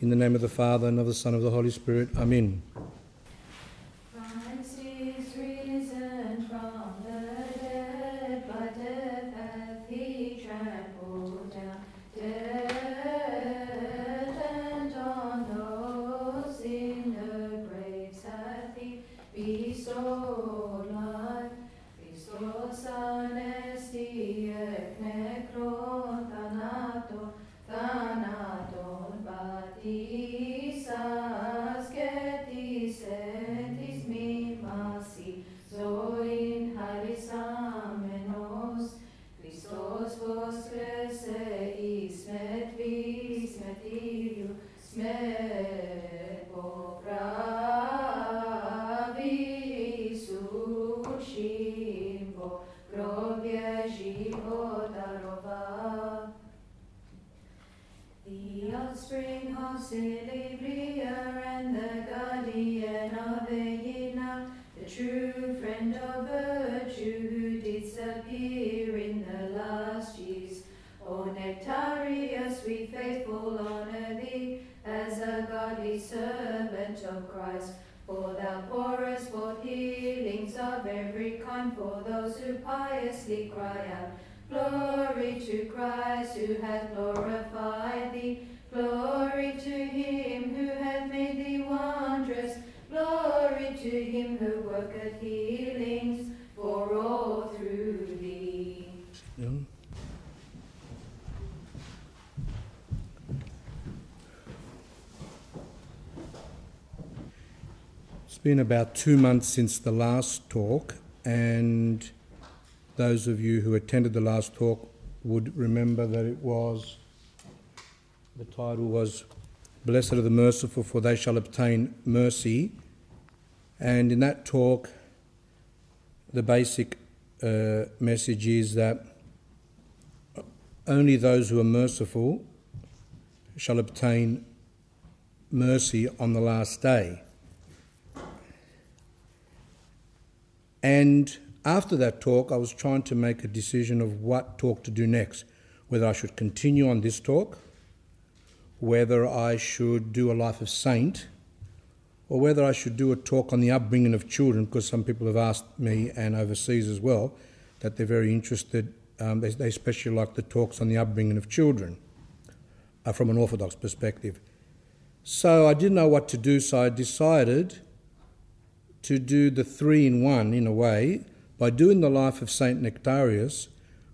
In the name of the Father, and of the Son, and of the Holy Spirit. Amen. Been about two months since the last talk, and those of you who attended the last talk would remember that it was the title was Blessed are the Merciful, for they shall obtain mercy. And in that talk, the basic uh, message is that only those who are merciful shall obtain mercy on the last day. And after that talk, I was trying to make a decision of what talk to do next. Whether I should continue on this talk, whether I should do a life of saint, or whether I should do a talk on the upbringing of children, because some people have asked me and overseas as well that they're very interested. Um, they, they especially like the talks on the upbringing of children uh, from an Orthodox perspective. So I didn't know what to do, so I decided to do the three in one in a way. By doing the life of Saint Nektarios,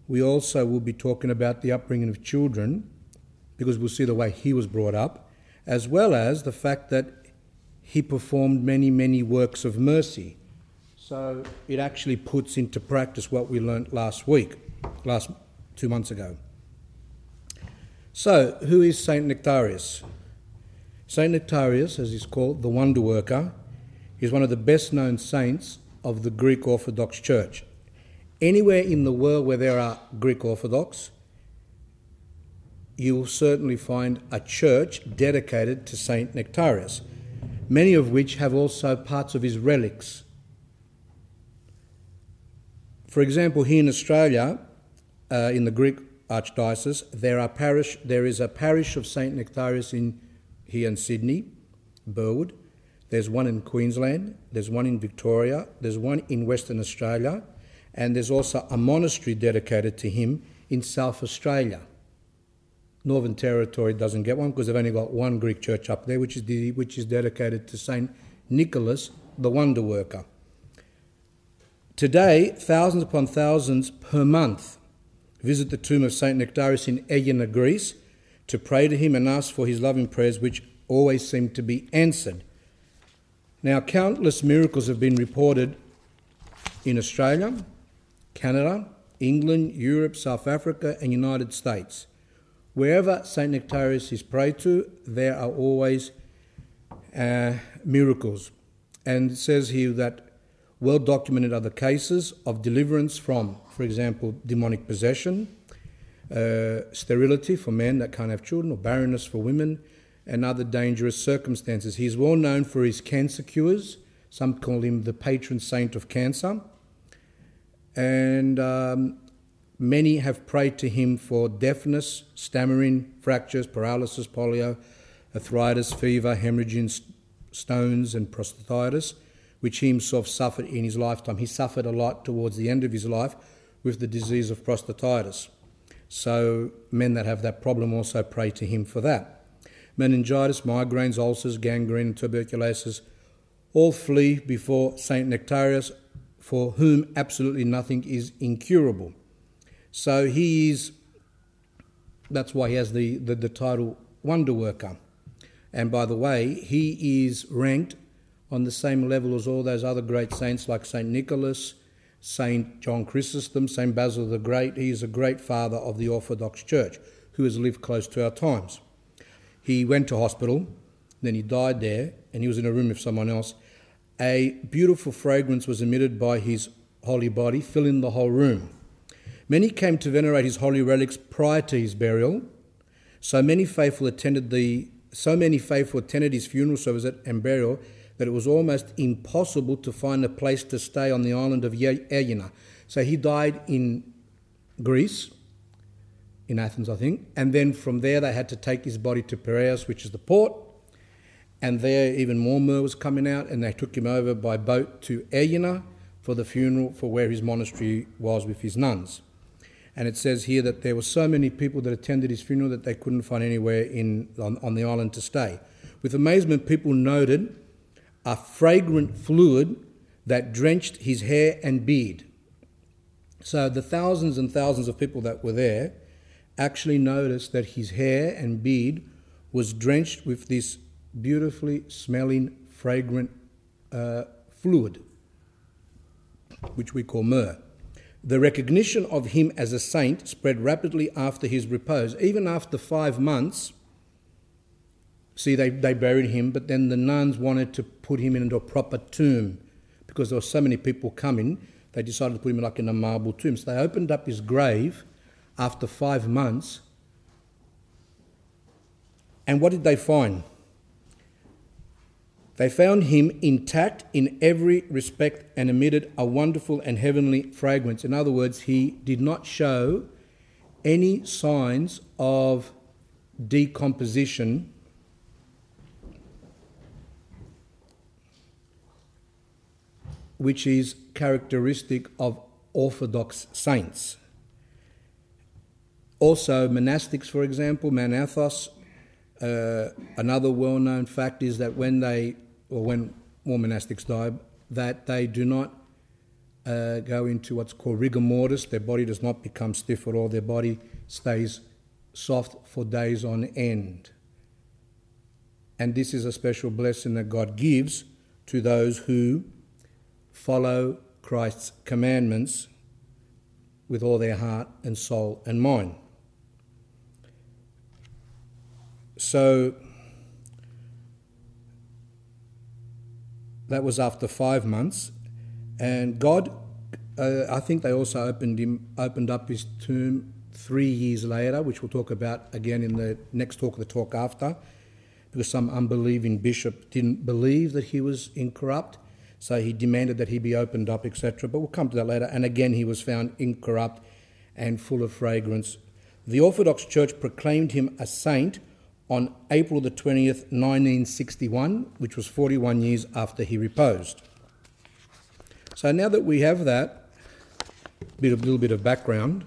we also will be talking about the upbringing of children, because we'll see the way he was brought up, as well as the fact that he performed many, many works of mercy. So it actually puts into practice what we learnt last week, last two months ago. So, who is Saint Nektarios? Saint Nektarios, as he's called, the wonder worker, is one of the best known saints of the Greek Orthodox Church. Anywhere in the world where there are Greek Orthodox, you will certainly find a church dedicated to Saint Nektarios, many of which have also parts of his relics. For example, here in Australia, uh, in the Greek Archdiocese, there, are parish, there is a parish of Saint Nektarios in, here in Sydney, Burwood. There's one in Queensland, there's one in Victoria, there's one in Western Australia, and there's also a monastery dedicated to him in South Australia. Northern Territory doesn't get one because they've only got one Greek church up there, which is, the, which is dedicated to Saint Nicholas, the wonder worker. Today, thousands upon thousands per month visit the tomb of Saint Nektarios in Aegina, Greece, to pray to him and ask for his loving prayers, which always seem to be answered. Now, countless miracles have been reported in Australia, Canada, England, Europe, South Africa, and United States. Wherever St. Nektarios is prayed to, there are always uh, miracles. And it says here that well documented are the cases of deliverance from, for example, demonic possession, uh, sterility for men that can't have children, or barrenness for women, and other dangerous circumstances. He's well known for his cancer cures. Some call him the patron saint of cancer. And um, many have prayed to him for deafness, stammering, fractures, paralysis, polio, arthritis, fever, hemorrhaging stones, and prostatitis, which he himself suffered in his lifetime. He suffered a lot towards the end of his life with the disease of prostatitis. So, men that have that problem also pray to him for that. Meningitis, migraines, ulcers, gangrene, tuberculosis all flee before St. Nektarios, for whom absolutely nothing is incurable. So, he is, that's why he has the, the, the title Wonder Worker. And by the way, he is ranked on the same level as all those other great saints like St. Nicholas, St. John Chrysostom, St. Basil the Great. He is a great father of the Orthodox Church who has lived close to our times. He went to hospital, then he died there, and he was in a room with someone else. A beautiful fragrance was emitted by his holy body, filling the whole room. Many came to venerate his holy relics prior to his burial. So many faithful attended the so many faithful attended his funeral service and burial that it was almost impossible to find a place to stay on the island of Aegina. So he died in Greece, in Athens, I think, and then from there they had to take his body to Piraeus, which is the port, and there even more myrrh was coming out, and they took him over by boat to Aegina for the funeral for where his monastery was with his nuns. And it says here that there were so many people that attended his funeral that they couldn't find anywhere in, on, on the island to stay. With amazement, people noted a fragrant fluid that drenched his hair and beard. So the thousands and thousands of people that were there actually noticed that his hair and beard was drenched with this beautifully smelling, fragrant uh, fluid, which we call myrrh. The recognition of him as a saint spread rapidly after his repose. Even after five months, see, they, they buried him, but then the nuns wanted to put him into a proper tomb because there were so many people coming. They decided to put him like in a marble tomb. So they opened up his grave after five months. And what did they find? They found him intact in every respect and emitted a wonderful and heavenly fragrance. In other words, he did not show any signs of decomposition. Which is characteristic of Orthodox saints. Also, monastics, for example, Manathos, uh, another well known fact is that when they or when more monastics die, that they do not uh, go into what's called rigor mortis. Their body does not become stiff at all. Their body stays soft for days on end. And this is a special blessing that God gives to those who follow Christ's commandments with all their heart and soul and mind. So, That was after five months. And God, uh, I think they also opened, him, opened up his tomb three years later, which we'll talk about again in the next talk, the talk after, because some unbelieving bishop didn't believe that he was incorrupt. So he demanded that he be opened up, etc. But we'll come to that later. And again, he was found incorrupt and full of fragrance. The Orthodox Church proclaimed him a saint on April the 20th, 1961, which was 41 years after he reposed. So now that we have that, bit a little bit of background,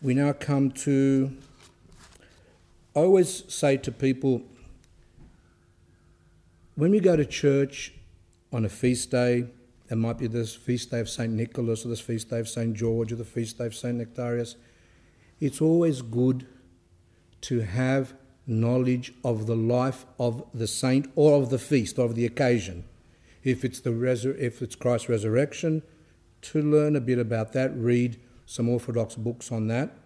we now come to. I always say to people, when we go to church on a feast day, it might be this feast day of St. Nicholas or this feast day of St. George or the feast day of St. Nektarios, it's always good to have knowledge of the life of the saint or of the feast, of the occasion. If it's, the if it's Christ's resurrection, to learn a bit about that, read some Orthodox books on that.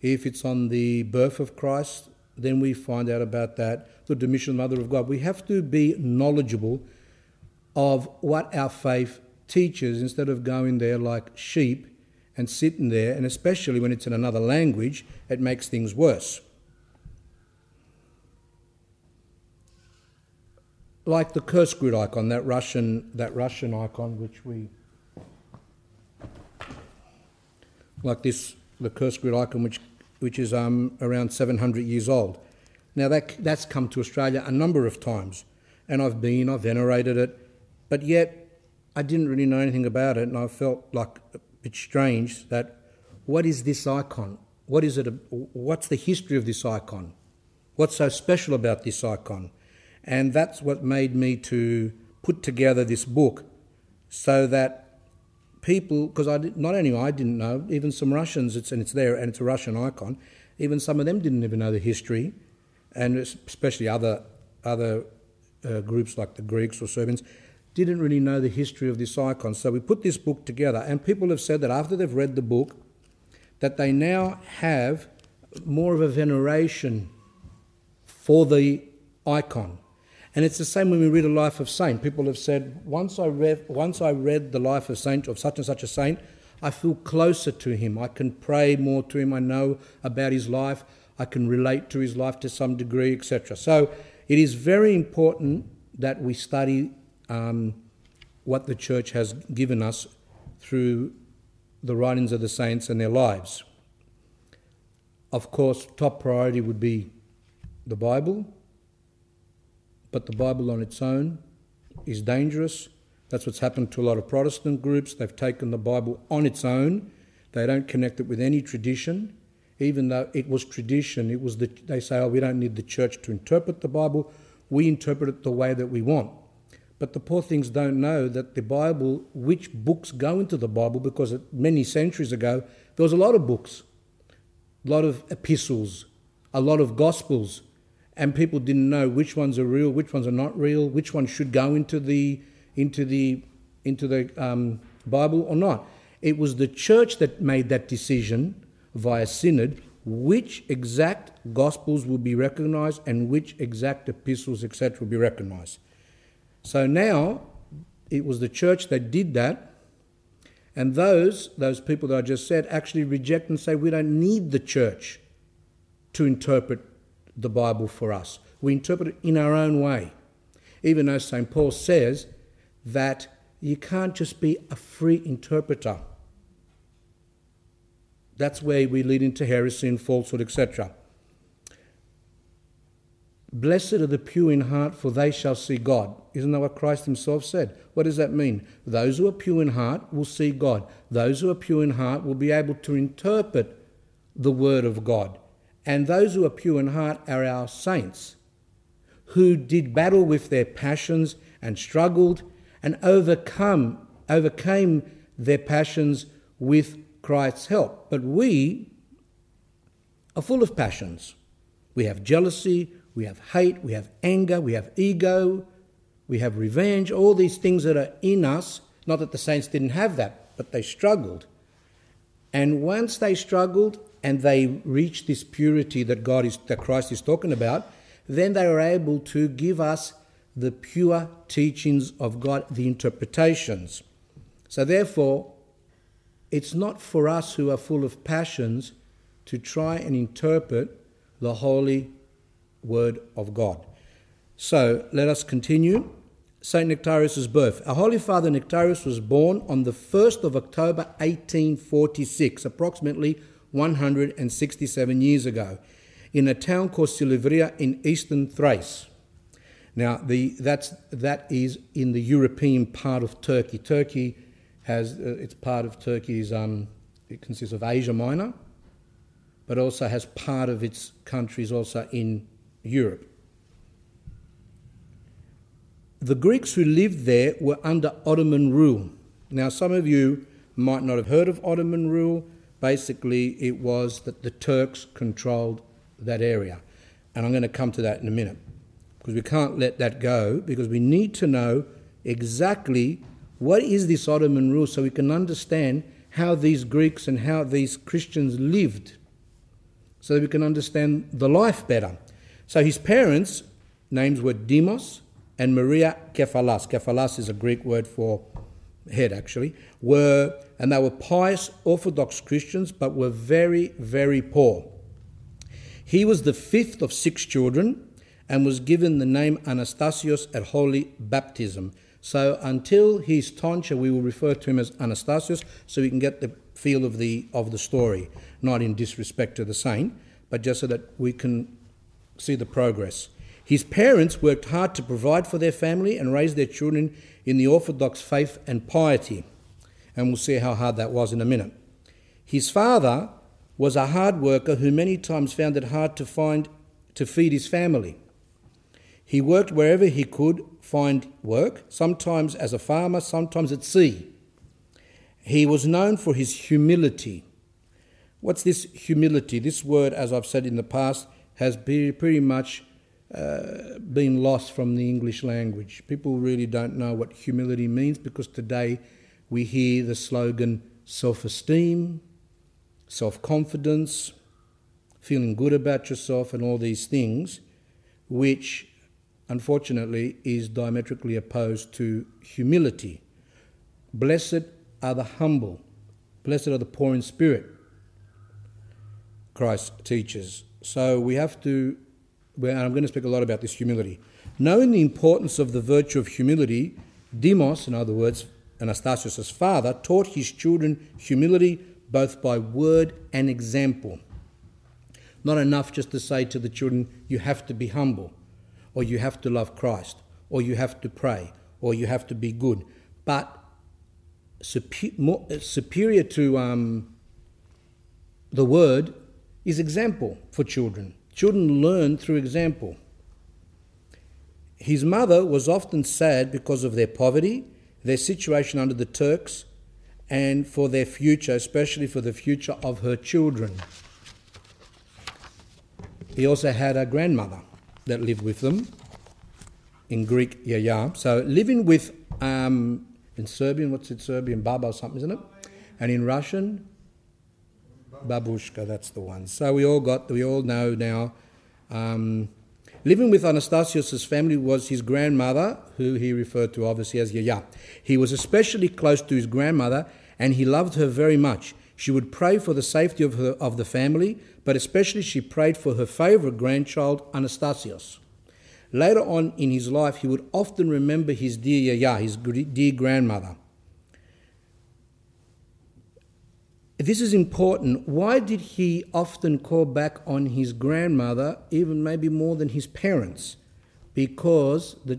If it's on the birth of Christ, then we find out about that, the Dormition Mother of God. We have to be knowledgeable of what our faith teaches instead of going there like sheep and sitting there, and especially when it's in another language, it makes things worse. Like the Kursk Root icon, that Russian, that Russian icon, which we, like this, the Kursk Root icon, which, which is um, around 700 years old. Now, that, that's come to Australia a number of times, and I've been, I've venerated it, but yet I didn't really know anything about it, and I felt like a bit strange that what is this icon? What is it? What's the history of this icon? What's so special about this icon? And that's what made me to put together this book so that people, because I not only I didn't know, even some Russians, it's, and it's there, and it's a Russian icon, even some of them didn't even know the history, and especially other, other uh, groups like the Greeks or Serbians, didn't really know the history of this icon. So we put this book together, and people have said that after they've read the book, that they now have more of a veneration for the icon. And it's the same when we read a life of saint. People have said, once I read, once I read the life of saint of such and such a saint, I feel closer to him. I can pray more to him. I know about his life. I can relate to his life to some degree, etc. So it is very important that we study um, what the church has given us through the writings of the saints and their lives. Of course, top priority would be the Bible, but the Bible on its own is dangerous. That's what's happened to a lot of Protestant groups. They've taken the Bible on its own. They don't connect it with any tradition, even though it was tradition. It was the, they say, oh, we don't need the church to interpret the Bible. We interpret it the way that we want. But the poor things don't know that the Bible, which books go into the Bible, because many centuries ago, there was a lot of books, a lot of epistles, a lot of gospels, and people didn't know which ones are real, which ones are not real, which ones should go into the into the into the um, Bible or not. It was the church that made that decision via synod which exact gospels would be recognized and which exact epistles, etc., would be recognized. So now it was the church that did that, and those those people that I just said actually reject and say we don't need the church to interpret the Bible for us. We interpret it in our own way. Even though St. Paul says that you can't just be a free interpreter. That's where we lead into heresy and falsehood, etc. Blessed are the pure in heart, for they shall see God. Isn't that what Christ Himself said? What does that mean? Those who are pure in heart will see God. Those who are pure in heart will be able to interpret the Word of God. And those who are pure in heart are our saints, who did battle with their passions and struggled and overcome, overcame their passions with Christ's help. But we are full of passions. We have jealousy, we have hate, we have anger, we have ego, we have revenge, all these things that are in us. Not that the saints didn't have that, but they struggled. And once they struggled and they reach this purity that God is that Christ is talking about, then they are able to give us the pure teachings of God, the interpretations. So therefore, it's not for us who are full of passions to try and interpret the holy word of God. So let us continue. St. Nektarios' birth. Our Holy Father Nektarios was born on the 1st of October 1846, approximately 167 years ago, in a town called Silivria in eastern Thrace. Now, the, that's, that is in the European part of Turkey. Turkey has, uh, it's part of Turkey's, um, it consists of Asia Minor, but also has part of its countries also in Europe. The Greeks who lived there were under Ottoman rule. Now, some of you might not have heard of Ottoman rule. Basically, it was that the Turks controlled that area. And I'm going to come to that in a minute because we can't let that go because we need to know exactly what is this Ottoman rule so we can understand how these Greeks and how these Christians lived so that we can understand the life better. So his parents' names were Demos and Maria Kephalas. Kephalas is a Greek word for head, actually, were, and they were pious Orthodox Christians, but were very, very poor. He was the fifth of six children and was given the name Anastasios at holy baptism. So until his tonsure, we will refer to him as Anastasios, so we can get the feel of the of the story, not in disrespect to the saint, but just so that we can see the progress. His parents worked hard to provide for their family and raise their children in the Orthodox faith and piety. And we'll see how hard that was in a minute. His father was a hard worker who many times found it hard to find to feed his family. He worked wherever he could find work, sometimes as a farmer, sometimes at sea. He was known for his humility. What's this humility? This word, as I've said in the past, has pretty much uh, been lost from the English language. People really don't know what humility means because today we hear the slogan self esteem, self confidence, feeling good about yourself, and all these things, which unfortunately is diametrically opposed to humility. Blessed are the humble, blessed are the poor in spirit, Christ teaches. So we have to, and I'm going to speak a lot about this humility. Knowing the importance of the virtue of humility, Demos, in other words, Anastasios' father, taught his children humility both by word and example. Not enough just to say to the children, you have to be humble, or you have to love Christ, or you have to pray, or you have to be good. But superior to um, the word is example for children. Children learn through example. His mother was often sad because of their poverty, their situation under the Turks, and for their future, especially for the future of her children. He also had a grandmother that lived with them, in Greek, Yaya. So living with, um, in Serbian, what's it, Serbian, Baba or something, isn't it? And in Russian, Babushka, that's the one. So we all got, we all know now. Um, living with Anastasios' family was his grandmother, who he referred to obviously as Yaya. He was especially close to his grandmother and he loved her very much. She would pray for the safety of, her, of the family, but especially she prayed for her favourite grandchild, Anastasios. Later on in his life, he would often remember his dear Yaya, his dear grandmother. This is important. Why did he often call back on his grandmother, even maybe more than his parents? Because the,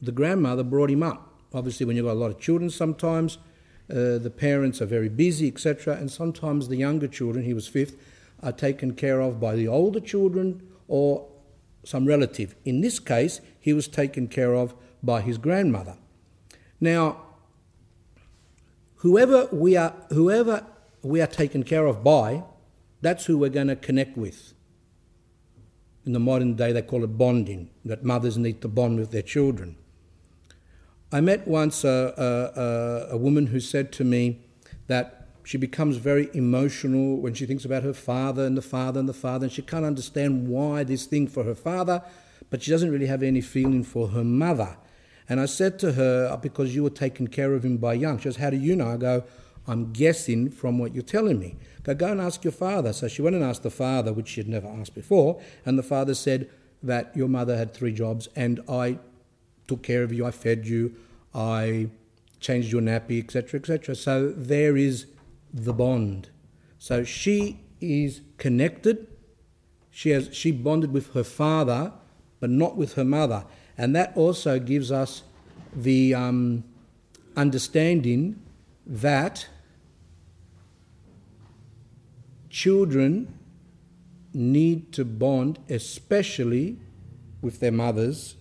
the grandmother brought him up. Obviously, when you've got a lot of children, sometimes uh, the parents are very busy, etc., and sometimes the younger children, he was fifth, are taken care of by the older children or some relative. In this case, he was taken care of by his grandmother. Now, whoever we are, whoever we are taken care of by, that's who we're going to connect with. In the modern day, they call it bonding, that mothers need to bond with their children. I met once a, a, a woman who said to me that she becomes very emotional when she thinks about her father and the father and the father, and she can't understand why this thing for her father, but she doesn't really have any feeling for her mother. And I said to her, oh, because you were taken care of him by young. She goes, How do you know? I go, I'm guessing from what you're telling me. Go, go and ask your father. So she went and asked the father, which she had never asked before, and the father said that your mother had three jobs and I took care of you, I fed you, I changed your nappy, etc., etc. So there is the bond. So she is connected. She has she bonded with her father, but not with her mother, and that also gives us the um, understanding that children need to bond, especially with their mothers,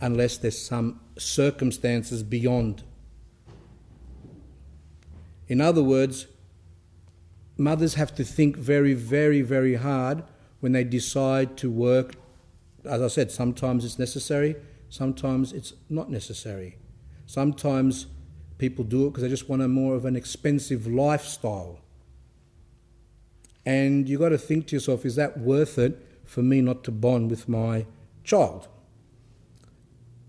unless there's some circumstances beyond. In other words, mothers have to think very, very, very hard when they decide to work. As I said, sometimes it's necessary, sometimes it's not necessary. Sometimes people do it because they just want a more of an expensive lifestyle. And you've got to think to yourself, is that worth it for me not to bond with my child?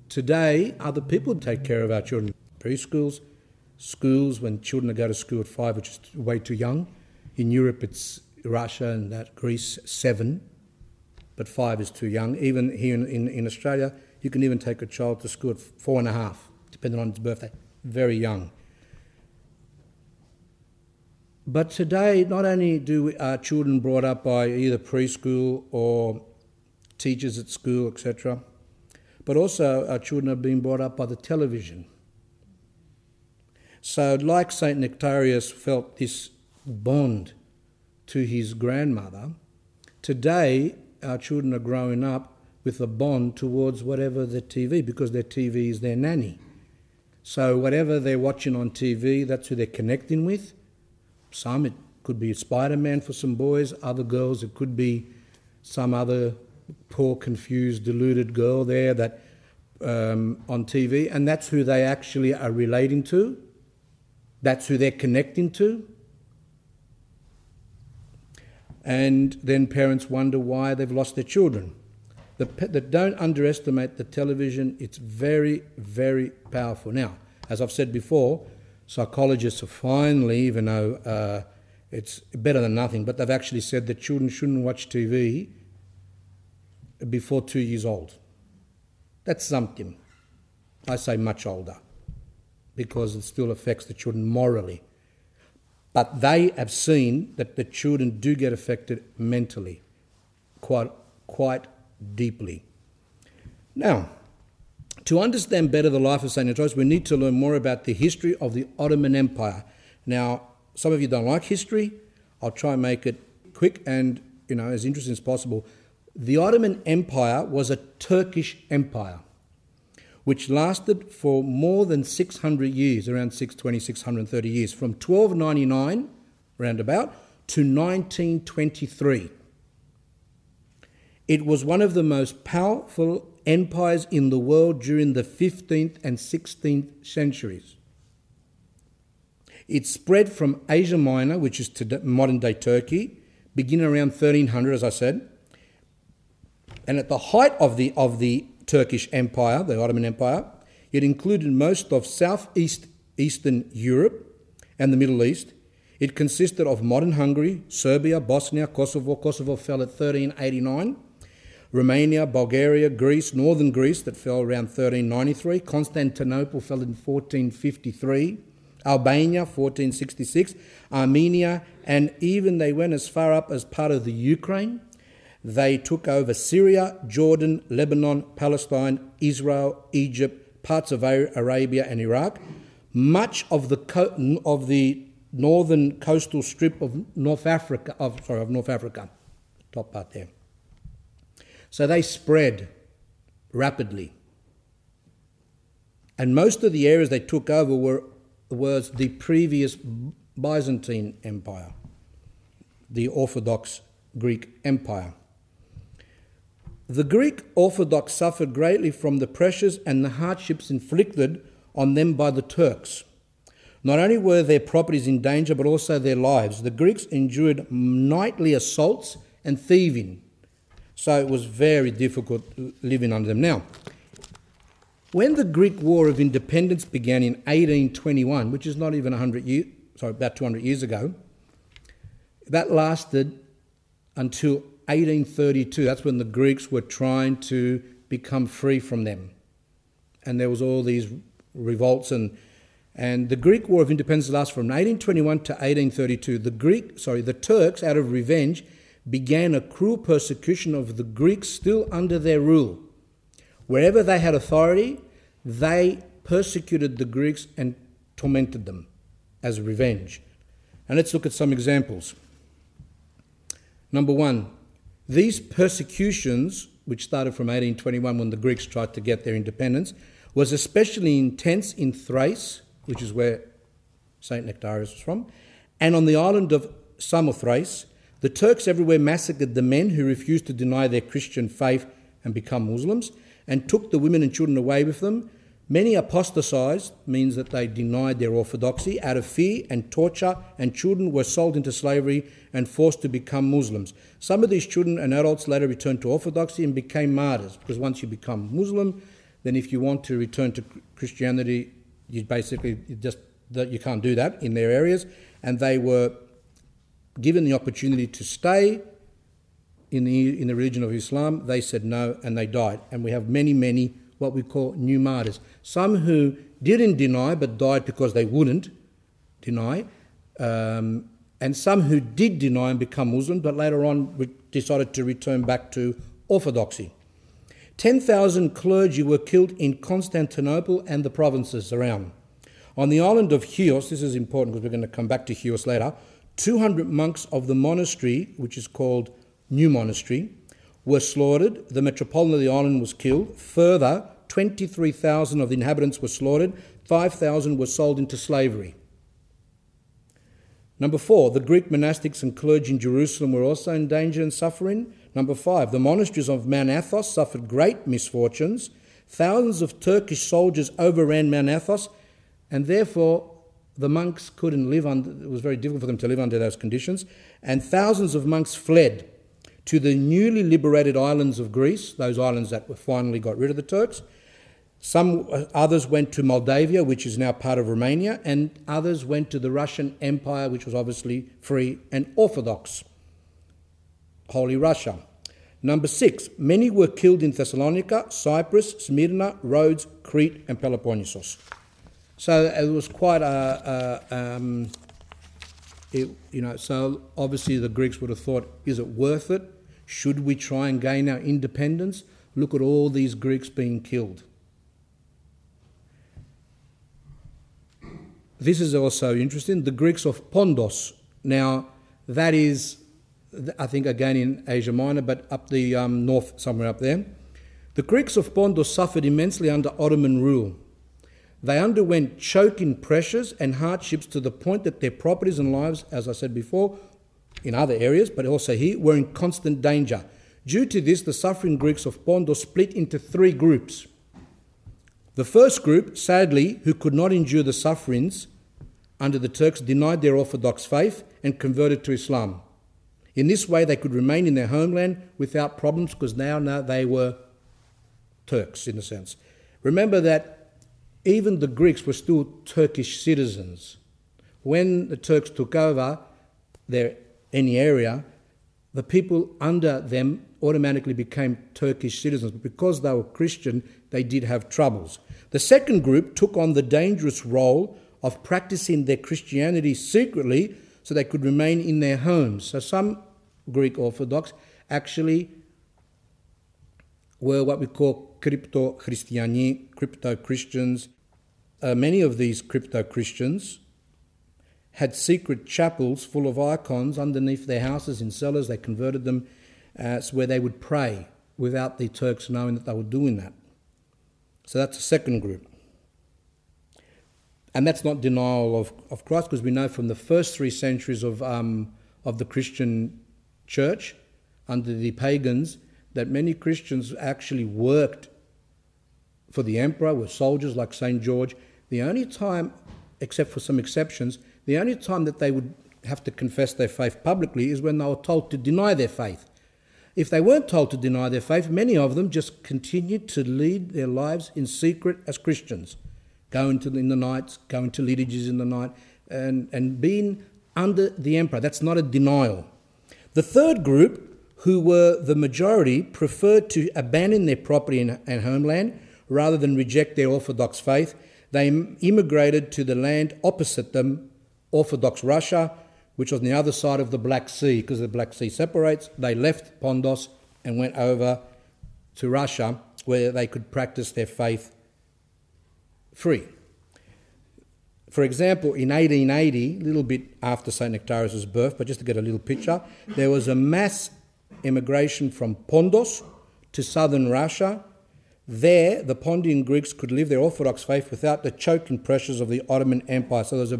Today, other people take care of our children. Preschools, schools, when children go to school at five, which is way too young. In Europe, it's Russia and that Greece, seven, but five is too young. Even here in, in, in Australia, you can even take a child to school at four and a half, depending on its birthday. Very young. But today, not only do our children brought up by either preschool or teachers at school, etc. But also, our children are being brought up by the television. So, like St. Nektarios felt this bond to his grandmother, today our children are growing up with a bond towards whatever the TV, because their TV is their nanny. So, whatever they're watching on TV, that's who they're connecting with. Some, it could be Spider Man for some boys, other girls, it could be some other poor, confused, deluded girl there that um, on TV, and that's who they actually are relating to. That's who they're connecting to. And then parents wonder why they've lost their children. The, the, don't underestimate the television, it's very, very powerful. Now, as I've said before, psychologists have finally, even though uh, it's better than nothing, but they've actually said that children shouldn't watch TV before two years old. That's something. I say much older because it still affects the children morally. But they have seen that the children do get affected mentally quite, quite deeply. Now, to understand better the life of St. Antonius, we need to learn more about the history of the Ottoman Empire. Now, some of you don't like history. I'll try and make it quick and you know as interesting as possible. The Ottoman Empire was a Turkish empire which lasted for more than 600 years, around 620, 630 years, from 1299, roundabout, to 1923. It was one of the most powerful empires in the world during the 15th and 16th centuries. It spread from Asia Minor, which is modern day Turkey, beginning around 1300, as I said. And at the height of the, of the Turkish Empire, the Ottoman Empire. It included most of southeast Eastern Europe and the Middle East. It consisted of modern Hungary, Serbia, Bosnia, Kosovo. Kosovo fell at 1389. Romania, Bulgaria, Greece, northern Greece that fell around 1393. Constantinople fell in 1453. Albania, 1466. Armenia, and even they went as far up as part of the Ukraine they took over Syria, Jordan, Lebanon, Palestine, Israel, Egypt, parts of Arabia and Iraq, much of the co- of the northern coastal strip of North Africa, of sorry, of North Africa, top part there. So they spread rapidly. And most of the areas they took over were was the previous Byzantine Empire, the Orthodox Greek Empire. The Greek Orthodox suffered greatly from the pressures and the hardships inflicted on them by the Turks. Not only were their properties in danger, but also their lives. The Greeks endured nightly assaults and thieving. So it was very difficult living under them. Now, when the Greek War of Independence began in 1821, which is not even 100 years, sorry, about 200 years ago, that lasted until 1832, that's when the Greeks were trying to become free from them. And there was all these revolts and and the Greek War of Independence lasted from 1821 to 1832. The Greek, sorry, the Turks, out of revenge, began a cruel persecution of the Greeks still under their rule. Wherever they had authority, they persecuted the Greeks and tormented them as revenge. And let's look at some examples. Number one, these persecutions, which started from 1821 when the Greeks tried to get their independence, was especially intense in Thrace, which is where St. Nektarios was from, and on the island of Samothrace. The Turks everywhere massacred the men who refused to deny their Christian faith and become Muslims, and took the women and children away with them, Many apostatized, means that they denied their orthodoxy out of fear and torture, and children were sold into slavery and forced to become Muslims. Some of these children and adults later returned to orthodoxy and became martyrs, because once you become Muslim, then if you want to return to Christianity, you basically just you can't do that in their areas, and they were given the opportunity to stay in the in the religion of Islam. They said no, and they died. And we have many, many what we call new martyrs. Some who didn't deny but died because they wouldn't deny, um, and some who did deny and become Muslim but later on decided to return back to orthodoxy. 10,000 clergy were killed in Constantinople and the provinces around. On the island of Chios, this is important because we're going to come back to Chios later, 200 monks of the monastery, which is called New Monastery, were slaughtered. The metropolitan of the island was killed. Further, 23,000 of the inhabitants were slaughtered. 5,000 were sold into slavery. Number four, the Greek monastics and clergy in Jerusalem were also in danger and suffering. Number five, the monasteries of Mount Athos suffered great misfortunes. Thousands of Turkish soldiers overran Mount Athos, and therefore the monks couldn't live under, it was very difficult for them to live under those conditions. And thousands of monks fled to the newly liberated islands of Greece, those islands that finally got rid of the Turks. Some uh, others went to Moldavia, which is now part of Romania, and others went to the Russian Empire, which was obviously free and orthodox. Holy Russia. Number six, many were killed in Thessalonica, Cyprus, Smyrna, Rhodes, Crete, and Peloponnesus. So it was quite a, a um, it, you know, so obviously the Greeks would have thought, is it worth it? Should we try and gain our independence? Look at all these Greeks being killed. This is also interesting. The Greeks of Pondos. Now, that is, I think, again in Asia Minor, but up the um, north, somewhere up there. The Greeks of Pondos suffered immensely under Ottoman rule. They underwent choking pressures and hardships to the point that their properties and lives, as I said before, in other areas, but also here, were in constant danger. Due to this, the suffering Greeks of Pondos split into three groups. The first group, sadly, who could not endure the sufferings under the Turks, denied their Orthodox faith and converted to Islam. In this way, they could remain in their homeland without problems because now, now they were Turks, in a sense. Remember that even the Greeks were still Turkish citizens. When the Turks took over their, any area, the people under them automatically became Turkish citizens. But because they were Christian, they did have troubles. The second group took on the dangerous role of practicing their Christianity secretly so they could remain in their homes. So some Greek Orthodox actually were what we call crypto Christiani, crypto Christians. Uh, many of these crypto Christians had secret chapels full of icons underneath their houses in cellars. They converted them uh, where they would pray without the Turks knowing that they were doing that. So that's the second group. And that's not denial of, of Christ, because we know from the first three centuries of, um, of the Christian church under the pagans that many Christians actually worked for the emperor, were soldiers like St. George. The only time, except for some exceptions, the only time that they would have to confess their faith publicly is when they were told to deny their faith. If they weren't told to deny their faith, many of them just continued to lead their lives in secret as Christians, going to in the nights, going to liturgies in the night, and, and being under the emperor. That's not a denial. The third group who were the majority, preferred to abandon their property and homeland rather than reject their Orthodox faith. They immigrated to the land opposite them, Orthodox Russia, which was on the other side of the Black Sea, because the Black Sea separates. They left Pondos and went over to Russia, where they could practice their faith free. For example, in 1880, a little bit after St. Nektarios' birth, but just to get a little picture, there was a mass immigration from Pondos to southern Russia. There, the Pondian Greeks could live their Orthodox faith without the choking pressures of the Ottoman Empire. So there's a,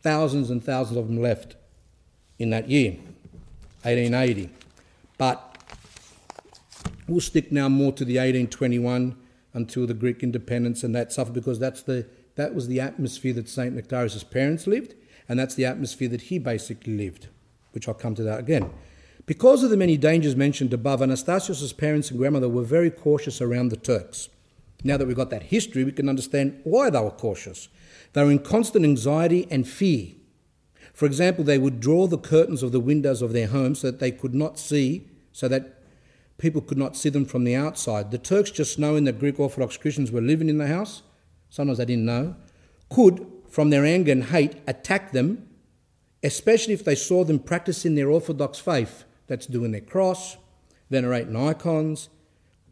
thousands and thousands of them left in that year, 1880. But we'll stick now more to the 1821 until the Greek independence and that suffered because that's the, that was the atmosphere that St. Nektarios' parents lived, and that's the atmosphere that he basically lived, which I'll come to that again. Because of the many dangers mentioned above, Anastasios' parents and grandmother were very cautious around the Turks. Now that we've got that history, we can understand why they were cautious. They were in constant anxiety and fear. For example, they would draw the curtains of the windows of their home so that they could not see, so that people could not see them from the outside. The Turks, just knowing that Greek Orthodox Christians were living in the house, sometimes they didn't know, could, from their anger and hate, attack them, especially if they saw them practicing their Orthodox faith that's doing their cross, venerating icons,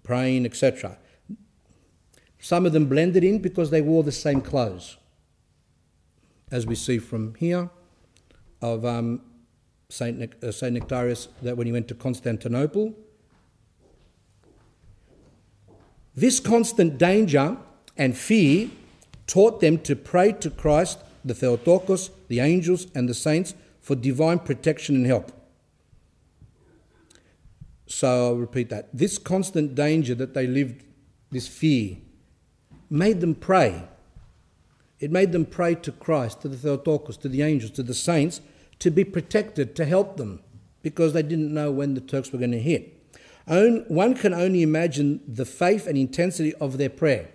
praying, etc. Some of them blended in because they wore the same clothes, as we see from here of um, Saint, Nic- uh, Saint Nektarios that when he went to Constantinople. This constant danger and fear taught them to pray to Christ, the Theotokos, the angels, and the saints for divine protection and help. So I'll repeat that. This constant danger that they lived, this fear, made them pray. It made them pray to Christ, to the Theotokos, to the angels, to the saints, to be protected, to help them, because they didn't know when the Turks were going to hit. One can only imagine the faith and intensity of their prayer.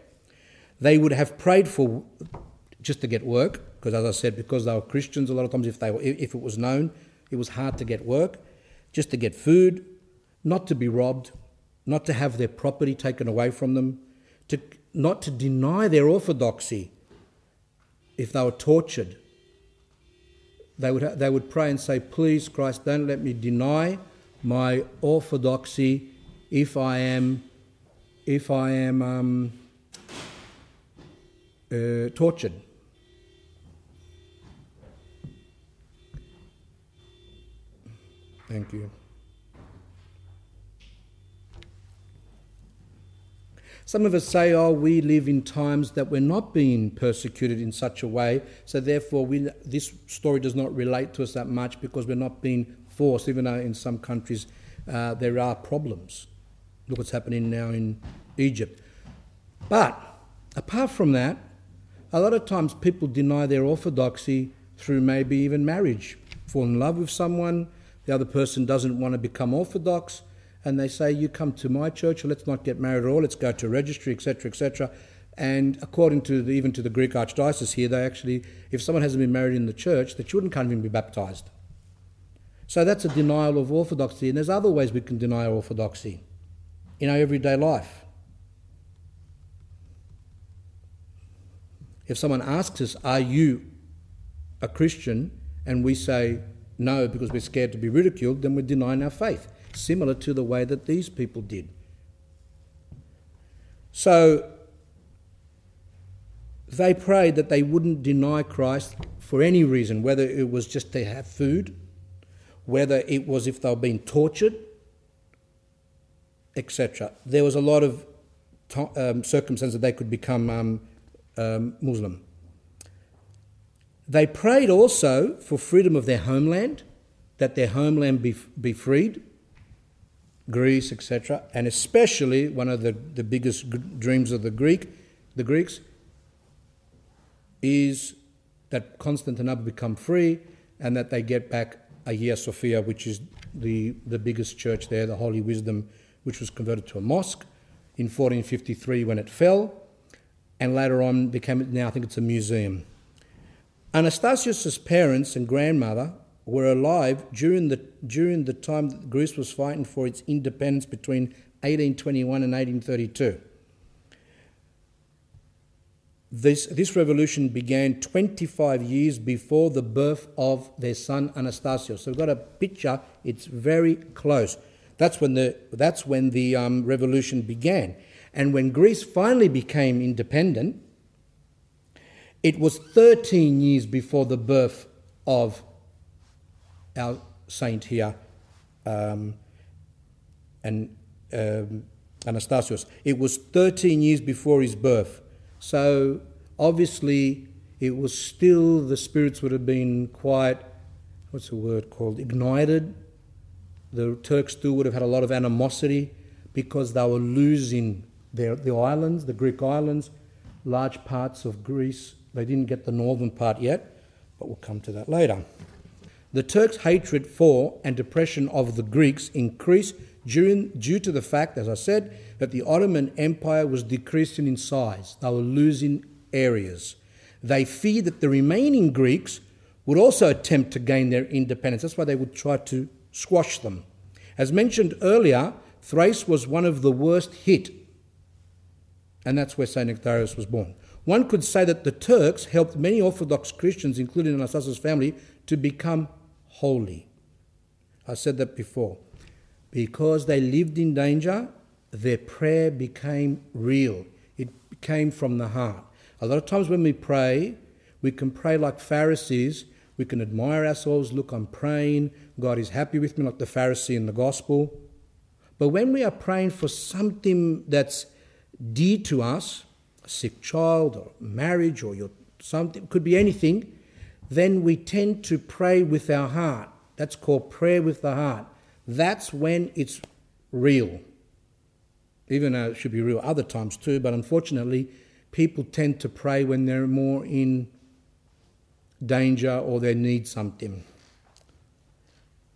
They would have prayed for just to get work, because as I said, because they were Christians, a lot of times if they were, if it was known, it was hard to get work, just to get food, not to be robbed, not to have their property taken away from them, to not to deny their orthodoxy if they were tortured. They would, they would pray and say, Please, Christ, don't let me deny my orthodoxy if I am, if I am um, uh, tortured. Thank you. Some of us say, oh, we live in times that we're not being persecuted in such a way, so therefore we, this story does not relate to us that much because we're not being forced, even though in some countries uh, there are problems. Look what's happening now in Egypt. But apart from that, a lot of times people deny their orthodoxy through maybe even marriage. Fall in love with someone, the other person doesn't want to become orthodox, and they say, You come to my church, let's not get married at all, let's go to registry, etc., etc. And according to the, even to the Greek Archdiocese here, they actually, if someone hasn't been married in the church, the children can't even be baptized. So that's a denial of orthodoxy, and there's other ways we can deny orthodoxy in our everyday life. If someone asks us, Are you a Christian? and we say no because we're scared to be ridiculed, then we're denying our faith similar to the way that these people did. So they prayed that they wouldn't deny Christ for any reason, whether it was just to have food, whether it was if they were being tortured, etc. There was a lot of um, circumstances that they could become um, um, Muslim. They prayed also for freedom of their homeland, that their homeland be, be freed. Greece, etc., and especially one of the, the biggest g- dreams of the Greek, the Greeks, is that Constantinople become free and that they get back Hagia Sophia, which is the, the biggest church there, the Holy Wisdom, which was converted to a mosque in 1453 when it fell, and later on became, now I think it's a museum. Anastasios's parents and grandmother were alive during the, during the time that Greece was fighting for its independence between 1821 and 1832. This, this revolution began 25 years before the birth of their son Anastasios. So we've got a picture, it's very close. That's when the, that's when the um, revolution began. And when Greece finally became independent, it was 13 years before the birth of our saint here, um, and um, Anastasios. It was 13 years before his birth. So obviously, it was still, the spirits would have been quite, what's the word called, ignited. The Turks still would have had a lot of animosity because they were losing their, the islands, the Greek islands, large parts of Greece. They didn't get the northern part yet, but we'll come to that later. The Turks' hatred for and depression of the Greeks increased during, due to the fact, as I said, that the Ottoman Empire was decreasing in size. They were losing areas. They feared that the remaining Greeks would also attempt to gain their independence. That's why they would try to squash them. As mentioned earlier, Thrace was one of the worst hit, and that's where St. Nektarios was born. One could say that the Turks helped many Orthodox Christians, including Anastasios' family, to become holy. I said that before. because they lived in danger, their prayer became real. It came from the heart. A lot of times when we pray, we can pray like Pharisees. We can admire ourselves. Look, I'm praying. God is happy with me, like the Pharisee in the gospel. But when we are praying for something that's dear to us, a sick child or marriage or your something, could be anything, then we tend to pray with our heart. That's called prayer with the heart. That's when it's real. Even though it should be real other times too, but unfortunately, people tend to pray when they're more in danger or they need something.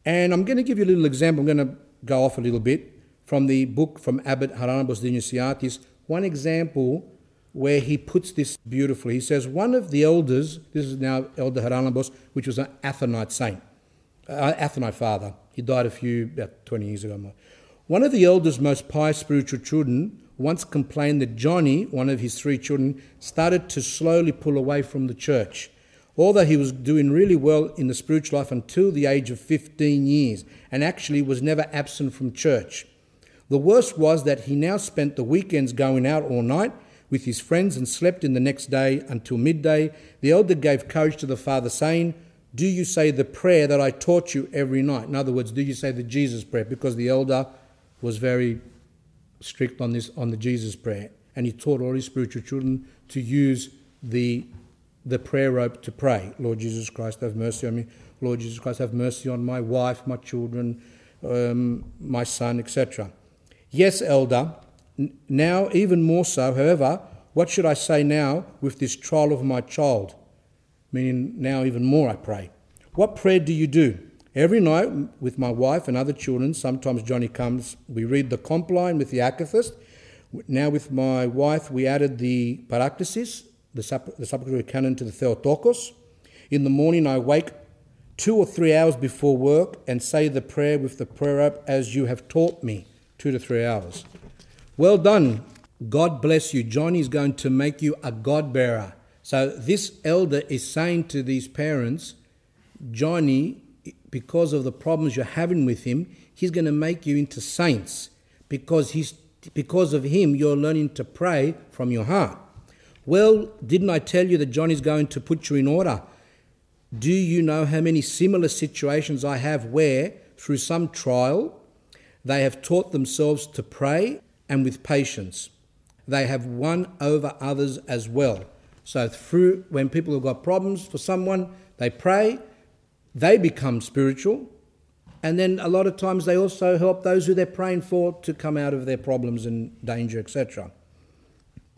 And I'm going to give you a little example. I'm going to go off a little bit from the book from Abbot Haralambos Dionysiatis. One example where he puts this beautifully. He says, One of the elders, this is now Elder Haralambos, which was an Athonite saint, uh, Athonite father. He died a few, about 20 years ago. One of the elders' most pious spiritual children once complained that Johnny, one of his three children, started to slowly pull away from the church. Although he was doing really well in the spiritual life until the age of 15 years and actually was never absent from church. The worst was that he now spent the weekends going out all night with his friends and slept in the next day until midday, the elder gave courage to the father, saying, Do you say the prayer that I taught you every night? In other words, do you say the Jesus prayer? Because the elder was very strict on this on the Jesus prayer. And he taught all his spiritual children to use the the prayer rope to pray. Lord Jesus Christ, have mercy on me. Lord Jesus Christ, have mercy on my wife, my children, um, my son, etc. Yes, elder, now, even more so, however, what should I say now with this trial of my child? Meaning, now even more, I pray. What prayer do you do? Every night with my wife and other children, sometimes Johnny comes, we read the compline with the akathist. Now, with my wife, we added the paraklesis, the, supp- the supplicatory canon to the Theotokos. In the morning, I wake two or three hours before work and say the prayer with the prayer rope as you have taught me, two to three hours. Well done. God bless you. John is going to make you a God bearer. So this elder is saying to these parents, Johnny, because of the problems you're having with him, he's going to make you into saints because he's because of him you're learning to pray from your heart. Well, didn't I tell you that John is going to put you in order? Do you know how many similar situations I have where, through some trial, they have taught themselves to pray and with patience. They have won over others as well. So, through when people have got problems for someone, they pray, they become spiritual, and then a lot of times they also help those who they're praying for to come out of their problems and danger, etc.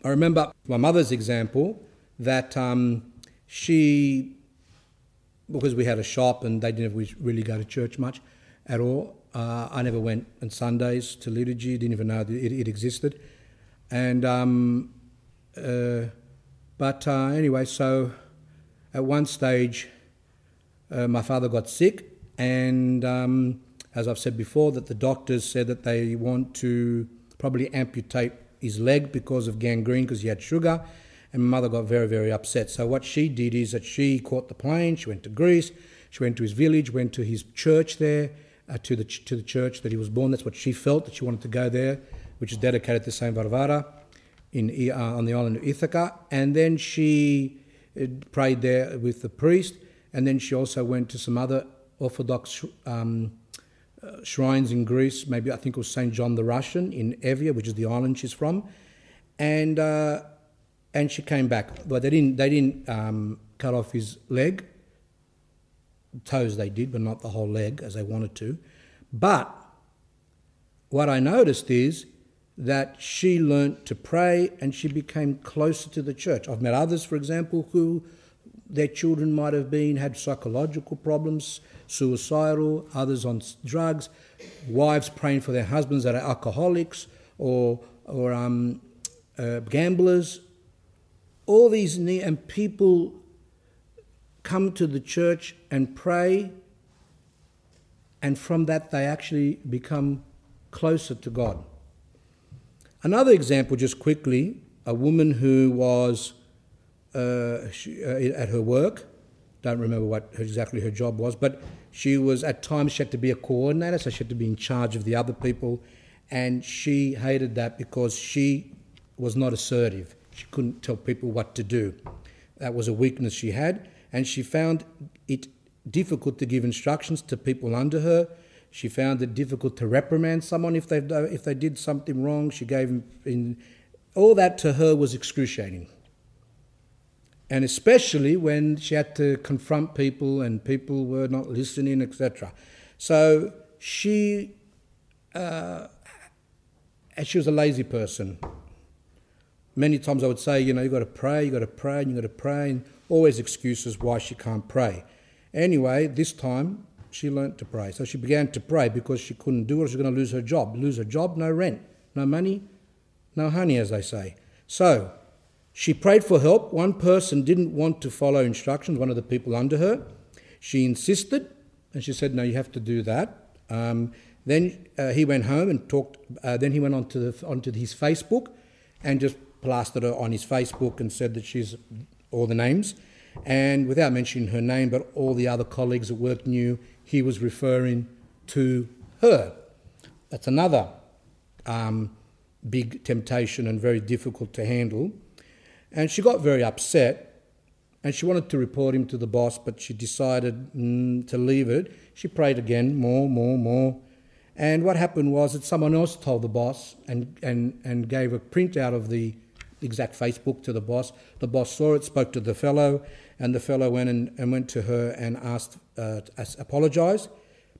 I remember my mother's example that um, she, because we had a shop and they didn't really go to church much at all, uh, I never went on Sundays to liturgy, didn't even know it, it existed. And, um, uh, but uh, anyway, so at one stage, uh, my father got sick, and um, as I've said before, that the doctors said that they want to probably amputate his leg because of gangrene because he had sugar. And my mother got very, very upset. So what she did is that she caught the plane, she went to Greece, she went to his village, went to his church there, uh, to, the, to the church that he was born. That's what she felt, that she wanted to go there, which is dedicated to Saint Varvara in, uh, on the island of Ithaca. And then she uh, prayed there with the priest, and then she also went to some other Orthodox um, uh, shrines in Greece. Maybe I think it was Saint John the Russian in Evia, which is the island she's from, and uh, and she came back. But they didn't they didn't um, cut off his leg toes they did, but not the whole leg as they wanted to. But what I noticed is that she learnt to pray and she became closer to the church. I've met others, for example, who their children might have been had psychological problems, suicidal, others on drugs, wives praying for their husbands that are alcoholics or or um, uh, gamblers. All these and people come to the church and pray, and from that they actually become closer to God. Another example, just quickly, a woman who was uh, uh, at her work, don't remember what exactly her job was, but She was at times she had to be a coordinator, so she had to be in charge of the other people, and she hated that because she was not assertive. She couldn't tell people what to do. That was a weakness she had, and she found it difficult to give instructions to people under her. She found it difficult to reprimand someone if they if they did something wrong. She gave in all that to her was excruciating. And especially when she had to confront people and people were not listening, etc. So she, uh, she was a lazy person. Many times I would say, you know, you've got to pray, you've got to pray, and you've got to pray, and always excuses why she can't pray. Anyway, this time she learnt to pray. So she began to pray because she couldn't do it, she was going to lose her job. Lose her job, no rent, no money, no honey, as they say. So she prayed for help. One person didn't want to follow instructions, one of the people under her. She insisted, and she said, No, you have to do that. Um, then uh, he went home and talked. Uh, then he went onto, the, onto his Facebook and just plastered her on his Facebook and said that she's all the names. And without mentioning her name, but all the other colleagues at work knew he was referring to her. That's another um, big temptation and very difficult to handle. And she got very upset and she wanted to report him to the boss, but she decided mm, to leave it. She prayed again, more, more, more. And what happened was that someone else told the boss and, and, and gave a printout of the exact Facebook to the boss. The boss saw it, spoke to the fellow, and the fellow went and, and went to her and asked, uh, apologised,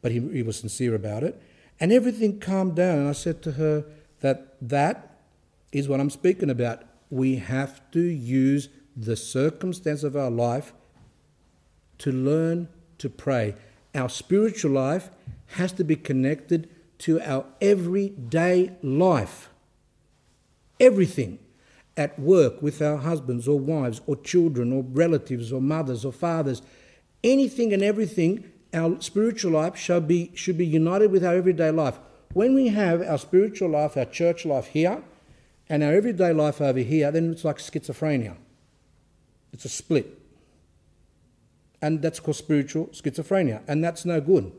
but he, he was sincere about it. And everything calmed down. And I said to her that that is what I'm speaking about. We have to use the circumstance of our life to learn to pray. Our spiritual life has to be connected to our everyday life. Everything at work with our husbands or wives or children or relatives or mothers or fathers, anything and everything, our spiritual life should be, should be united with our everyday life. When we have our spiritual life, our church life here, and our everyday life over here, then it's like schizophrenia. It's a split. And that's called spiritual schizophrenia, and that's no good.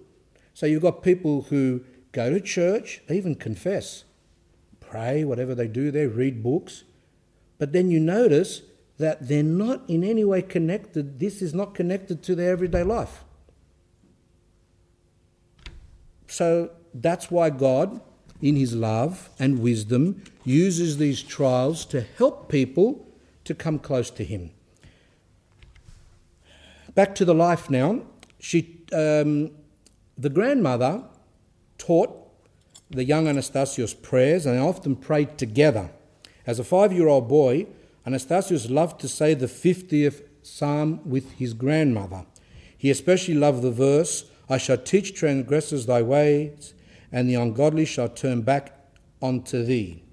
So you've got people who go to church, even confess, pray, whatever they do, they read books, but then you notice that they're not in any way connected, this is not connected to their everyday life. So that's why God, in His love and wisdom, uses these trials to help people to come close to Him. Back to the life now. She, um, the grandmother taught the young Anastasios prayers and they often prayed together. As a five year old boy, Anastasios loved to say the 50th psalm with his grandmother. He especially loved the verse, I shall teach transgressors thy ways, and the ungodly shall turn back unto thee.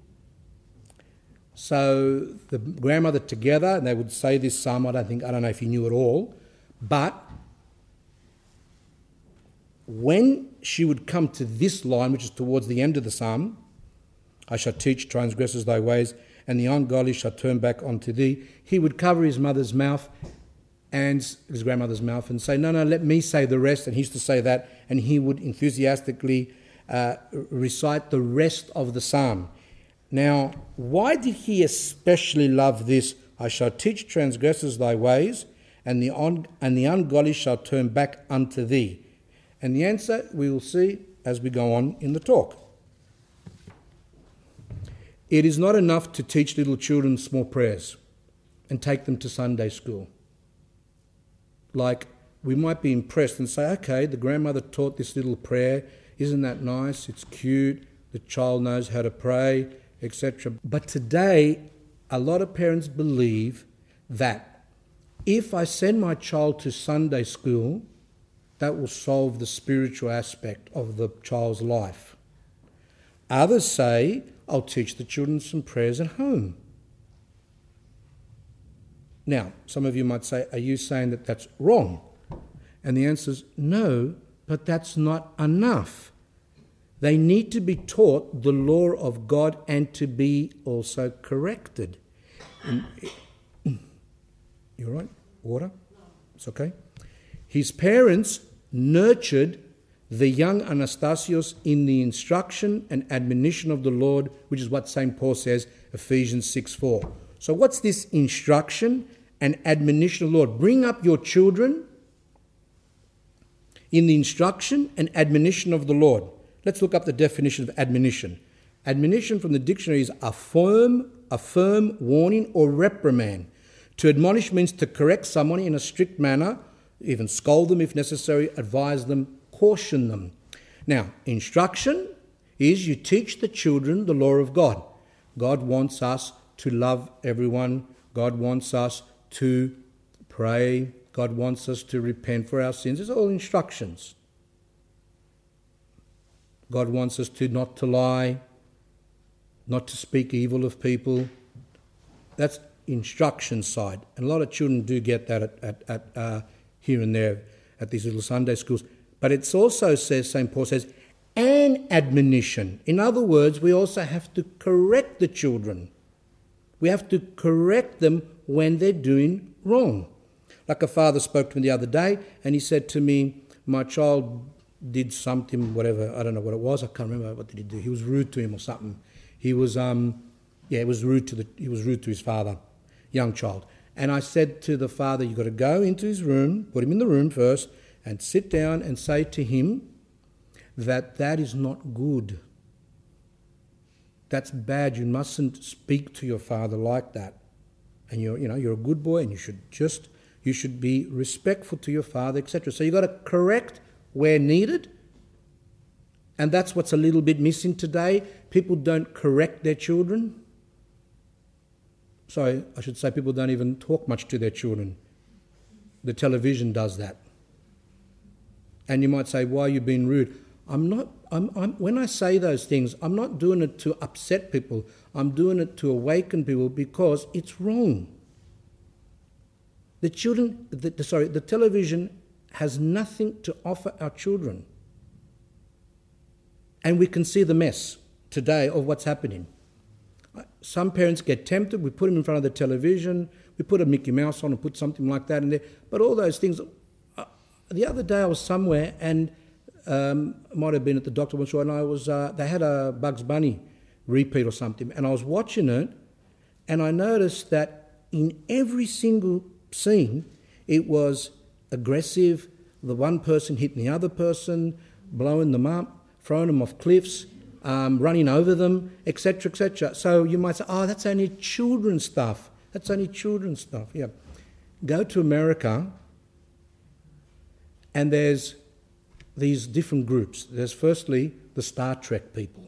So the grandmother together, and they would say this psalm. I don't think I don't know if he knew it all, but when she would come to this line, which is towards the end of the psalm, I shall teach transgressors thy ways, and the ungodly shall turn back unto thee. He would cover his mother's mouth and his grandmother's mouth and say, No, no, let me say the rest. And he used to say that, and he would enthusiastically uh, recite the rest of the psalm. Now, why did he especially love this? I shall teach transgressors thy ways, and the, un- and the ungodly shall turn back unto thee. And the answer we will see as we go on in the talk. It is not enough to teach little children small prayers and take them to Sunday school. Like, we might be impressed and say, okay, the grandmother taught this little prayer. Isn't that nice? It's cute. The child knows how to pray, etc. But today, a lot of parents believe that if I send my child to Sunday school, that will solve the spiritual aspect of the child's life. Others say, I'll teach the children some prayers at home. Now, some of you might say, Are you saying that that's wrong? And the answer is no, but that's not enough. They need to be taught the law of God and to be also corrected. You're right? Water? It's okay? His parents nurtured the young Anastasios in the instruction and admonition of the Lord, which is what St. Paul says, Ephesians 6 4. So, what's this instruction and admonition of the Lord? Bring up your children in the instruction and admonition of the Lord. Let's look up the definition of admonition. Admonition from the dictionary is a firm, a firm warning or reprimand. To admonish means to correct someone in a strict manner, even scold them if necessary, advise them, caution them. Now, instruction is you teach the children the law of God. God wants us to love everyone. God wants us to pray. God wants us to repent for our sins. It's all instructions. God wants us to not to lie, not to speak evil of people. That's instruction side. And a lot of children do get that at, at, at uh, here and there at these little Sunday schools. But it also says, St. Paul says, an admonition. In other words, we also have to correct the children. We have to correct them when they're doing wrong. Like a father spoke to me the other day, and he said to me, My child did something, whatever, I don't know what it was, I can't remember what did he do. He was rude to him or something. He was, um, yeah, he was rude to the, he was rude to his father, young child. And I said to the father, You've got to go into his room, put him in the room first, and sit down and say to him that that is not good. That's bad. You mustn't speak to your father like that. And you're, you know, you're a good boy and you should just, you should be respectful to your father, etc. So you've got to correct where needed. And that's what's a little bit missing today. People don't correct their children. Sorry, I should say people don't even talk much to their children. The television does that. And you might say, Why are you being rude? I'm not, I'm, I'm, when I say those things, I'm not doing it to upset people. I'm doing it to awaken people because it's wrong. The children, the, sorry, the television has nothing to offer our children. And we can see the mess today of what's happening. Some parents get tempted, we put them in front of the television, we put a Mickey Mouse on and put something like that in there. But all those things. The other day I was somewhere and um, might have been at the doctor once, and I was uh, they had a Bugs Bunny repeat or something, and I was watching it, and I noticed that in every single scene, it was aggressive. The one person hitting the other person, blowing them up, throwing them off cliffs, um, running over them, etc., etc. So you might say, "Oh, that's only children's stuff. That's only children's stuff." Yeah. Go to America, and there's these different groups. There's firstly the Star Trek people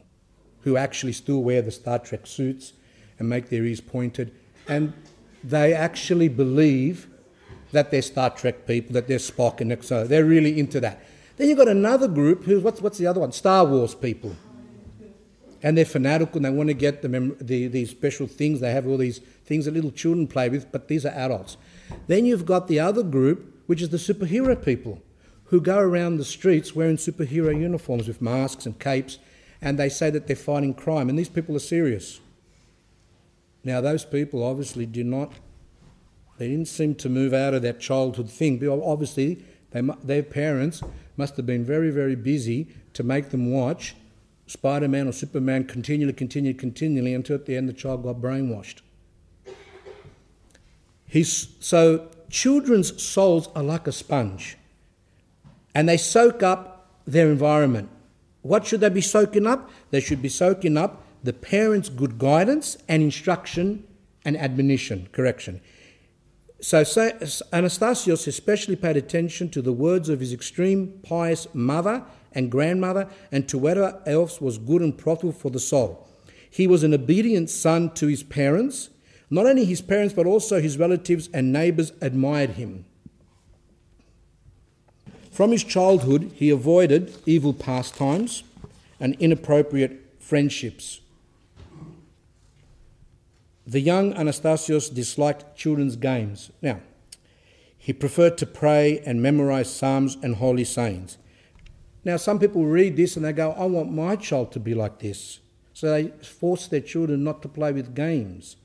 who actually still wear the Star Trek suits and make their ears pointed, and they actually believe that they're Star Trek people, that they're Spock, and so they're really into that. Then you've got another group who, what's, what's the other one? Star Wars people. And they're fanatical and they want to get the, mem- the, these special things. They have all these things that little children play with, but these are adults. Then you've got the other group, which is the superhero people who go around the streets wearing superhero uniforms with masks and capes, and they say that they're fighting crime, and these people are serious. Now, those people obviously do not, they didn't seem to move out of that childhood thing. But obviously, they, their parents must have been very, very busy to make them watch Spider Man or Superman continually, continually, continually until at the end the child got brainwashed. He's, so, children's souls are like a sponge and they soak up their environment. What should they be soaking up? They should be soaking up the parents' good guidance and instruction and admonition, correction. So, Anastasios especially paid attention to the words of his extreme pious mother and grandmother and to whatever else was good and profitable for the soul. He was an obedient son to his parents. Not only his parents, but also his relatives and neighbours admired him. From his childhood, he avoided evil pastimes and inappropriate friendships. The young Anastasios disliked children's games. Now, he preferred to pray and memorize psalms and holy sayings. Now, some people read this and they go, I want my child to be like this. So they force their children not to play with games.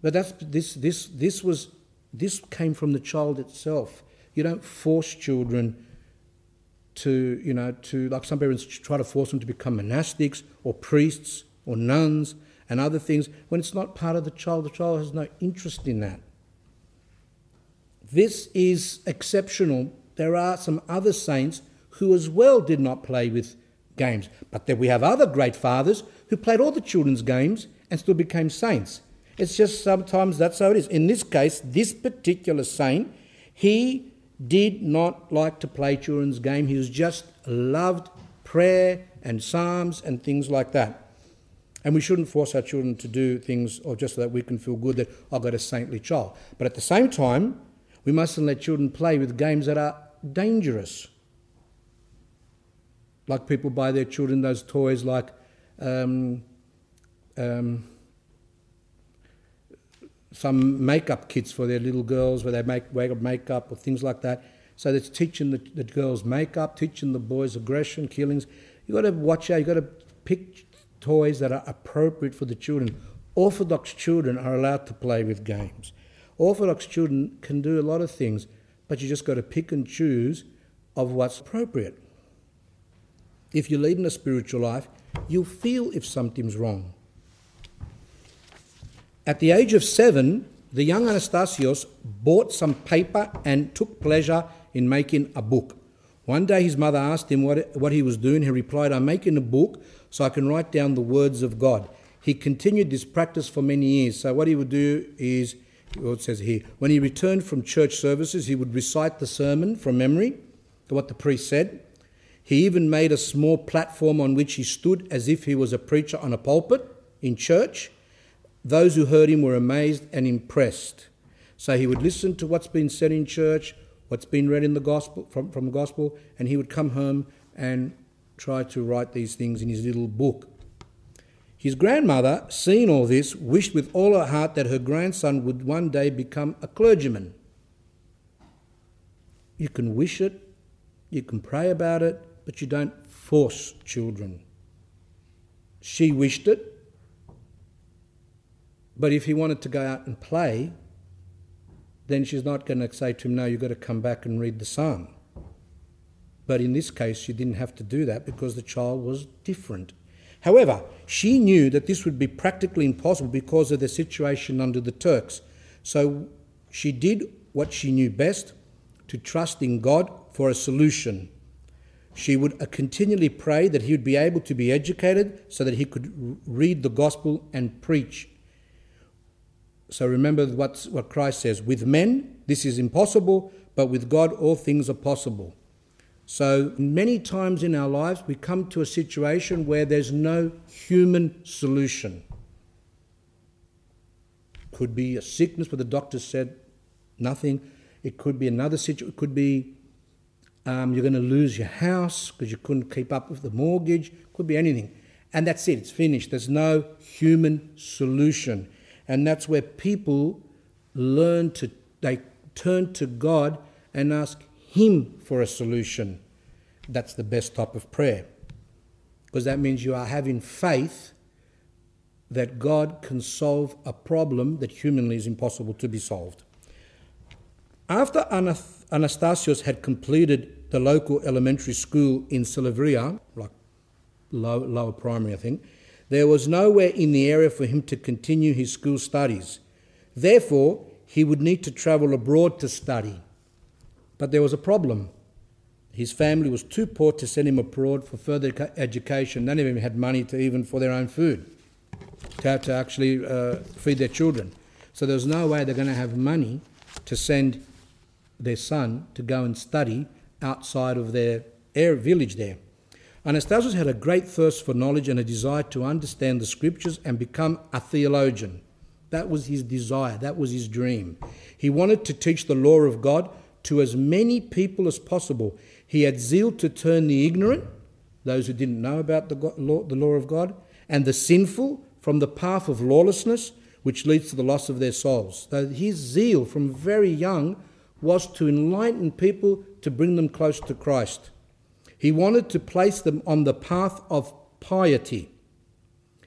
But that's, this, this, this, was, this came from the child itself. You don't force children to, you know, to, like some parents try to force them to become monastics or priests or nuns and other things when it's not part of the child. The child has no interest in that. This is exceptional. There are some other saints who as well did not play with games. But then we have other great fathers who played all the children's games and still became saints. It's just sometimes that's how it is. In this case, this particular saint, he did not like to play children's game. He was just loved prayer and psalms and things like that. And we shouldn't force our children to do things or just so that we can feel good that I've got a saintly child. But at the same time, we mustn't let children play with games that are dangerous. Like people buy their children those toys like um, um, some makeup kits for their little girls where they make makeup or things like that. So that's teaching the, the girls makeup, teaching the boys aggression, killings. You've got to watch out. You've got to pick toys that are appropriate for the children. Orthodox children are allowed to play with games. Orthodox children can do a lot of things, but you just got to pick and choose of what's appropriate. If you're leading a spiritual life, you'll feel if something's wrong. At the age of seven, the young Anastasios bought some paper and took pleasure in making a book. One day his mother asked him what, what he was doing. He replied, I'm making a book so I can write down the words of God. He continued this practice for many years. So what he would do is, it says here, when he returned from church services, he would recite the sermon from memory, what the priest said. He even made a small platform on which he stood as if he was a preacher on a pulpit in church. Those who heard him were amazed and impressed. So he would listen to what's been said in church, what's been read in the gospel from, from the gospel, and he would come home and try to write these things in his little book. His grandmother, seeing all this, wished with all her heart that her grandson would one day become a clergyman. You can wish it, you can pray about it, but you don't force children. She wished it, but if he wanted to go out and play, then she's not going to say to him, No, you've got to come back and read the psalm. But in this case, she didn't have to do that because the child was different. However, she knew that this would be practically impossible because of the situation under the Turks. So she did what she knew best to trust in God for a solution. She would uh, continually pray that he would be able to be educated so that he could read the gospel and preach so remember what, what Christ says with men, this is impossible, but with God, all things are possible. So many times in our lives, we come to a situation where there's no human solution. Could be a sickness where the doctor said nothing. It could be another situation. It could be um, you're going to lose your house because you couldn't keep up with the mortgage. Could be anything. And that's it, it's finished. There's no human solution. And that's where people learn to, they turn to God and ask Him for a solution. That's the best type of prayer. Because that means you are having faith that God can solve a problem that humanly is impossible to be solved. After Anastasios had completed the local elementary school in Silivria, like low, lower primary, I think, there was nowhere in the area for him to continue his school studies. Therefore, he would need to travel abroad to study. But there was a problem. His family was too poor to send him abroad for further education. None of them had money to even for their own food, to to actually uh, feed their children. So there was no way they're going to have money to send their son to go and study outside of their village there. Anastasios had a great thirst for knowledge and a desire to understand the scriptures and become a theologian. That was his desire, that was his dream. He wanted to teach the law of God to as many people as possible. He had zeal to turn the ignorant, those who didn't know about the, law, the law of God, and the sinful from the path of lawlessness, which leads to the loss of their souls. So his zeal from very young was to enlighten people to bring them close to Christ. He wanted to place them on the path of piety,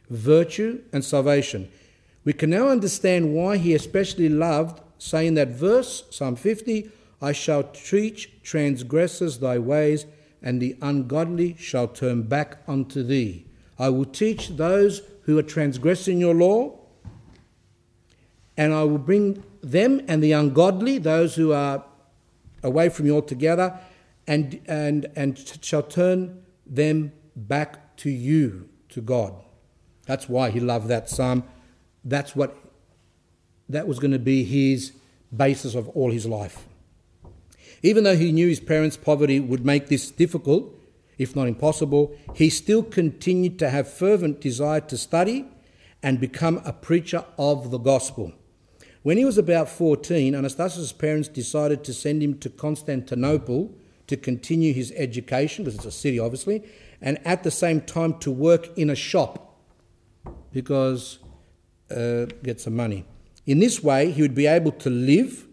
virtue, and salvation. We can now understand why he especially loved saying that verse, Psalm 50, I shall teach transgressors thy ways, and the ungodly shall turn back unto thee. I will teach those who are transgressing your law, and I will bring them and the ungodly, those who are away from you altogether, and, and, and shall turn them back to you, to God. That's why he loved that psalm. That's what that was going to be his basis of all his life. Even though he knew his parents' poverty would make this difficult, if not impossible, he still continued to have fervent desire to study and become a preacher of the gospel. When he was about 14, Anastasios' parents decided to send him to Constantinople to continue his education, because it's a city obviously, and at the same time to work in a shop because uh, get some money. In this way, he would be able to live,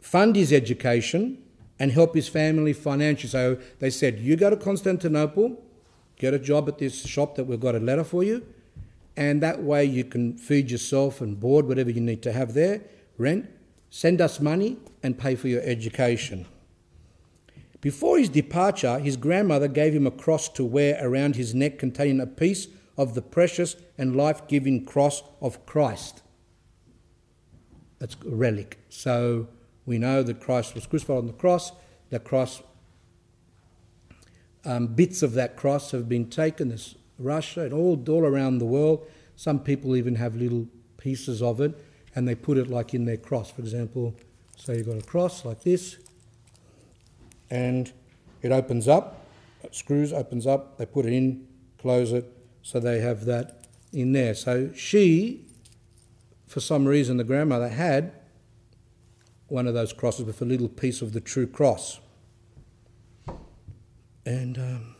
fund his education, and help his family financially. So they said, You go to Constantinople, get a job at this shop that we've got a letter for you, and that way you can feed yourself and board whatever you need to have there, rent, send us money, and pay for your education. Before his departure, his grandmother gave him a cross to wear around his neck containing a piece of the precious and life giving cross of Christ. That's a relic. So we know that Christ was crucified on the cross. The cross, um, bits of that cross have been taken. There's Russia and all, all around the world. Some people even have little pieces of it and they put it like in their cross. For example, so you've got a cross like this and it opens up, screws opens up, they put it in, close it, so they have that in there. So she, for some reason, the grandmother had one of those crosses with a little piece of the true cross. And um,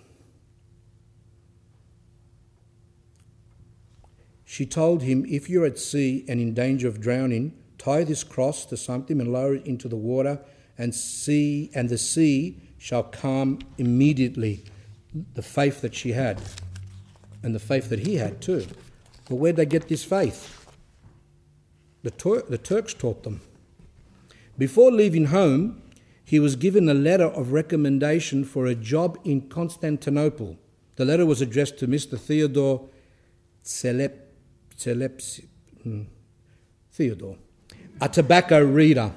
she told him, If you're at sea and in danger of drowning, tie this cross to something and lower it into the water, and sea and the sea shall calm immediately. The faith that she had and the faith that he had too. But where'd they get this faith? The, Tur- the Turks taught them. Before leaving home, he was given a letter of recommendation for a job in Constantinople. The letter was addressed to Mr. Theodore Celep, hmm, Theodore, a tobacco reader,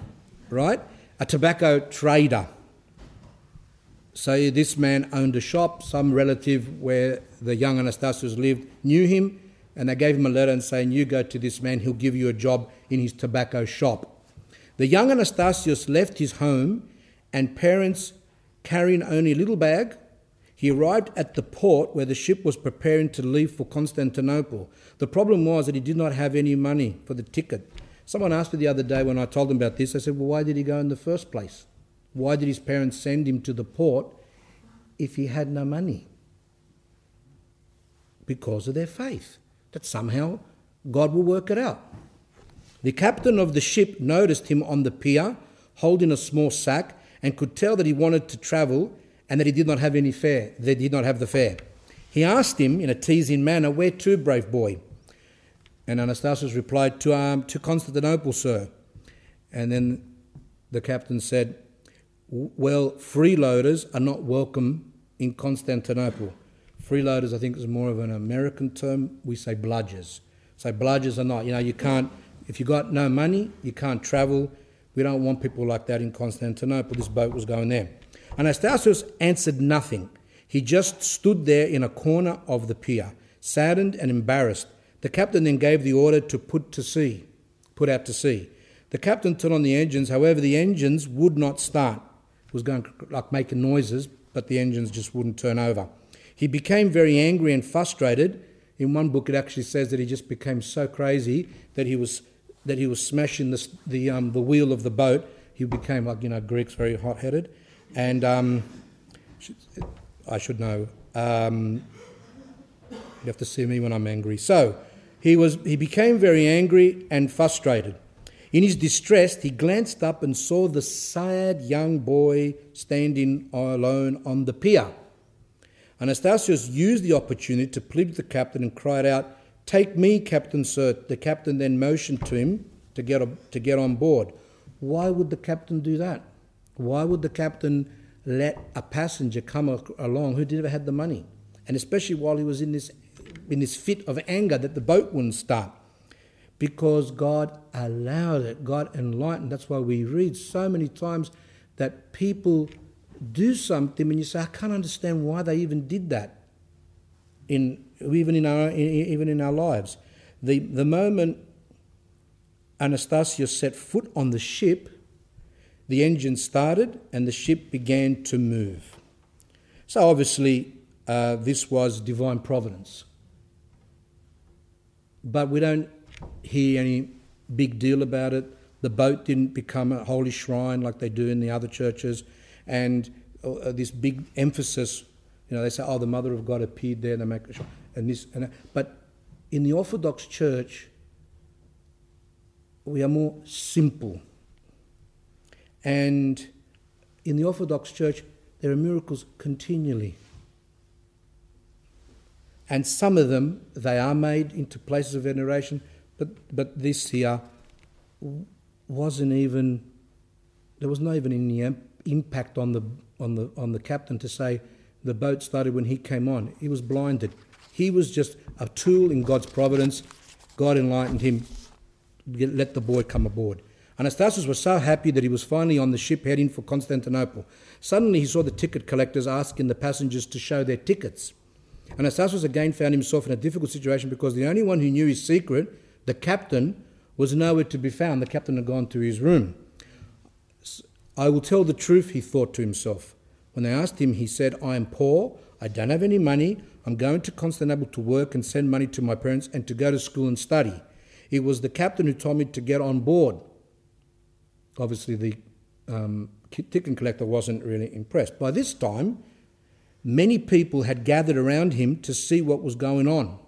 right? A tobacco trader. So this man owned a shop, some relative where the young Anastasios lived knew him, and they gave him a letter and saying, You go to this man, he'll give you a job in his tobacco shop. The young Anastasios left his home and parents carrying only a little bag. He arrived at the port where the ship was preparing to leave for Constantinople. The problem was that he did not have any money for the ticket. Someone asked me the other day when I told them about this, I said, Well, why did he go in the first place? Why did his parents send him to the port if he had no money? Because of their faith, that somehow God will work it out. The captain of the ship noticed him on the pier holding a small sack and could tell that he wanted to travel and that he did not have any fare. They did not have the fare. He asked him in a teasing manner, Where to, brave boy? And Anastasios replied, To, um, to Constantinople, sir. And then the captain said, well, freeloaders are not welcome in Constantinople. Freeloaders, I think, is more of an American term. We say bludgers. So bludgers are not. You know, you can't, if you've got no money, you can't travel. We don't want people like that in Constantinople. This boat was going there. Anastasios answered nothing. He just stood there in a corner of the pier, saddened and embarrassed. The captain then gave the order to put to sea, put out to sea. The captain turned on the engines, however, the engines would not start It was going like making noises, but the engines just wouldn't turn over. He became very angry and frustrated. In one book, it actually says that he just became so crazy that he was that he was smashing the the, um, the wheel of the boat. He became like you know Greeks, very hot headed, and um, I should know. Um, you have to see me when I'm angry. So he was he became very angry and frustrated. In his distress, he glanced up and saw the sad young boy standing alone on the pier. Anastasios used the opportunity to plead with the captain and cried out, Take me, Captain, sir. The captain then motioned to him to get, to get on board. Why would the captain do that? Why would the captain let a passenger come along who never had the money. And especially while he was in this, in this fit of anger that the boat wouldn't start. Because God allowed it, God enlightened. That's why we read so many times that people do something and you say, I can't understand why they even did that. In, even, in our, even in our lives. The, the moment Anastasios set foot on the ship, the engine started and the ship began to move. So, obviously, uh, this was divine providence. But we don't hear any big deal about it. The boat didn't become a holy shrine like they do in the other churches. And uh, this big emphasis, you know, they say, oh, the Mother of God appeared there, they make and this and that. But in the Orthodox Church, we are more simple. And in the Orthodox Church, there are miracles continually. And some of them, they are made into places of veneration, but, but this here wasn't even, there was not even any impact on the, on, the, on the captain to say the boat started when he came on. He was blinded. He was just a tool in God's providence. God enlightened him, let the boy come aboard. Anastasios was so happy that he was finally on the ship heading for Constantinople. Suddenly he saw the ticket collectors asking the passengers to show their tickets. Anastasios again found himself in a difficult situation because the only one who knew his secret, the captain, was nowhere to be found. The captain had gone to his room. I will tell the truth, he thought to himself. When they asked him, he said, I am poor, I don't have any money, I'm going to Constantinople to work and send money to my parents and to go to school and study. It was the captain who told me to get on board. Obviously, the um, ticket collector wasn't really impressed. By this time, many people had gathered around him to see what was going on.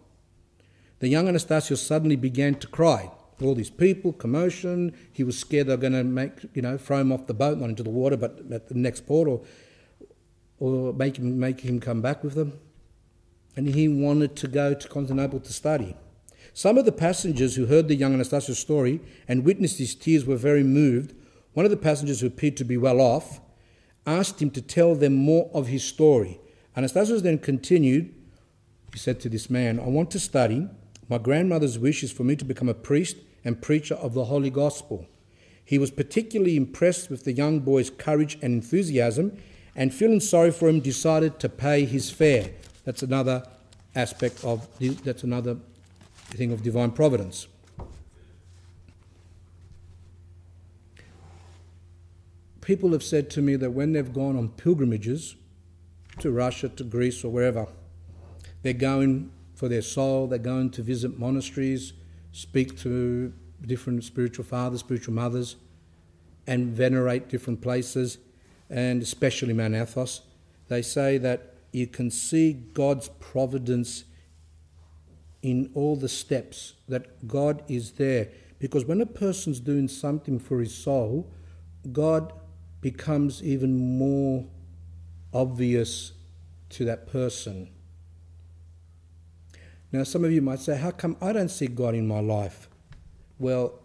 The young Anastasio suddenly began to cry. All these people, commotion. He was scared they were going to make, you know, throw him off the boat, not into the water, but at the next port, or, or make him make him come back with them. And he wanted to go to Constantinople to study. Some of the passengers who heard the young Anastasios' story and witnessed his tears were very moved. One of the passengers, who appeared to be well off, asked him to tell them more of his story. Anastasios then continued, he said to this man, I want to study. My grandmother's wish is for me to become a priest and preacher of the Holy Gospel. He was particularly impressed with the young boy's courage and enthusiasm, and feeling sorry for him, decided to pay his fare. That's another aspect of, that's another thing of divine providence. People have said to me that when they've gone on pilgrimages to Russia, to Greece, or wherever, they're going for their soul, they're going to visit monasteries, speak to different spiritual fathers, spiritual mothers, and venerate different places, and especially Mount Athos. They say that you can see God's providence in all the steps, that God is there. Because when a person's doing something for his soul, God becomes even more obvious to that person. Now, some of you might say, How come I don't see God in my life? Well,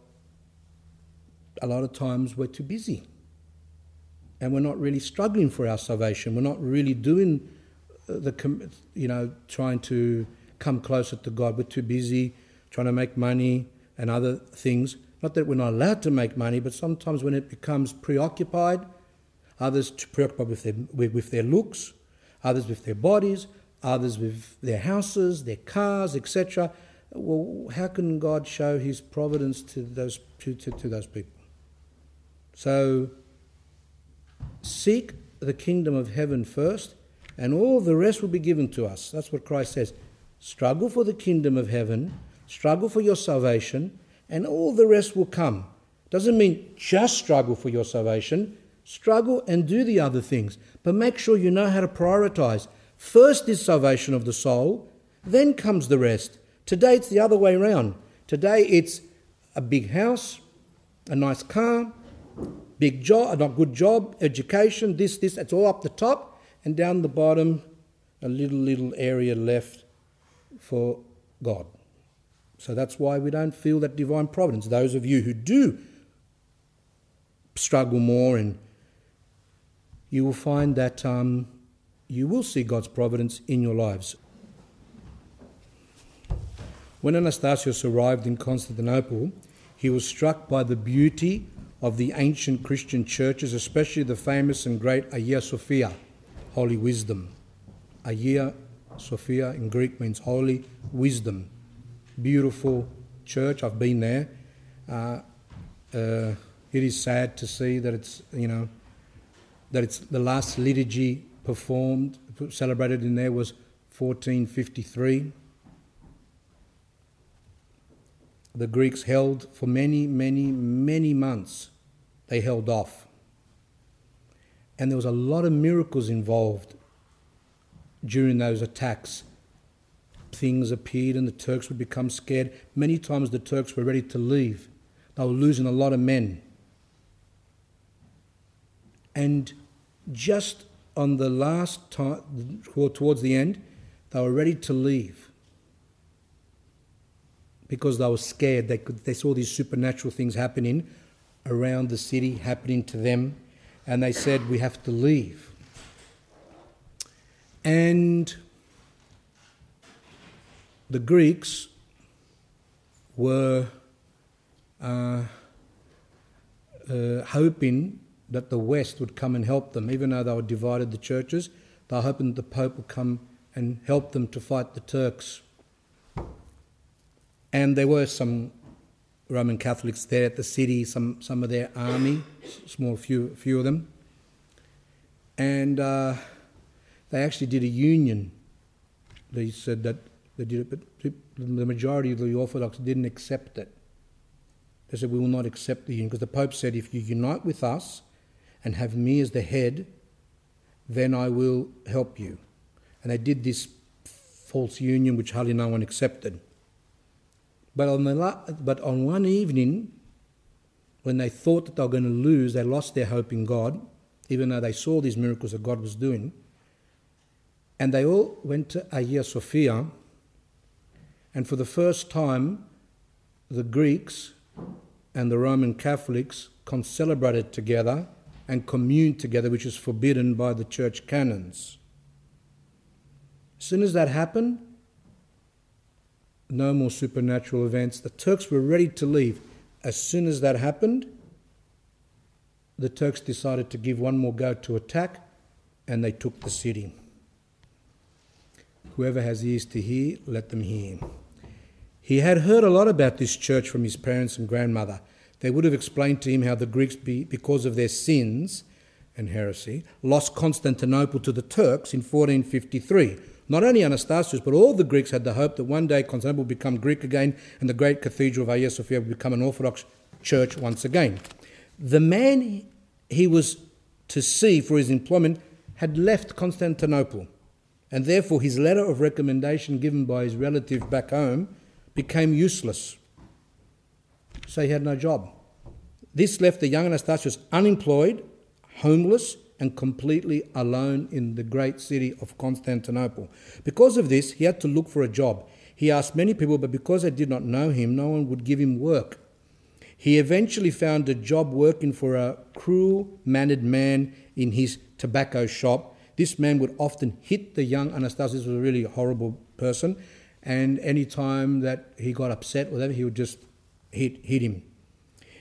a lot of times we're too busy and we're not really struggling for our salvation. We're not really doing uh, the, you know, trying to come closer to God. We're too busy trying to make money and other things. Not that we're not allowed to make money, but sometimes when it becomes preoccupied, others preoccupied with their, with, with their looks, others with their bodies, others with their houses, their cars, etc. Well, how can God show His providence to those to, to, to those people? So, seek the kingdom of heaven first, and all the rest will be given to us. That's what Christ says. Struggle for the kingdom of heaven, struggle for your salvation, and all the rest will come. Doesn't mean just struggle for your salvation, struggle and do the other things, but make sure you know how to prioritize. First is salvation of the soul, then comes the rest. Today it's the other way around. Today it's a big house, a nice car, big job, a good job, education, this, this, it's all up the top, and down the bottom, a little, little area left for God. So that's why we don't feel that divine providence. Those of you who do struggle more and you will find that um, you will see God's providence in your lives. When Anastasios arrived in Constantinople, he was struck by the beauty of the ancient Christian churches, especially the famous and great Hagia Sophia, Holy Wisdom. Hagia Sophia in Greek means holy wisdom. Beautiful church. I've been there. Uh, uh, it is sad to see that it's you know that it's the last liturgy performed celebrated in there was 1453. The Greeks held for many, many, many months. They held off. And there was a lot of miracles involved during those attacks. Things appeared and the Turks would become scared. Many times the Turks were ready to leave. They were losing a lot of men. And just on the last time, towards the end, they were ready to leave because they were scared. They, could, they saw these supernatural things happening around the city, happening to them, and they said, We have to leave. And the Greeks were uh, uh, hoping that the West would come and help them, even though they were divided the churches. They were hoping that the Pope would come and help them to fight the Turks. And there were some Roman Catholics there at the city, some, some of their army, small few, few of them. And uh, they actually did a union. They said that they did it, but the majority of the Orthodox didn't accept it. They said, We will not accept the union. Because the Pope said, If you unite with us and have me as the head, then I will help you. And they did this false union, which hardly no one accepted. But on, the la- but on one evening, when they thought that they were going to lose, they lost their hope in God, even though they saw these miracles that God was doing. And they all went to Hagia Sophia, and for the first time, the Greeks and the Roman Catholics concelebrated together and commune together, which is forbidden by the church canons. As soon as that happened, no more supernatural events. The Turks were ready to leave. As soon as that happened, the Turks decided to give one more go to attack and they took the city. Whoever has ears to hear, let them hear. He had heard a lot about this church from his parents and grandmother. They would have explained to him how the Greeks, because of their sins and heresy, lost Constantinople to the Turks in 1453 not only Anastasios, but all the Greeks had the hope that one day Constantinople would become Greek again and the great cathedral of Hagia Sophia would become an Orthodox church once again. The man he was to see for his employment had left Constantinople, and therefore his letter of recommendation given by his relative back home became useless. So he had no job. This left the young Anastasios unemployed, homeless, and completely alone in the great city of Constantinople. Because of this, he had to look for a job. He asked many people, but because they did not know him, no one would give him work. He eventually found a job working for a cruel mannered man in his tobacco shop. This man would often hit the young Anastasios, was a really horrible person, and any time that he got upset or whatever, he would just hit, hit him.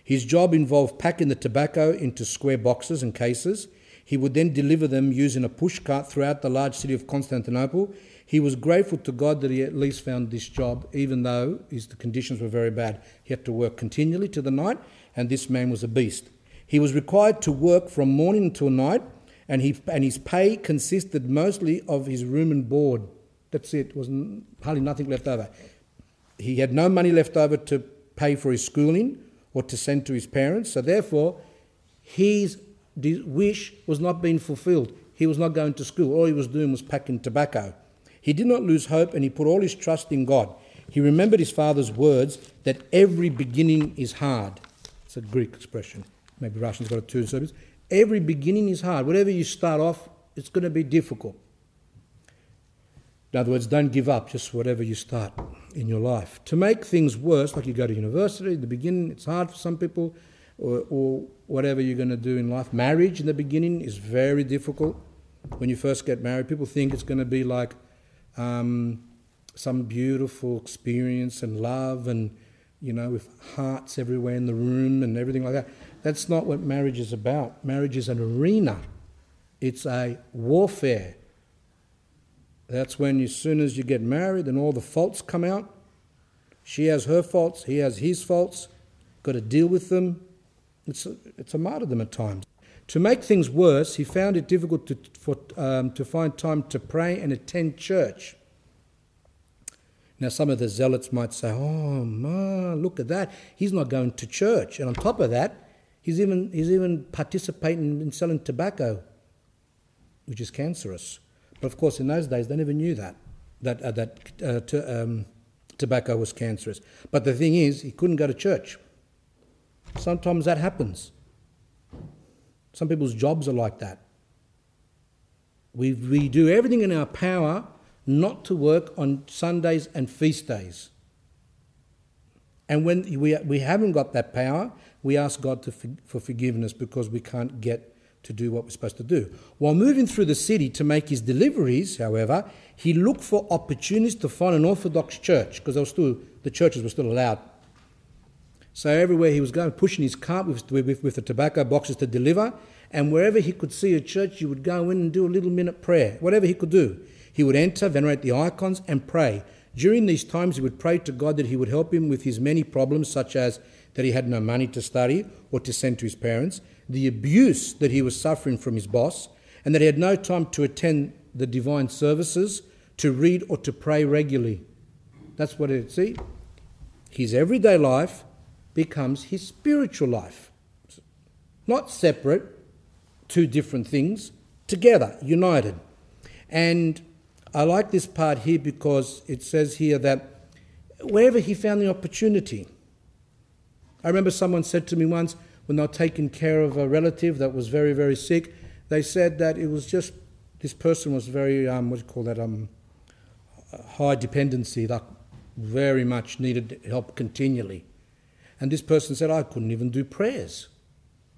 His job involved packing the tobacco into square boxes and cases. He would then deliver them using a pushcart throughout the large city of Constantinople. He was grateful to God that he at least found this job, even though his, the conditions were very bad. He had to work continually to the night, and this man was a beast. He was required to work from morning until night, and, he, and his pay consisted mostly of his room and board. That's it, was hardly nothing left over. He had no money left over to pay for his schooling or to send to his parents, so therefore his wish was not being fulfilled. He was not going to school. All he was doing was packing tobacco. He did not lose hope and he put all his trust in God. He remembered his father's words that every beginning is hard. It's a Greek expression. Maybe Russian's got it too. So every beginning is hard. Whatever you start off, it's going to be difficult. In other words, don't give up just whatever you start in your life. To make things worse, like you go to university, the beginning, it's hard for some people or, or whatever you're going to do in life. Marriage in the beginning is very difficult. When you first get married, people think it's going to be like um, some beautiful experience and love and, you know, with hearts everywhere in the room and everything like that. That's not what marriage is about. Marriage is an arena, it's a warfare. That's when, as soon as you get married and all the faults come out, she has her faults, he has his faults, got to deal with them. It's a, it's a martyrdom at times. To make things worse, he found it difficult to, for, um, to find time to pray and attend church. Now, some of the zealots might say, Oh, ma, look at that. He's not going to church. And on top of that, he's even, he's even participating in selling tobacco, which is cancerous. But of course, in those days, they never knew that, that, uh, that uh, to, um, tobacco was cancerous. But the thing is, he couldn't go to church. Sometimes that happens. Some people's jobs are like that. We, we do everything in our power not to work on Sundays and feast days. And when we, we haven't got that power, we ask God to, for forgiveness because we can't get to do what we're supposed to do. While moving through the city to make his deliveries, however, he looked for opportunities to find an Orthodox church because the churches were still allowed. So everywhere he was going, pushing his cart with, with, with the tobacco boxes to deliver, and wherever he could see a church, he would go in and do a little minute prayer, whatever he could do. He would enter, venerate the icons, and pray. During these times, he would pray to God that he would help him with his many problems, such as that he had no money to study or to send to his parents, the abuse that he was suffering from his boss, and that he had no time to attend the divine services, to read or to pray regularly. That's what it see. His everyday life becomes his spiritual life. Not separate, two different things, together, united. And I like this part here because it says here that wherever he found the opportunity, I remember someone said to me once, were taking care of a relative that was very, very sick, they said that it was just this person was very, um, what do you call that, um, high dependency, like very much needed help continually. And this person said, I couldn't even do prayers.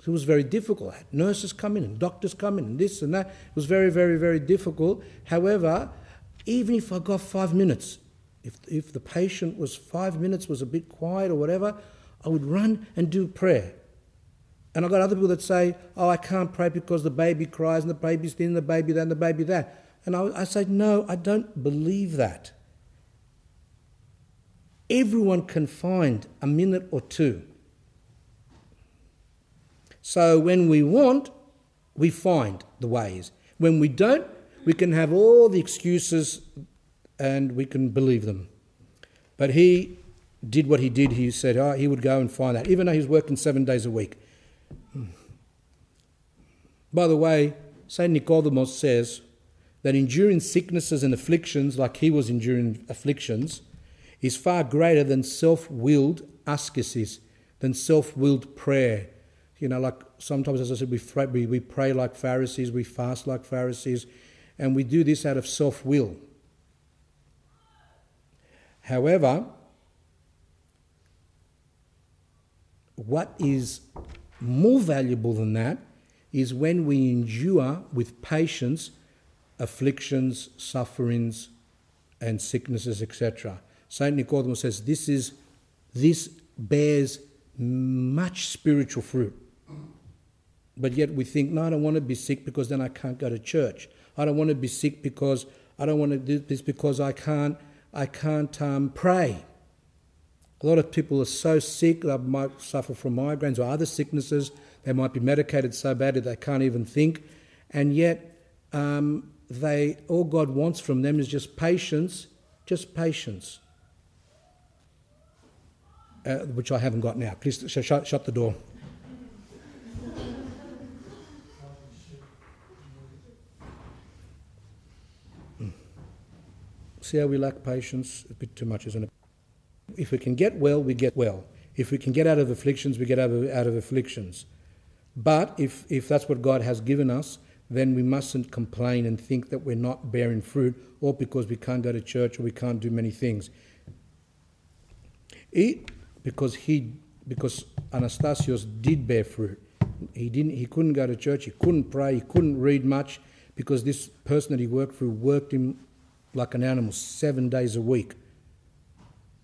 It was very difficult. I had nurses come in and doctors come in and this and that. It was very, very, very difficult. However, even if I got five minutes, if, if the patient was five minutes, was a bit quiet or whatever, I would run and do prayer. And I've got other people that say, oh, I can't pray because the baby cries and the baby's this and the baby that and the baby that. And I, I say, no, I don't believe that. Everyone can find a minute or two. So when we want, we find the ways. When we don't, we can have all the excuses and we can believe them. But he did what he did. He said oh, he would go and find that, even though he was working seven days a week. By the way, St. Nicodemus says that enduring sicknesses and afflictions, like he was enduring afflictions, is far greater than self willed ascesis, than self willed prayer. You know, like sometimes, as I said, we we pray like Pharisees, we fast like Pharisees, and we do this out of self will. However, what is more valuable than that is when we endure with patience afflictions, sufferings, and sicknesses, etc. Saint Nicodemus says this is this bears much spiritual fruit. But yet we think, no, I don't want to be sick because then I can't go to church. I don't want to be sick because I don't want to do this because I can't I can't um, pray. A lot of people are so sick, they might suffer from migraines or other sicknesses. They might be medicated so badly they can't even think. And yet, um, they, all God wants from them is just patience, just patience. Uh, which I haven't got now. Please shut, shut the door. Hmm. See how we lack patience? A bit too much, isn't it? If we can get well, we get well. If we can get out of afflictions, we get out of, out of afflictions. But if, if that's what God has given us, then we mustn't complain and think that we're not bearing fruit, or because we can't go to church or we can't do many things. Eat because he because Anastasios did bear fruit. He didn't. He couldn't go to church. He couldn't pray. He couldn't read much because this person that he worked for worked him like an animal seven days a week.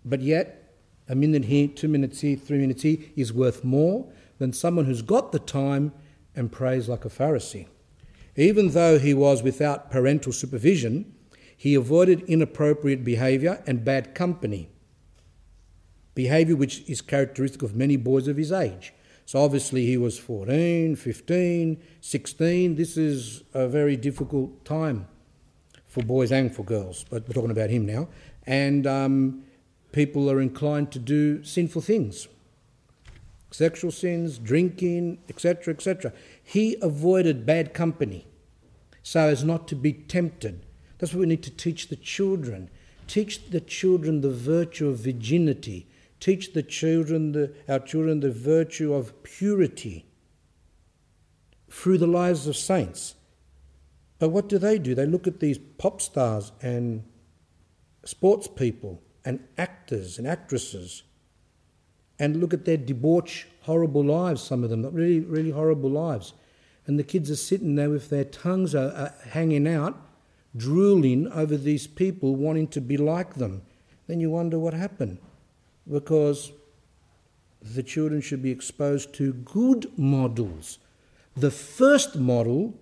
But yet, a minute here, two minutes here, three minutes here is worth more than someone who's got the time and prays like a Pharisee. Even though he was without parental supervision, he avoided inappropriate behaviour and bad company, behaviour which is characteristic of many boys of his age. So obviously he was 14, 15, 16. This is a very difficult time for boys and for girls, but we're talking about him now. And um, people are inclined to do sinful things sexual sins, drinking, etc., etc. He avoided bad company so as not to be tempted. That's what we need to teach the children. Teach the children the virtue of virginity. Teach the children, the, our children, the virtue of purity through the lives of saints. But what do they do? They look at these pop stars and sports people and actors and actresses and look at their debauch, horrible lives, some of them, really, really horrible lives. And the kids are sitting there with their tongues are, are hanging out, drooling over these people, wanting to be like them. Then you wonder what happened. Because the children should be exposed to good models. The first model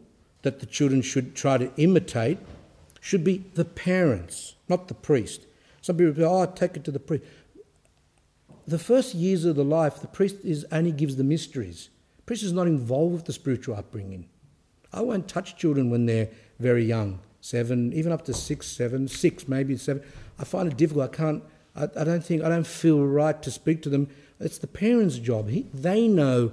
that the children should try to imitate should be the parents, not the priest. Some people say, oh, take it to the priest. The first years of the life, the priest is, only gives the mysteries. The priest is not involved with the spiritual upbringing. I won't touch children when they're very young, seven, even up to six, seven, six, maybe seven. I find it difficult. I can't, I, I don't think, I don't feel right to speak to them. It's the parents' job. He, they know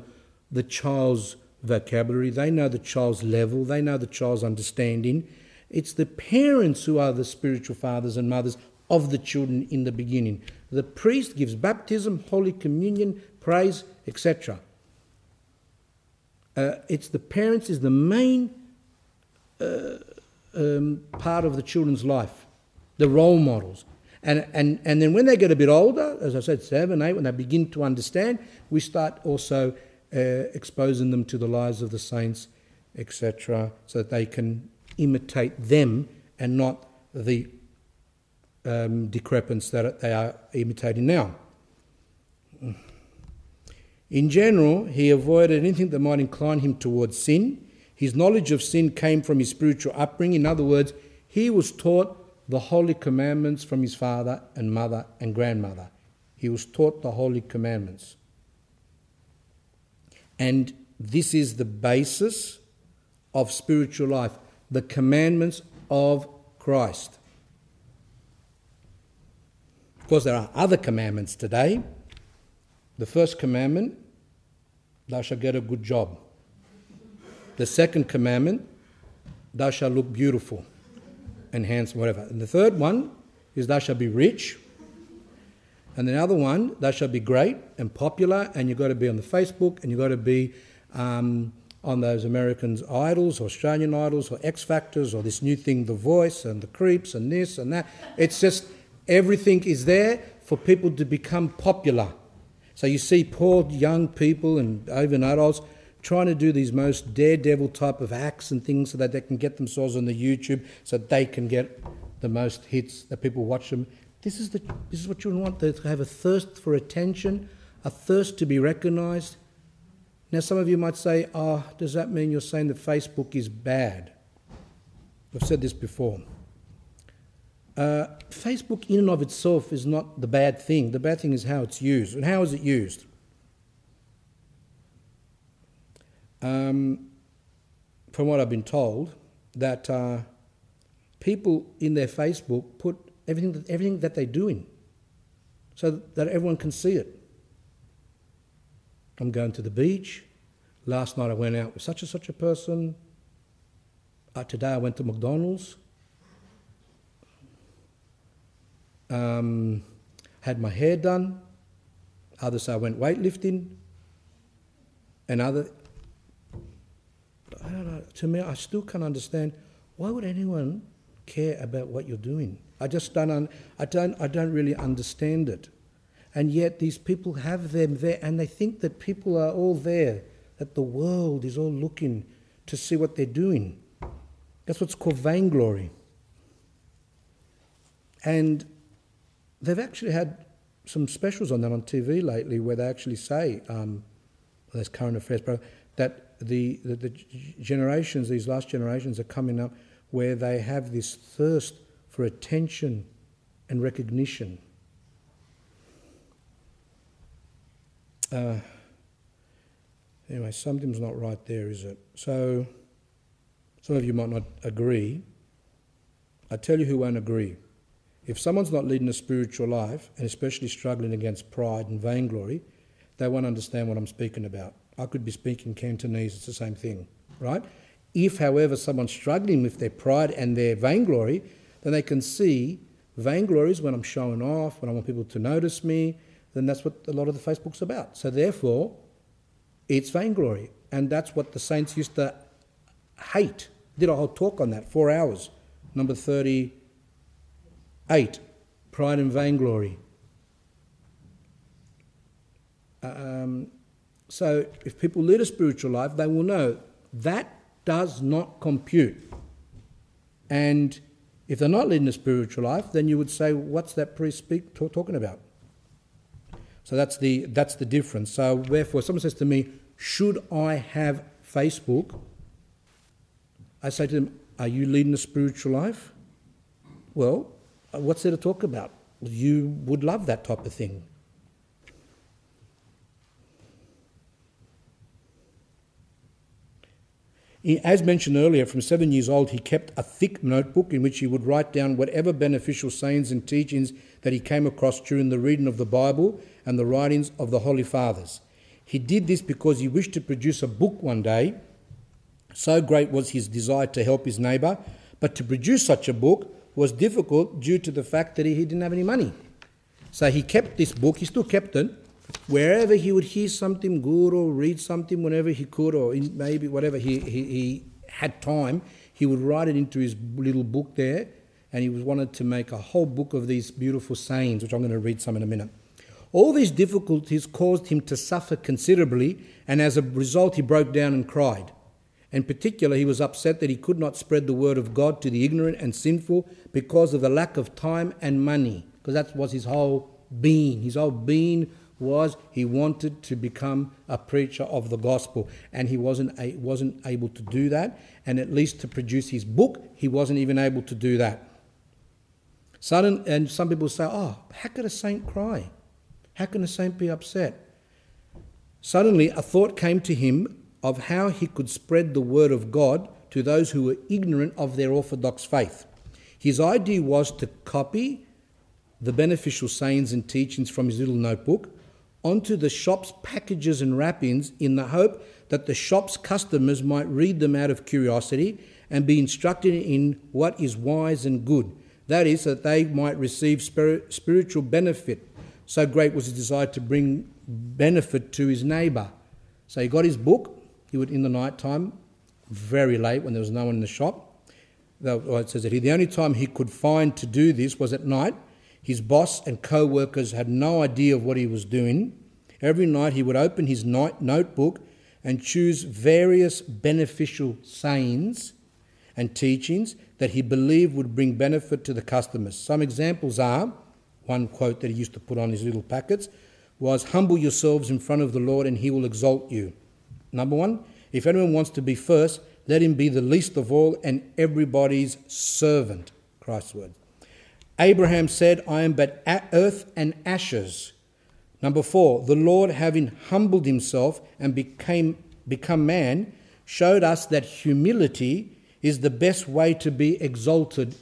the child's vocabulary, they know the child's level, they know the child's understanding. It's the parents who are the spiritual fathers and mothers of the children in the beginning. The priest gives baptism, Holy Communion, praise, etc. Uh, it's the parents is the main uh, um, part of the children's life, the role models. And, and, and then when they get a bit older, as I said, seven, eight, when they begin to understand, we start also uh, exposing them to the lives of the saints, etc., so that they can imitate them and not the um, decrepence that they are imitating now. In general, he avoided anything that might incline him towards sin. His knowledge of sin came from his spiritual upbringing. In other words, he was taught the holy commandments from his father and mother and grandmother. He was taught the holy commandments. And this is the basis of spiritual life the commandments of Christ. Of course, there are other commandments today. The first commandment, thou shalt get a good job. The second commandment, thou shalt look beautiful and handsome, whatever. And the third one is thou shalt be rich and the other one, thou shall be great and popular, and you've got to be on the Facebook, and you've got to be um, on those Americans' idols, or Australian idols, or X Factors, or this new thing, The Voice, and The Creeps, and this and that. It's just everything is there for people to become popular. So you see poor young people and even adults trying to do these most daredevil type of acts and things so that they can get themselves on the YouTube so they can get the most hits that people watch them this is, the, this is what you want, to have a thirst for attention, a thirst to be recognised. Now, some of you might say, oh, does that mean you're saying that Facebook is bad? I've said this before. Uh, Facebook, in and of itself, is not the bad thing. The bad thing is how it's used. And how is it used? Um, from what I've been told, that uh, people in their Facebook put everything that, everything that they're doing so that everyone can see it. I'm going to the beach. Last night I went out with such and such a person. Uh, today I went to McDonald's. Um, had my hair done. Others I went weightlifting. And other, I don't know, to me, I still can't understand why would anyone care about what you're doing? I just don't, un- I don't, I don't really understand it. And yet these people have them there and they think that people are all there, that the world is all looking to see what they're doing. That's what's called vainglory. And they've actually had some specials on that on TV lately where they actually say, um, well, there's current affairs, program, that the, the, the generations, these last generations, are coming up where they have this thirst for attention and recognition. Uh, anyway, something's not right there, is it? So, some of you might not agree. I tell you who won't agree. If someone's not leading a spiritual life, and especially struggling against pride and vainglory, they won't understand what I'm speaking about. I could be speaking Cantonese, it's the same thing, right? If, however, someone's struggling with their pride and their vainglory, then they can see vainglory is when I'm showing off, when I want people to notice me, then that's what a lot of the Facebook's about. So therefore, it's vainglory. And that's what the saints used to hate. Did a whole talk on that, four hours. Number 38, pride and vainglory. Um, so if people lead a spiritual life, they will know that does not compute. And if they're not leading a spiritual life, then you would say, what's that priest speak, talking about? So that's the, that's the difference. So therefore, someone says to me, should I have Facebook? I say to them, are you leading a spiritual life? Well, Uh, what's there to talk about? You would love that type of thing. As mentioned earlier, from seven years old, he kept a thick notebook in which he would write down whatever beneficial sayings and teachings that he came across during the reading of the Bible and the writings of the Holy Fathers. He did this because he wished to produce a book one day. So great was his desire to help his neighbour, but to produce such a book was difficult due to the fact that he didn't have any money. So he kept this book, he still kept it, wherever he would hear something good or read something whenever he could, or maybe whatever he, he, he had time, he would write it into his little book there, and he wanted to make a whole book of these beautiful sayings, which I'm going to read some in a minute. All these difficulties caused him to suffer considerably, and as a result, he broke down and cried. In particular, he was upset that he could not spread the word of God to the ignorant and sinful because of the lack of time and money, because that was his whole being. His whole being was he wanted to become a preacher of the gospel, and he wasn't, a, wasn't able to do that. And at least to produce his book, he wasn't even able to do that. Sudden, and some people say, Oh, how could a saint cry? How can a saint be upset? Suddenly, a thought came to him of how he could spread the word of God to those who were ignorant of their orthodox faith. His idea was to copy the beneficial sayings and teachings from his little notebook onto the shop's packages and wrappings in the hope that the shop's customers might read them out of curiosity and be instructed in what is wise and good. That is, that they might receive spiritual benefit. So great was his desire to bring benefit to his neighbour. So he got his book. He would, in the night time, very late when there was no one in the shop. It says that he, the only time he could find to do this was at night his boss and co workers had no idea of what he was doing. Every night he would open his night notebook and choose various beneficial sayings and teachings that he believed would bring benefit to the customers. Some examples are one quote that he used to put on his little packets was Humble yourselves in front of the Lord and he will exalt you. Number one, if anyone wants to be first, let him be the least of all and everybody's servant. Christ's words. Abraham said, I am but earth and ashes. Number four, the Lord, having humbled himself and became, become man, showed us that humility is the best way to be exalted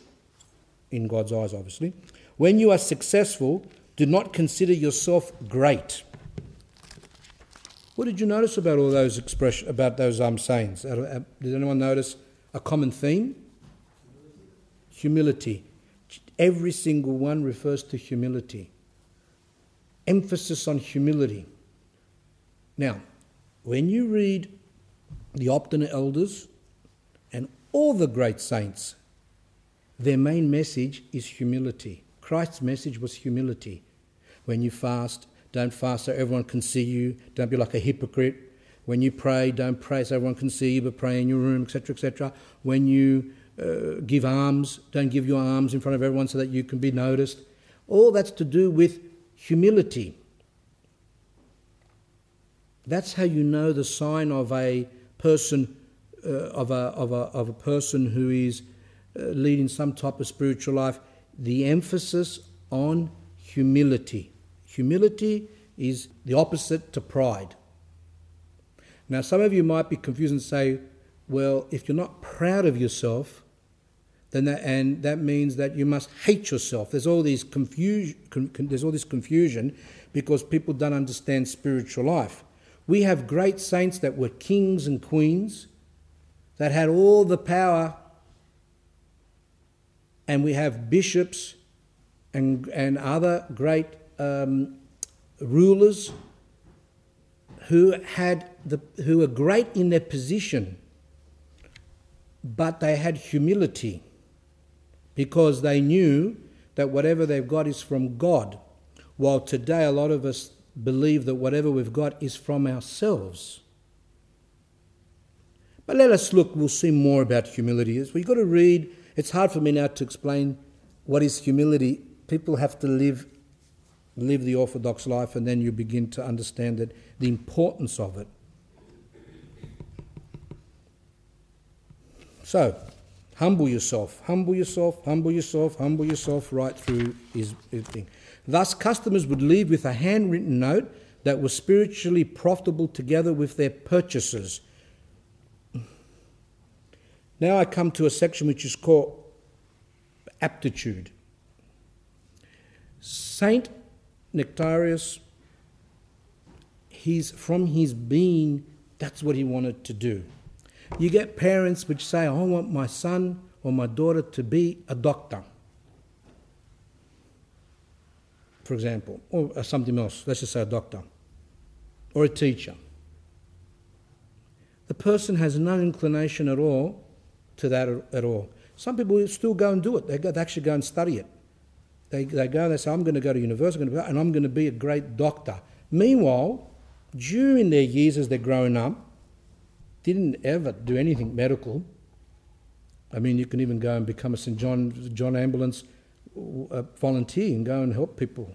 in God's eyes, obviously. When you are successful, do not consider yourself great. What did you notice about all those expression about those um, sayings? Did anyone notice a common theme? Humility. Every single one refers to humility. Emphasis on humility. Now, when you read the Optina elders and all the great saints, their main message is humility. Christ's message was humility. When you fast, don't fast so everyone can see you. Don't be like a hypocrite. When you pray, don't pray so everyone can see you, but pray in your room, etc., etc. When you uh, give alms, don't give your alms in front of everyone so that you can be noticed. All that's to do with humility. That's how you know the sign of a person, uh, of, a, of, a, of a person who is uh, leading some type of spiritual life. The emphasis on humility. Humility is the opposite to pride. Now, some of you might be confused and say, well, if you're not proud of yourself, then that, and that means that you must hate yourself. There's all, these confusion, con, there's all this confusion because people don't understand spiritual life. We have great saints that were kings and queens that had all the power, and we have bishops and, and other great um, rulers who had the, who were great in their position, but they had humility because they knew that whatever they've got is from God. While today a lot of us believe that whatever we've got is from ourselves. But let us look, we'll see more about humility. We've got to read, it's hard for me now to explain what is humility. People have to live live the orthodox life and then you begin to understand that the importance of it. So, humble yourself, humble yourself, humble yourself, humble yourself right through his, his thing. Thus, customers would leave with a handwritten note that was spiritually profitable together with their purchases. Now I come to a section which is called aptitude. Saint Nektarios, he's from his being, that's what he wanted to do. You get parents which say, I want my son or my daughter to be a doctor. for example, or uh, something else, let's just say a doctor or a teacher. The person has no inclination at all to that at all. Some people still go and do it. They, they actually go and study it. They, they go and they say, I'm going to go to university and I'm going to be a great doctor. Meanwhile, during their years as they're growing up, didn't ever do anything medical. I mean, you can even go and become a St. John, John ambulance uh, volunteer and go and help people.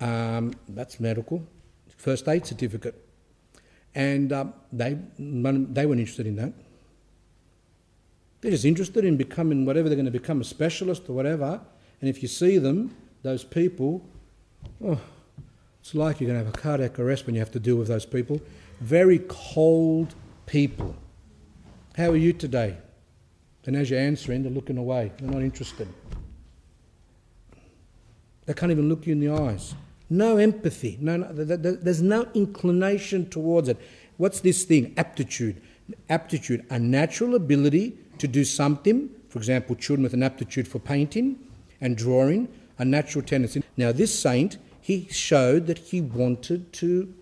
Um, that's medical, first aid certificate. And um, they, they weren't interested in that. They're just interested in becoming whatever they're going to become, a specialist or whatever. And if you see them, those people, oh, it's like you're going to have a cardiac arrest when you have to deal with those people. Very cold people. How are you today? And as you're answering, they're looking away. They're not interested. They can't even look you in the eyes. No empathy. No, no, there's no inclination towards it. What's this thing? Aptitude. Aptitude, a natural ability to do something. For example, children with an aptitude for painting and drawing, a natural tendency. Now, this saint, he showed that he wanted to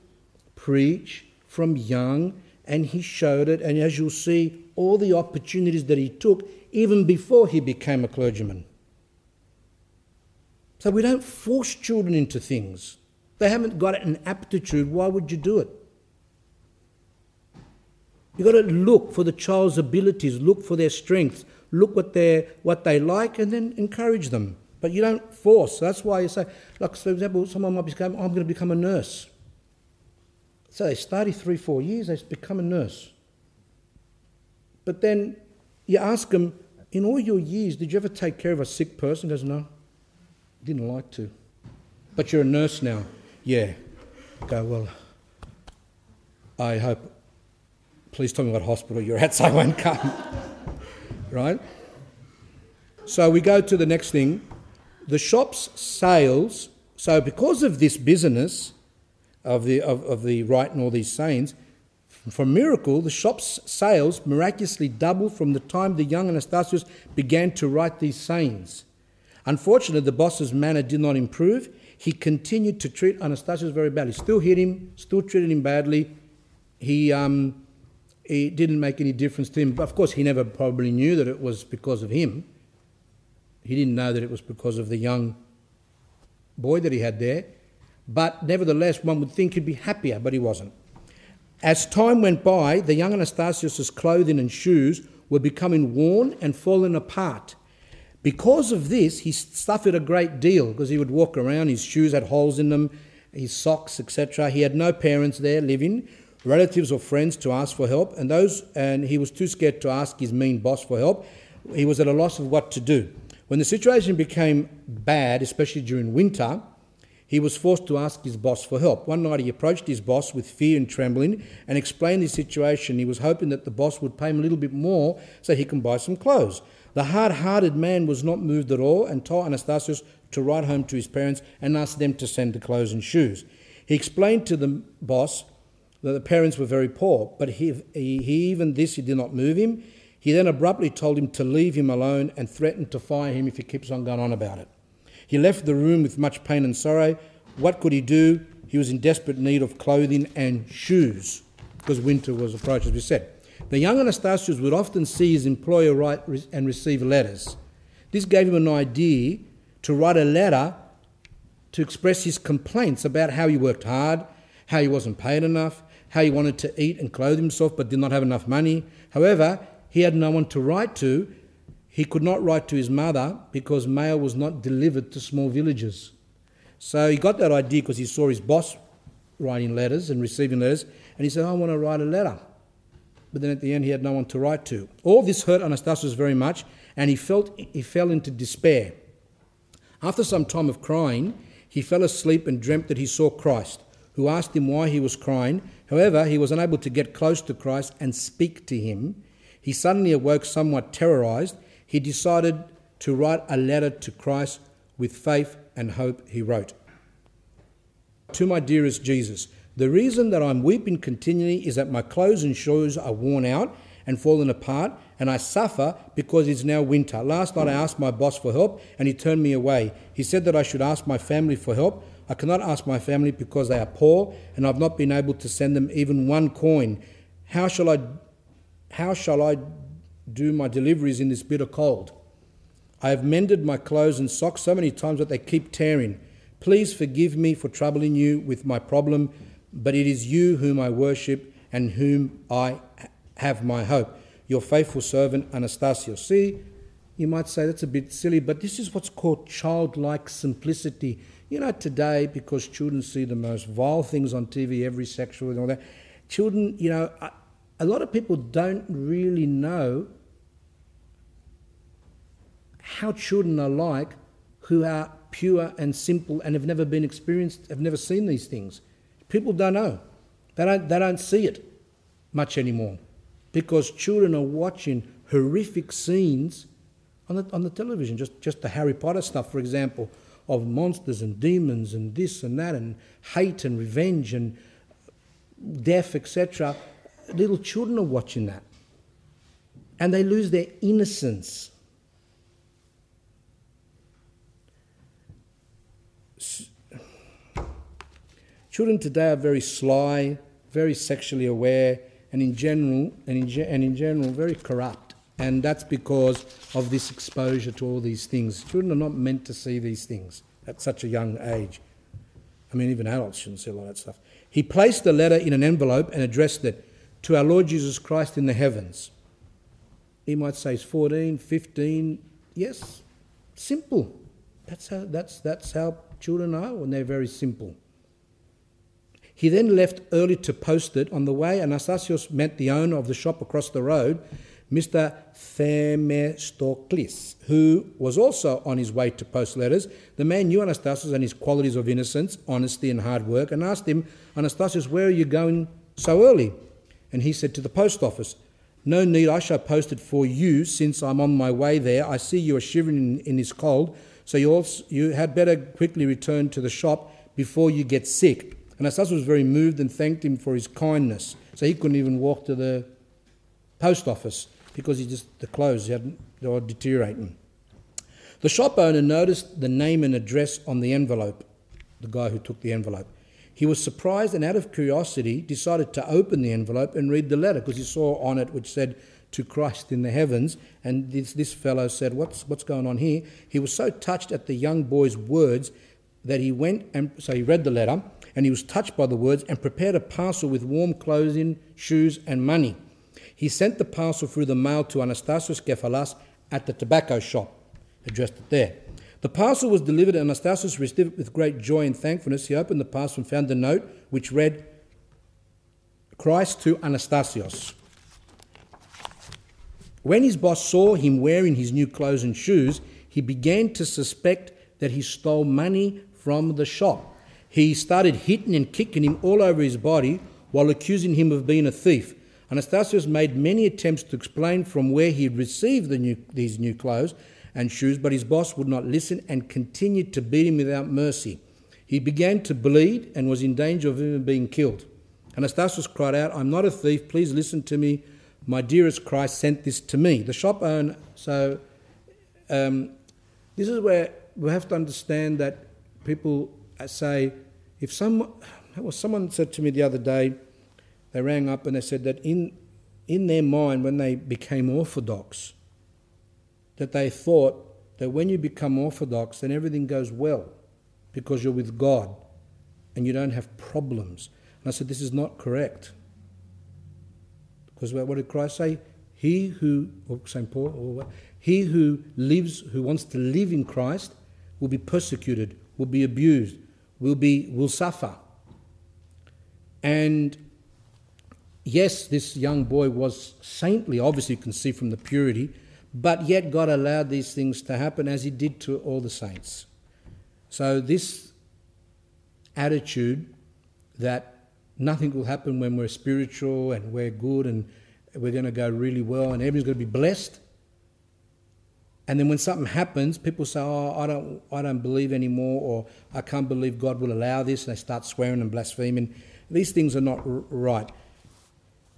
preach from young, and he showed it. And as you'll see, all the opportunities that he took, even before he became a clergyman. So we don't force children into things. They haven't got an aptitude. Why would you do it? You've got to look for the child's abilities, look for their strengths, look what, they what they like, and then encourage them. But you don't force. That's why you say, like, for example, someone might be oh, I'm going to become a nurse. So they study three, four years, they become a nurse. But then you ask them, in all your years, did you ever take care of a sick person? He goes, no. Didn't like to. But you're a nurse now. Yeah. Go, well, I hope, please tell me what hospital you're at so I won't come. right? So we go to the next thing. The shop's sales, so because of this business of the, of, of the writing all these sayings, from miracle, the shop's sales miraculously doubled from the time the young Anastasios began to write these sayings. Unfortunately, the boss's manner did not improve. He continued to treat Anastasios very badly. Still hit him, still treated him badly. He, um, it didn't make any difference to him. But of course, he never probably knew that it was because of him. He didn't know that it was because of the young boy that he had there, but nevertheless, one would think he'd be happier, but he wasn't. As time went by, the young Anastasios's clothing and shoes were becoming worn and falling apart. Because of this, he suffered a great deal because he would walk around, his shoes had holes in them, his socks, etc. He had no parents there living, relatives or friends to ask for help, and those and he was too scared to ask his mean boss for help. He was at a loss of what to do. When the situation became bad, especially during winter, he was forced to ask his boss for help. One night he approached his boss with fear and trembling and explained his situation. He was hoping that the boss would pay him a little bit more so he can buy some clothes. The hard hearted man was not moved at all and told Anastasios to write home to his parents and ask them to send the clothes and shoes. He explained to the boss the parents were very poor, but he, he, he even this he did not move him. He then abruptly told him to leave him alone and threatened to fire him if he keeps on going on about it. He left the room with much pain and sorrow. What could he do? He was in desperate need of clothing and shoes because winter was approaching, as we said. The young Anastasios would often see his employer write and receive letters. This gave him an idea to write a letter to express his complaints about how he worked hard, how he wasn't paid enough, how he wanted to eat and clothe himself but did not have enough money. However, he had no one to write to he could not write to his mother because mail was not delivered to small villages. So he got that idea because he saw his boss writing letters and receiving letters, and he said, I want to write a letter. But then at the end, he had no one to write to. All this hurt Anastasios very much, and he felt he fell into despair. After some time of crying, he fell asleep and dreamt that he saw Christ, who asked him why he was crying. However, he was unable to get close to Christ and speak to him. He suddenly awoke somewhat terrorized he decided to write a letter to Christ with faith and hope, he wrote. To my dearest Jesus, the reason that I'm weeping continually is that my clothes and shoes are worn out and fallen apart, and I suffer because it's now winter. Last night I asked my boss for help, and he turned me away. He said that I should ask my family for help. I cannot ask my family because they are poor, and I've not been able to send them even one coin. How shall I, how shall I do my deliveries in this bitter cold. I have mended my clothes and socks so many times that they keep tearing. Please forgive me for troubling you with my problem, but it is you whom I worship and whom I have my hope. Your faithful servant, Anastasios. See, you might say that's a bit silly, but this is what's called childlike simplicity. You know, today, because children see the most vile things on TV, every sexual and all that, children, you know, a lot of people don't really know how children are like who are pure and simple and have never been experienced, have never seen these things. People don't know. They don't, they don't see it much anymore because children are watching horrific scenes on the, on the television, just, just the Harry Potter stuff, for example, of monsters and demons and this and that and hate and revenge and death, etc little children are watching that. And they lose their innocence. Children today are very sly, very sexually aware, and in general, and in, ge- and in general, very corrupt. And that's because of this exposure to all these things. Children are not meant to see these things at such a young age. I mean, even adults shouldn't see a lot of that stuff. He placed the letter in an envelope and addressed it to our Lord Jesus Christ in the heavens. He might say it's 14, 15. Yes, simple. That's how, that's, that's how children are when they're very simple. He then left early to post it. On the way, Anastasios met the owner of the shop across the road, Mr. Themistoklis, who was also on his way to post letters. The man knew Anastasios and his qualities of innocence, honesty, and hard work, and asked him, Anastasios, where are you going so early? And he said to the post office, No need, I shall post it for you, since I'm on my way there. I see you are shivering in, in this cold, so you, also, you had better quickly return to the shop before you get sick. And Anastasios was very moved and thanked him for his kindness. So he couldn't even walk to the post office because he just the clothes had, they were deteriorating. The shop owner noticed the name and address on the envelope, the guy who took the envelope. He was surprised and out of curiosity decided to open the envelope and read the letter because he saw on it which said, To Christ in the heavens. And this, this fellow said, what's, what's going on here? He was so touched at the young boy's words that he went and so he read the letter and he was touched by the words and prepared a parcel with warm clothing, shoes, and money. He sent the parcel through the mail to Anastasios Kefalas at the tobacco shop, addressed it there. The parcel was delivered, and Anastasios received it with great joy and thankfulness. He opened the parcel and found a note which read, Christ to Anastasios. When his boss saw him wearing his new clothes and shoes, he began to suspect that he stole money from the shop. He started hitting and kicking him all over his body while accusing him of being a thief. Anastasios made many attempts to explain from where he had received the new, these new clothes and shoes, but his boss would not listen and continued to beat him without mercy. He began to bleed and was in danger of even being killed. Anastasios cried out, I'm not a thief, please listen to me. My dearest Christ sent this to me. The shop owner, so um, this is where we have to understand that people say, if someone, well, someone said to me the other day, they rang up and they said that in, in their mind, when they became Orthodox, that they thought that when you become Orthodox, then everything goes well because you're with God and you don't have problems. And I said, This is not correct. Because what did Christ say? He who, oh, or St. Paul, or he who lives, who wants to live in Christ, will be persecuted, will be abused, will be will suffer. And yes, this young boy was saintly, obviously you can see from the purity, but yet God allowed these things to happen as He did to all the saints. So, this attitude that nothing will happen when we're spiritual and we're good and we're going to go really well and everybody's going to be blessed. And then when something happens, people say, "Oh, I don't, I don't believe anymore," or "I can't believe God will allow this," and they start swearing and blaspheming. These things are not r- right.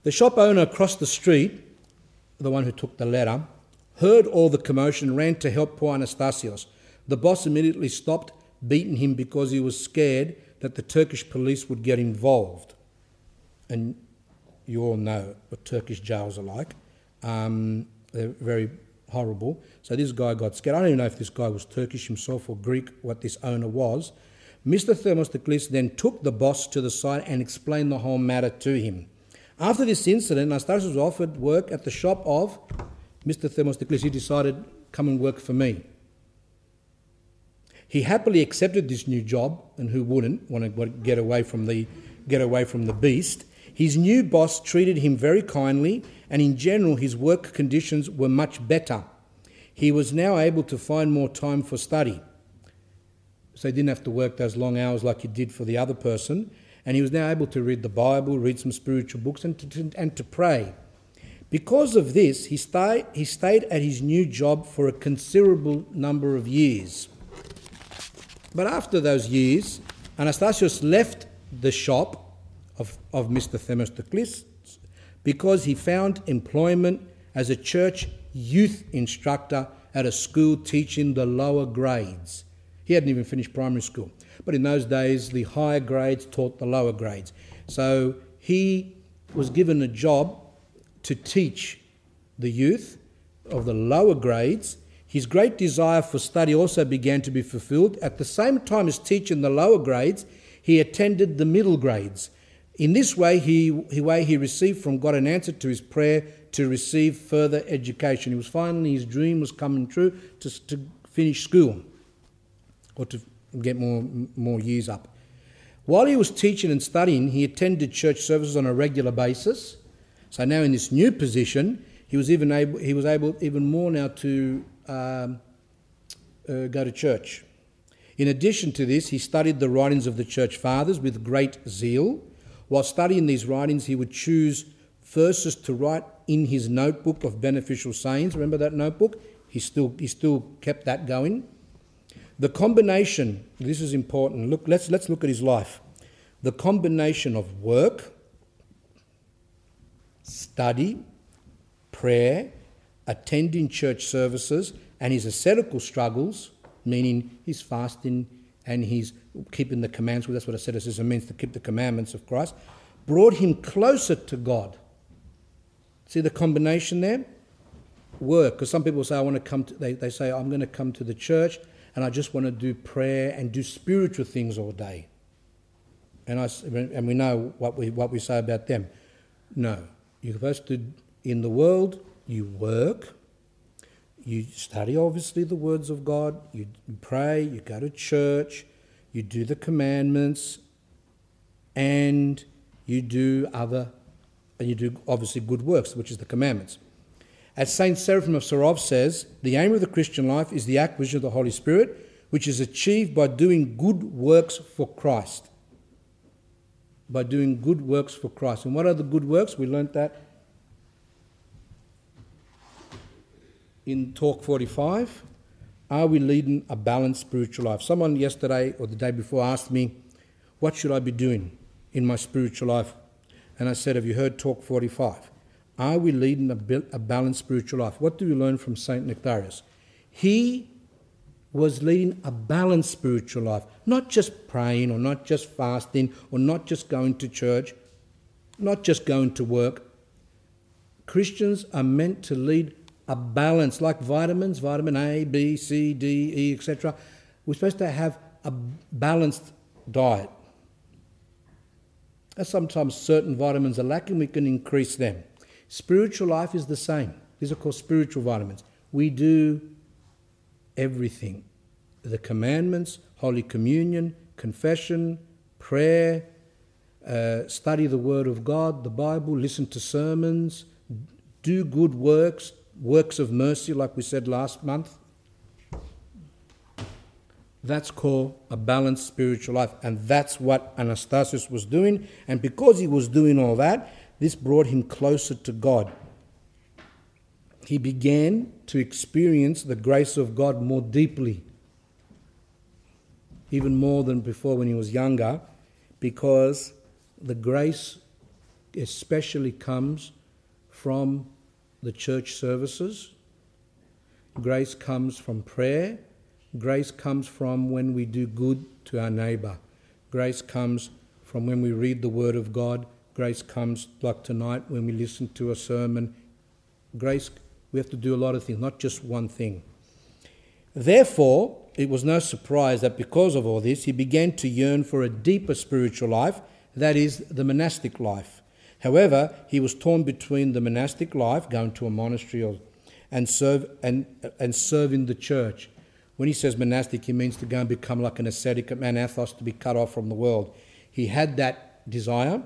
The shop owner across the street, the one who took the letter, heard all the commotion, ran to help poor Anastasios. The boss immediately stopped beating him because he was scared that the Turkish police would get involved. And you all know what Turkish jails are like. Um, they're very horrible. So this guy got scared. I don't even know if this guy was Turkish himself or Greek, what this owner was. Mr. Themistocles then took the boss to the side and explained the whole matter to him. After this incident, Anastasios was offered work at the shop of Mr. Themistocles, he decided, come and work for me. He happily accepted this new job, and who wouldn't want to get away from the, get away from the beast? His new boss treated him very kindly, and in general, his work conditions were much better. He was now able to find more time for study. So he didn't have to work those long hours like he did for the other person, and he was now able to read the Bible, read some spiritual books, and to, and to pray. Because of this, he, stay, he stayed at his new job for a considerable number of years. But after those years, Anastasios left the shop of, of Mr. Themistocles because he found employment as a church youth instructor at a school teaching the lower grades. He hadn't even finished primary school. But in those days, the higher grades taught the lower grades. So he was given a job to teach the youth of the lower grades, his great desire for study also began to be fulfilled. At the same time as teaching the lower grades, he attended the middle grades. In this way, he, way he received from God an answer to his prayer to receive further education. He was finally, his dream was coming true to, to finish school or to get more, more years up. While he was teaching and studying, he attended church services on a regular basis. So now in this new position, he was even able, he was able even more now to um, uh, go to church. In addition to this, he studied the writings of the church fathers with great zeal. While studying these writings, he would choose verses to write in his notebook of beneficial sayings. Remember that notebook? He still, he still kept that going. The combination, this is important. Look, let's, let's look at his life. The combination of work, study, prayer, attending church services, and his ascetical struggles, meaning his fasting and his keeping the commandments, well, that's what asceticism means, to keep the commandments of Christ, brought him closer to God. See the combination there? Work, because some people say, I want to come to, they, they say, I'm going to come to the church and I just want to do prayer and do spiritual things all day. And, I, and we know what we, what we say about them. No, you're supposed to, in the world, you work, you study obviously the words of God, you pray, you go to church, you do the commandments, and you do other, and you do obviously good works, which is the commandments. As Saint Seraphim of Sarov says, the aim of the Christian life is the acquisition of the Holy Spirit, which is achieved by doing good works for Christ. By doing good works for Christ. And what are the good works? We learnt that in Talk 45. Are we leading a balanced spiritual life? Someone yesterday or the day before asked me, What should I be doing in my spiritual life? And I said, Have you heard Talk 45? Are we leading a, balanced spiritual life? What do we learn from St. Nektarios? He was leading a balanced spiritual life, not just praying or not just fasting or not just going to church, not just going to work. Christians are meant to lead a balance, like vitamins, vitamin A, B, C, D, E, etc. We're supposed to have a balanced diet. As sometimes certain vitamins are lacking, we can increase them. Spiritual life is the same. These are called spiritual vitamins. We do everything the commandments, Holy Communion, confession, prayer, uh, study the Word of God, the Bible, listen to sermons, do good works, works of mercy, like we said last month. That's called a balanced spiritual life. And that's what Anastasios was doing. And because he was doing all that, this brought him closer to God. He began to experience the grace of God more deeply, even more than before when he was younger, because the grace especially comes from the church services. Grace comes from prayer. Grace comes from when we do good to our neighbour. Grace comes from when we read the Word of God Grace comes like tonight when we listen to a sermon. Grace, we have to do a lot of things, not just one thing. Therefore, it was no surprise that because of all this, he began to yearn for a deeper spiritual life, that is, the monastic life. However, he was torn between the monastic life, going to a monastery, or, and serve and and serve in the church. When he says monastic, he means to go and become like an ascetic, man athos, to be cut off from the world. He had that desire,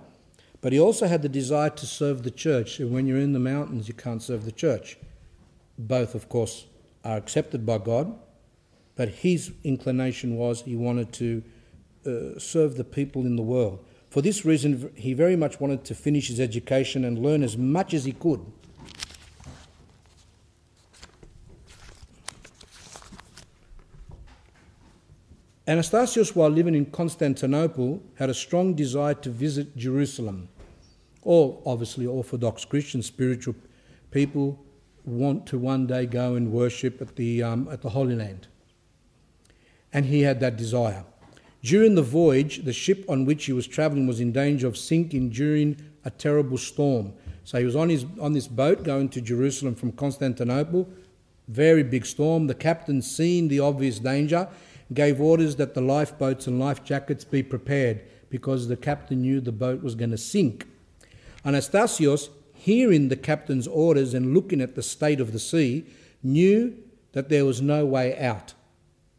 but he also had the desire to serve the church. And when you're in the mountains, you can't serve the church. Both, of course, are accepted by God, but his inclination was he wanted to uh, serve the people in the world. For this reason, he very much wanted to finish his education and learn as much as he could. Anastasios, while living in Constantinople, had a strong desire to visit Jerusalem. All, obviously, Orthodox Christian spiritual people want to one day go and worship at the, um, at the Holy Land. And he had that desire. During the voyage, the ship on which he was travelling was in danger of sinking during a terrible storm. So he was on, his, on this boat going to Jerusalem from Constantinople, very big storm. The captain, seeing the obvious danger, gave orders that the lifeboats and life jackets be prepared because the captain knew the boat was going to sink. Anastasios, hearing the captain's orders and looking at the state of the sea, knew that there was no way out.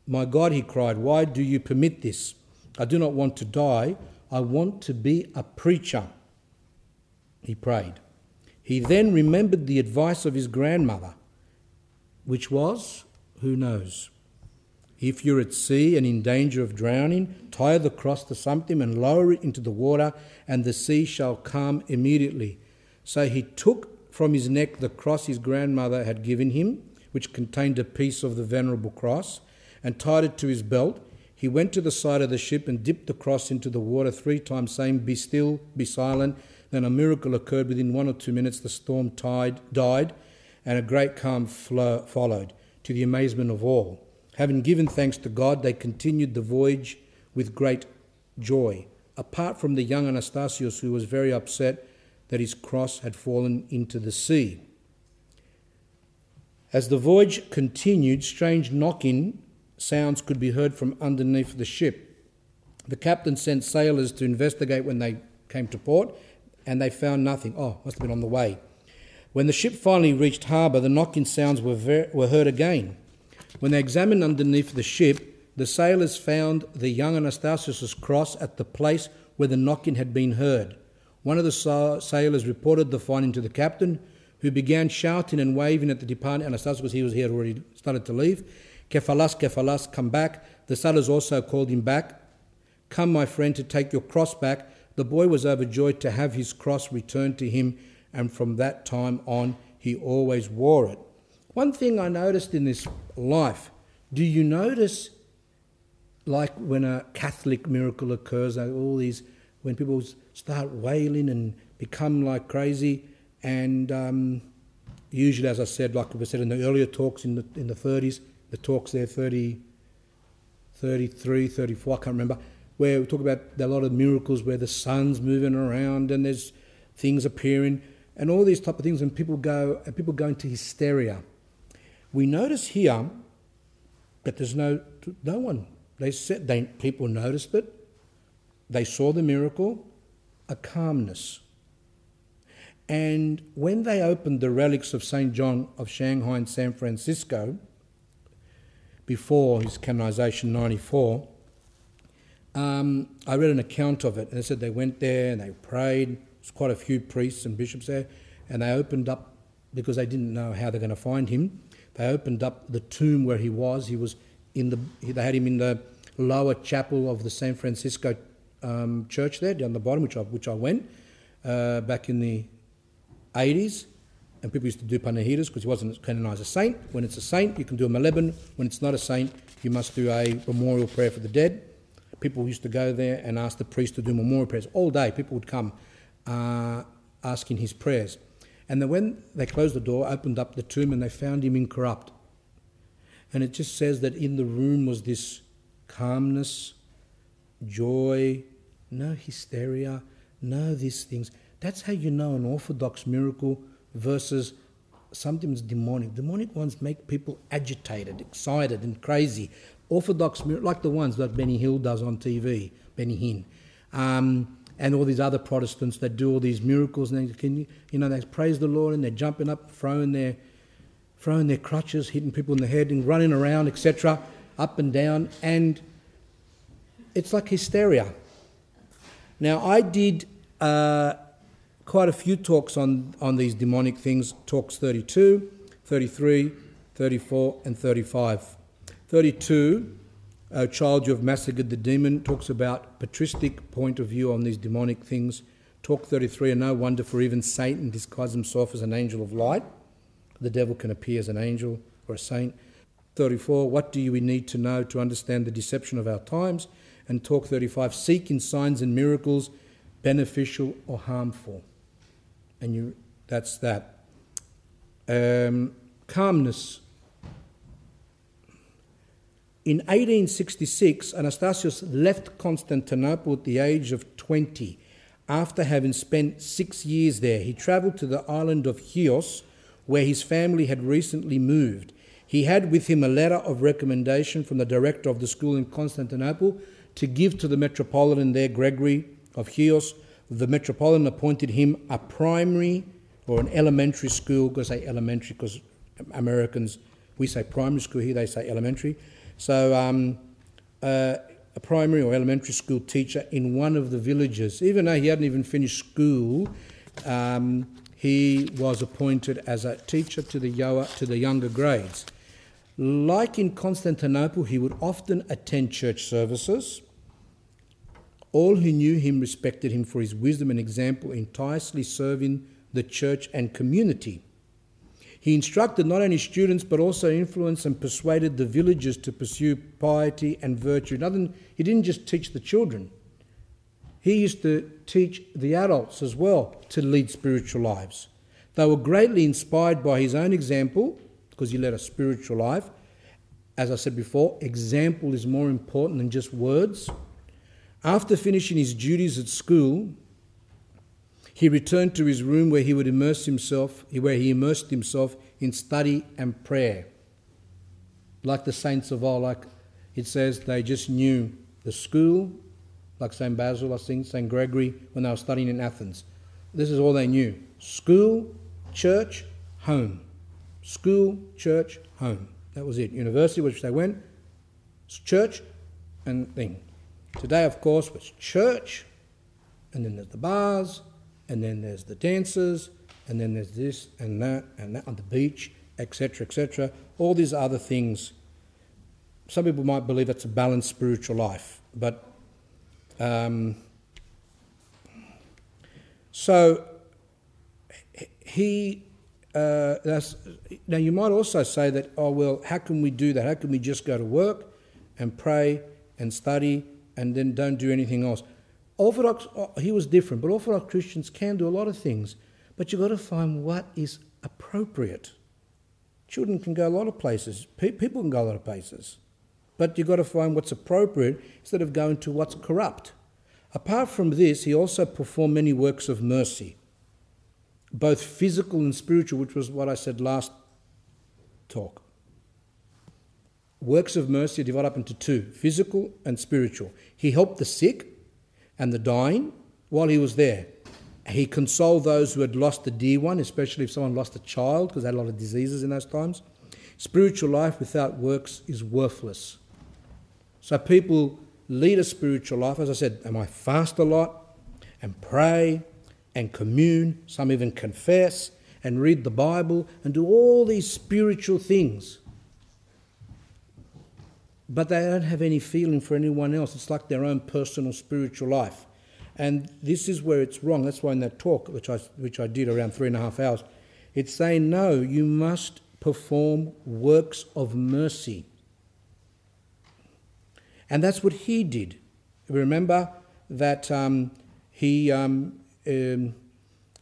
My God, he cried, why do you permit this? I do not want to die. I want to be a preacher. He prayed. He then remembered the advice of his grandmother, which was, who knows? If you're at sea and in danger of drowning, tie the cross to something and lower it into the water, and the sea shall calm immediately. So he took from his neck the cross his grandmother had given him, which contained a piece of the venerable cross, and tied it to his belt. He went to the side of the ship and dipped the cross into the water three times, saying, Be still, be silent. Then a miracle occurred. Within one or two minutes, the storm died, and a great calm followed, to the amazement of all. Having given thanks to God, they continued the voyage with great joy, apart from the young Anastasios, who was very upset that his cross had fallen into the sea. As the voyage continued, strange knocking sounds could be heard from underneath the ship. The captain sent sailors to investigate when they came to port, and they found nothing. Oh, must have been on the way. When the ship finally reached harbour, the knocking sounds were, ver- were heard again. When they examined underneath the ship, the sailors found the young Anastasios's cross at the place where the knocking had been heard. One of the sailors reported the finding to the captain, who began shouting and waving at the departing Anastasios because he was here already started to leave. Kephalas, Kephalas, come back. The sailors also called him back. Come, my friend, to take your cross back. The boy was overjoyed to have his cross returned to him, and from that time on, he always wore it. One thing I noticed in this life do you notice, like when a Catholic miracle occurs, all these, when people start wailing and become like crazy, and um, usually, as I said, like we said in the earlier talks in the, in the 30s, the talks there, 30, 33, 34, I can't remember, where we talk about a lot of miracles where the sun's moving around and there's things appearing and all these type of things, and people go and people go into hysteria. We notice here that there's no no one. They said they people noticed it. They saw the miracle, a calmness. And when they opened the relics of St. John of Shanghai and San Francisco, before his canonization 94, um, I read an account of it. And they said they went there and they prayed. There's quite a few priests and bishops there. And they opened up, because they didn't know how they're going to find him, they opened up the tomb where he was. He was in the, they had him in the lower chapel of the San Francisco um, church there, down the bottom, which I, which I went uh, back in the 80s, and people used to do panahiras because he wasn't canonized a saint. When it's a saint, you can do a Moleben. When it's not a saint, you must do a memorial prayer for the dead. People used to go there and ask the priest to do memorial prayers all day. People would come uh, asking his prayers. And then when they closed the door, opened up the tomb, and they found him incorrupt. And it just says that in the room was this calmness, joy, no hysteria, no these things. That's how you know an orthodox miracle versus something that's demonic. Demonic ones make people agitated, excited, and crazy. Orthodox, like the ones that Benny Hill does on TV, Benny Hinn, um, and all these other Protestants that do all these miracles, and they can, you know, they praise the Lord and they're jumping up, throwing their, throwing their crutches, hitting people in the head, and running around, etc., up and down, and it's like hysteria. Now, I did. Uh, quite a few talks on, on these demonic things talks 32, 33, 34, and 35. 32, a child you have massacred the demon, talks about patristic point of view on these demonic things. Talk 33, and no wonder for even Satan disguises himself as an angel of light. The devil can appear as an angel or a saint. 34, what do we need to know to understand the deception of our times? And talk 35, seek in signs and miracles, beneficial or harmful and you that's that. Um, calmness. In 1866, Anastasios left Constantinople at the age of 20. After having spent six years there, he travelled to the island of Chios, where his family had recently moved. He had with him a letter of recommendation from the director of the school in Constantinople to give to the metropolitan there, Gregory of Chios, the Metropolitan appointed him a primary or an elementary school, because say elementary because Americans, we say primary school here, they say elementary. So um, uh, a primary or elementary school teacher in one of the villages. Even though he hadn't even finished school, um, he was appointed as a teacher to the, Yoa, to the younger grades. Like in Constantinople, he would often attend church services all who knew him respected him for his wisdom and example in tirelessly serving the church and community. He instructed not only students but also influenced and persuaded the villagers to pursue piety and virtue. Nothing, he didn't just teach the children, he used to teach the adults as well to lead spiritual lives. They were greatly inspired by his own example because he led a spiritual life. As I said before, example is more important than just words. After finishing his duties at school, he returned to his room where he would immerse himself, where he immersed himself in study and prayer. Like the saints of old, like it says they just knew the school, like St. Basil, I think, St. Gregory, when they were studying in Athens. This is all they knew school, church, home. School, church, home. That was it. University, which they went, church, and thing. Today, of course, was church, and then there's the bars, and then there's the dances, and then there's this and that and that on the beach, etc., etc. All these other things. Some people might believe that's a balanced spiritual life, but um, so he. Uh, now you might also say that, oh well, how can we do that? How can we just go to work and pray and study and then don't do anything else? Orthodox, oh, he was different, but Orthodox Christians can do a lot of things, but you've got to find what is appropriate. Children can go a lot of places, people can go a lot of places, but you've got to find what's appropriate instead of going to what's corrupt. Apart from this, he also performed many works of mercy, both physical and spiritual, which was what I said last talk. Works of mercy are divided up into two physical and spiritual. He helped the sick, and the dying while he was there. He consoled those who had lost a dear one, especially if someone lost a child, because they had a lot of diseases in those times. Spiritual life without works is worthless. So people lead a spiritual life. As I said, am I fast a lot and pray and commune, some even confess and read the Bible and do all these spiritual things. But they don't have any feeling for anyone else. It's like their own personal spiritual life. And this is where it's wrong. That's why in that talk, which I, which I did around three and a half hours, it's saying, no, you must perform works of mercy. And that's what he did. Remember that um, he, um, um,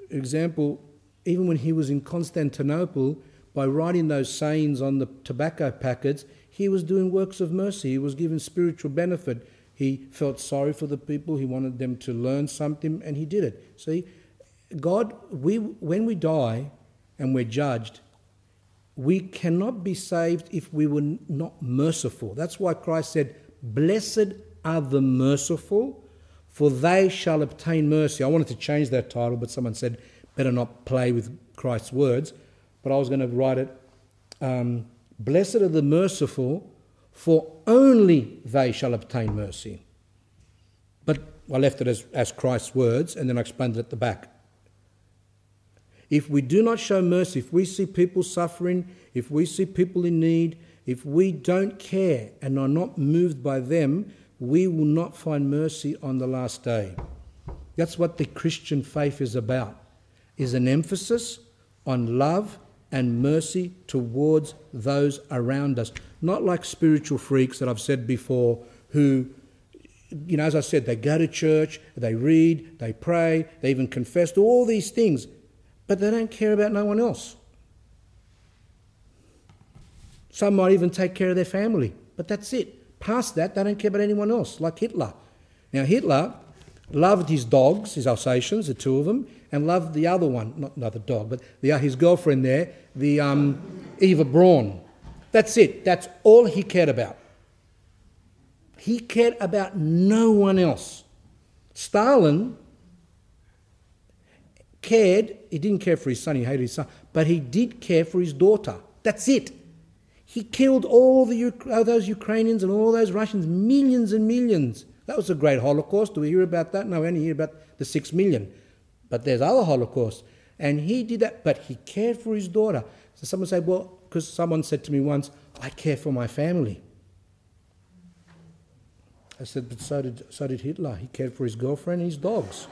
example, even when he was in Constantinople, by writing those sayings on the tobacco packets, he was doing works of mercy. He was giving spiritual benefit. He felt sorry for the people. He wanted them to learn something, and he did it. See, God, we, when we die and we're judged, we cannot be saved if we were not merciful. That's why Christ said, Blessed are the merciful, for they shall obtain mercy. I wanted to change that title, but someone said, better not play with Christ's words. But I was going to write it. Um, Blessed are the merciful, for only they shall obtain mercy. But I left it as, as Christ's words, and then I explained it at the back. If we do not show mercy, if we see people suffering, if we see people in need, if we don't care and are not moved by them, we will not find mercy on the last day. That's what the Christian faith is about. Is an emphasis on love and mercy towards those around us. Not like spiritual freaks that I've said before who, you know, as I said, they go to church, they read, they pray, they even confess to all these things, but they don't care about no one else. Some might even take care of their family, but that's it. Past that, they don't care about anyone else, like Hitler. Now, Hitler loved his dogs, his Alsatians, the two of them, and loved the other one, not another dog, but the, his girlfriend there, the um, Eva Braun. That's it. That's all he cared about. He cared about no one else. Stalin cared, he didn't care for his son, he hated his son, but he did care for his daughter. That's it. He killed all the, all those Ukrainians and all those Russians, millions and millions. That was a great Holocaust. Do we hear about that? No, we only hear about the six million. But there's other Holocausts. And he did that, but he cared for his daughter. So someone said, well, because someone said to me once, I care for my family. I said, but so did, so did Hitler. He cared for his girlfriend and his dogs.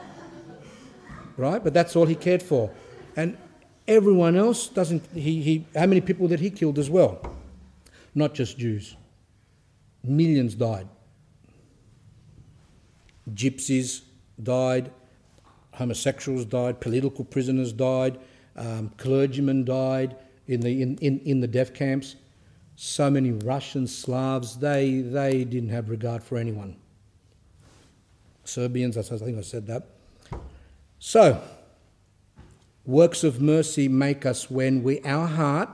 right? But that's all he cared for. And everyone else doesn't, he, he, how many people did he killed as well? Not just Jews. Millions died. Gypsies died, homosexuals died, political prisoners died, um, clergymen died in the, in, in, in the death camps. So many Russian Slavs, they, they didn't have regard for anyone. Serbians, I think I said that. So, works of mercy make us when we, our heart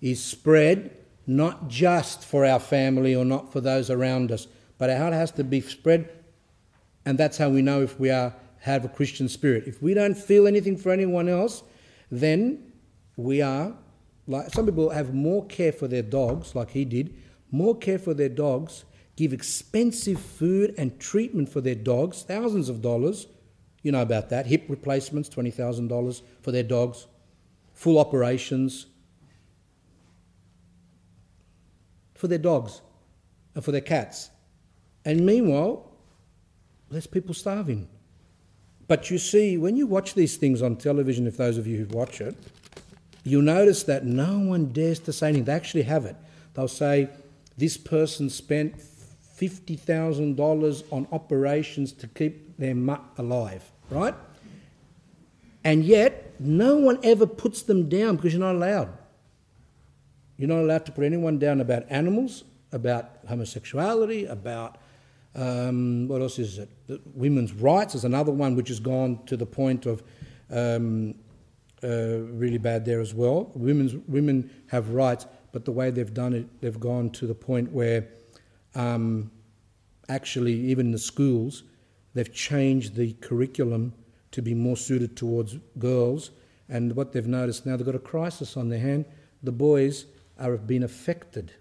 is spread not just for our family or not for those around us, but our heart has to be spread. And that's how we know if we are have a Christian spirit. If we don't feel anything for anyone else, then we are like some people have more care for their dogs, like he did, more care for their dogs, give expensive food and treatment for their dogs, thousands of dollars. You know about that. Hip replacements, $20,000 for their dogs, full operations for their dogs and for their cats. And meanwhile, there's people starving. But you see, when you watch these things on television, if those of you who watch it, you'll notice that no one dares to say anything. They actually have it. They'll say, This person spent $50,000 on operations to keep their mutt alive, right? And yet, no one ever puts them down because you're not allowed. You're not allowed to put anyone down about animals, about homosexuality, about um, what else is it? Women's rights is another one which has gone to the point of um, uh, really bad there as well. Women's women have rights, but the way they've done it, they've gone to the point where um, actually, even in the schools, they've changed the curriculum to be more suited towards girls. And what they've noticed now, they've got a crisis on their hand. The boys are being affected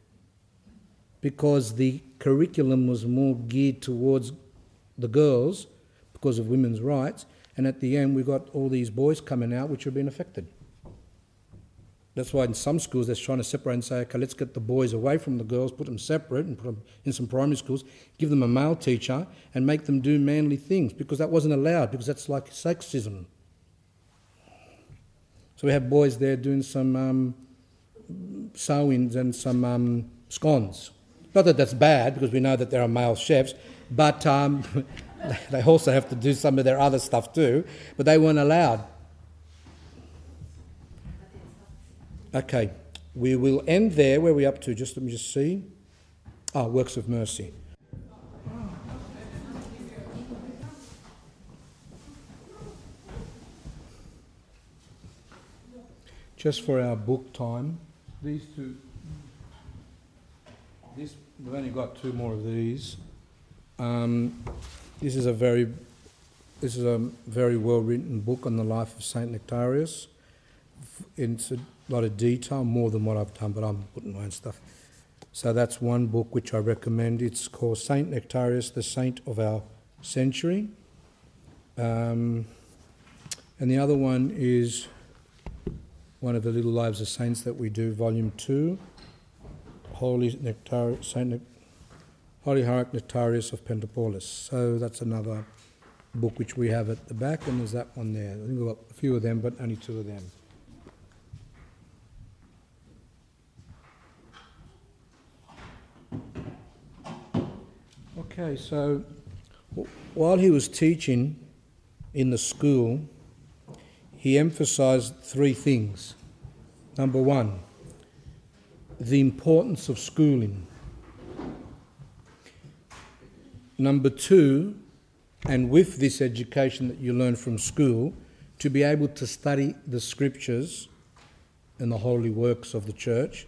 because the curriculum was more geared towards the girls because of women's rights, and at the end we got all these boys coming out which have been affected. That's why in some schools they're trying to separate and say, okay, let's get the boys away from the girls, put them separate, and put them in some primary schools, give them a male teacher, and make them do manly things because that wasn't allowed because that's like sexism. So we have boys there doing some um, sewings and some um, scones. Not that that's bad, because we know that there are male chefs, but um, they also have to do some of their other stuff too, but they weren't allowed. Okay, we will end there. Where are we up to? Just let me just see. Ah, oh, works of mercy. Just for our book time, these two this, we've only got two more of these. Um, this is a very, this is a very well written book on the life of Saint Nektarios. It's a lot of detail, more than what I've done, but I'm putting my own stuff. So that's one book which I recommend. It's called Saint Nektarios, the Saint of Our Century. Um, and the other one is one of the little lives of saints that we do, volume two. Holy Nectar, Saint Holy Hierarch Nektarios of Pentapolis. So that's another book which we have at the back, and there's that one there. I think we've got a few of them, but only two of them. Okay, so while he was teaching in the school, he emphasized three things. Number one, the importance of schooling. Number two, and with this education that you learn from school, to be able to study the scriptures and the holy works of the church.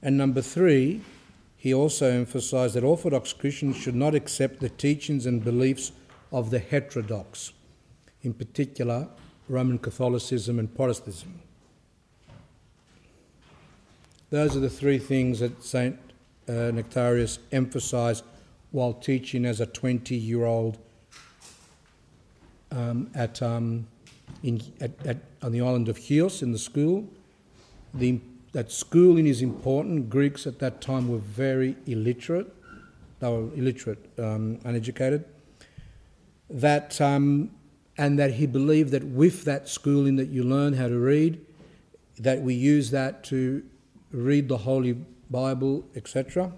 And number three, he also emphasized that Orthodox Christians should not accept the teachings and beliefs of the heterodox, in particular Roman Catholicism and Protestantism. Those are the three things that St. Uh, Nektarios emphasized while teaching as a 20 year old um, at, um, in, at, at, on the island of Chios in the school. The, that schooling is important. Greeks at that time were very illiterate. They were illiterate, um, uneducated. That, um, and that he believed that with that schooling that you learn how to read, that we use that to read the Holy Bible, etc.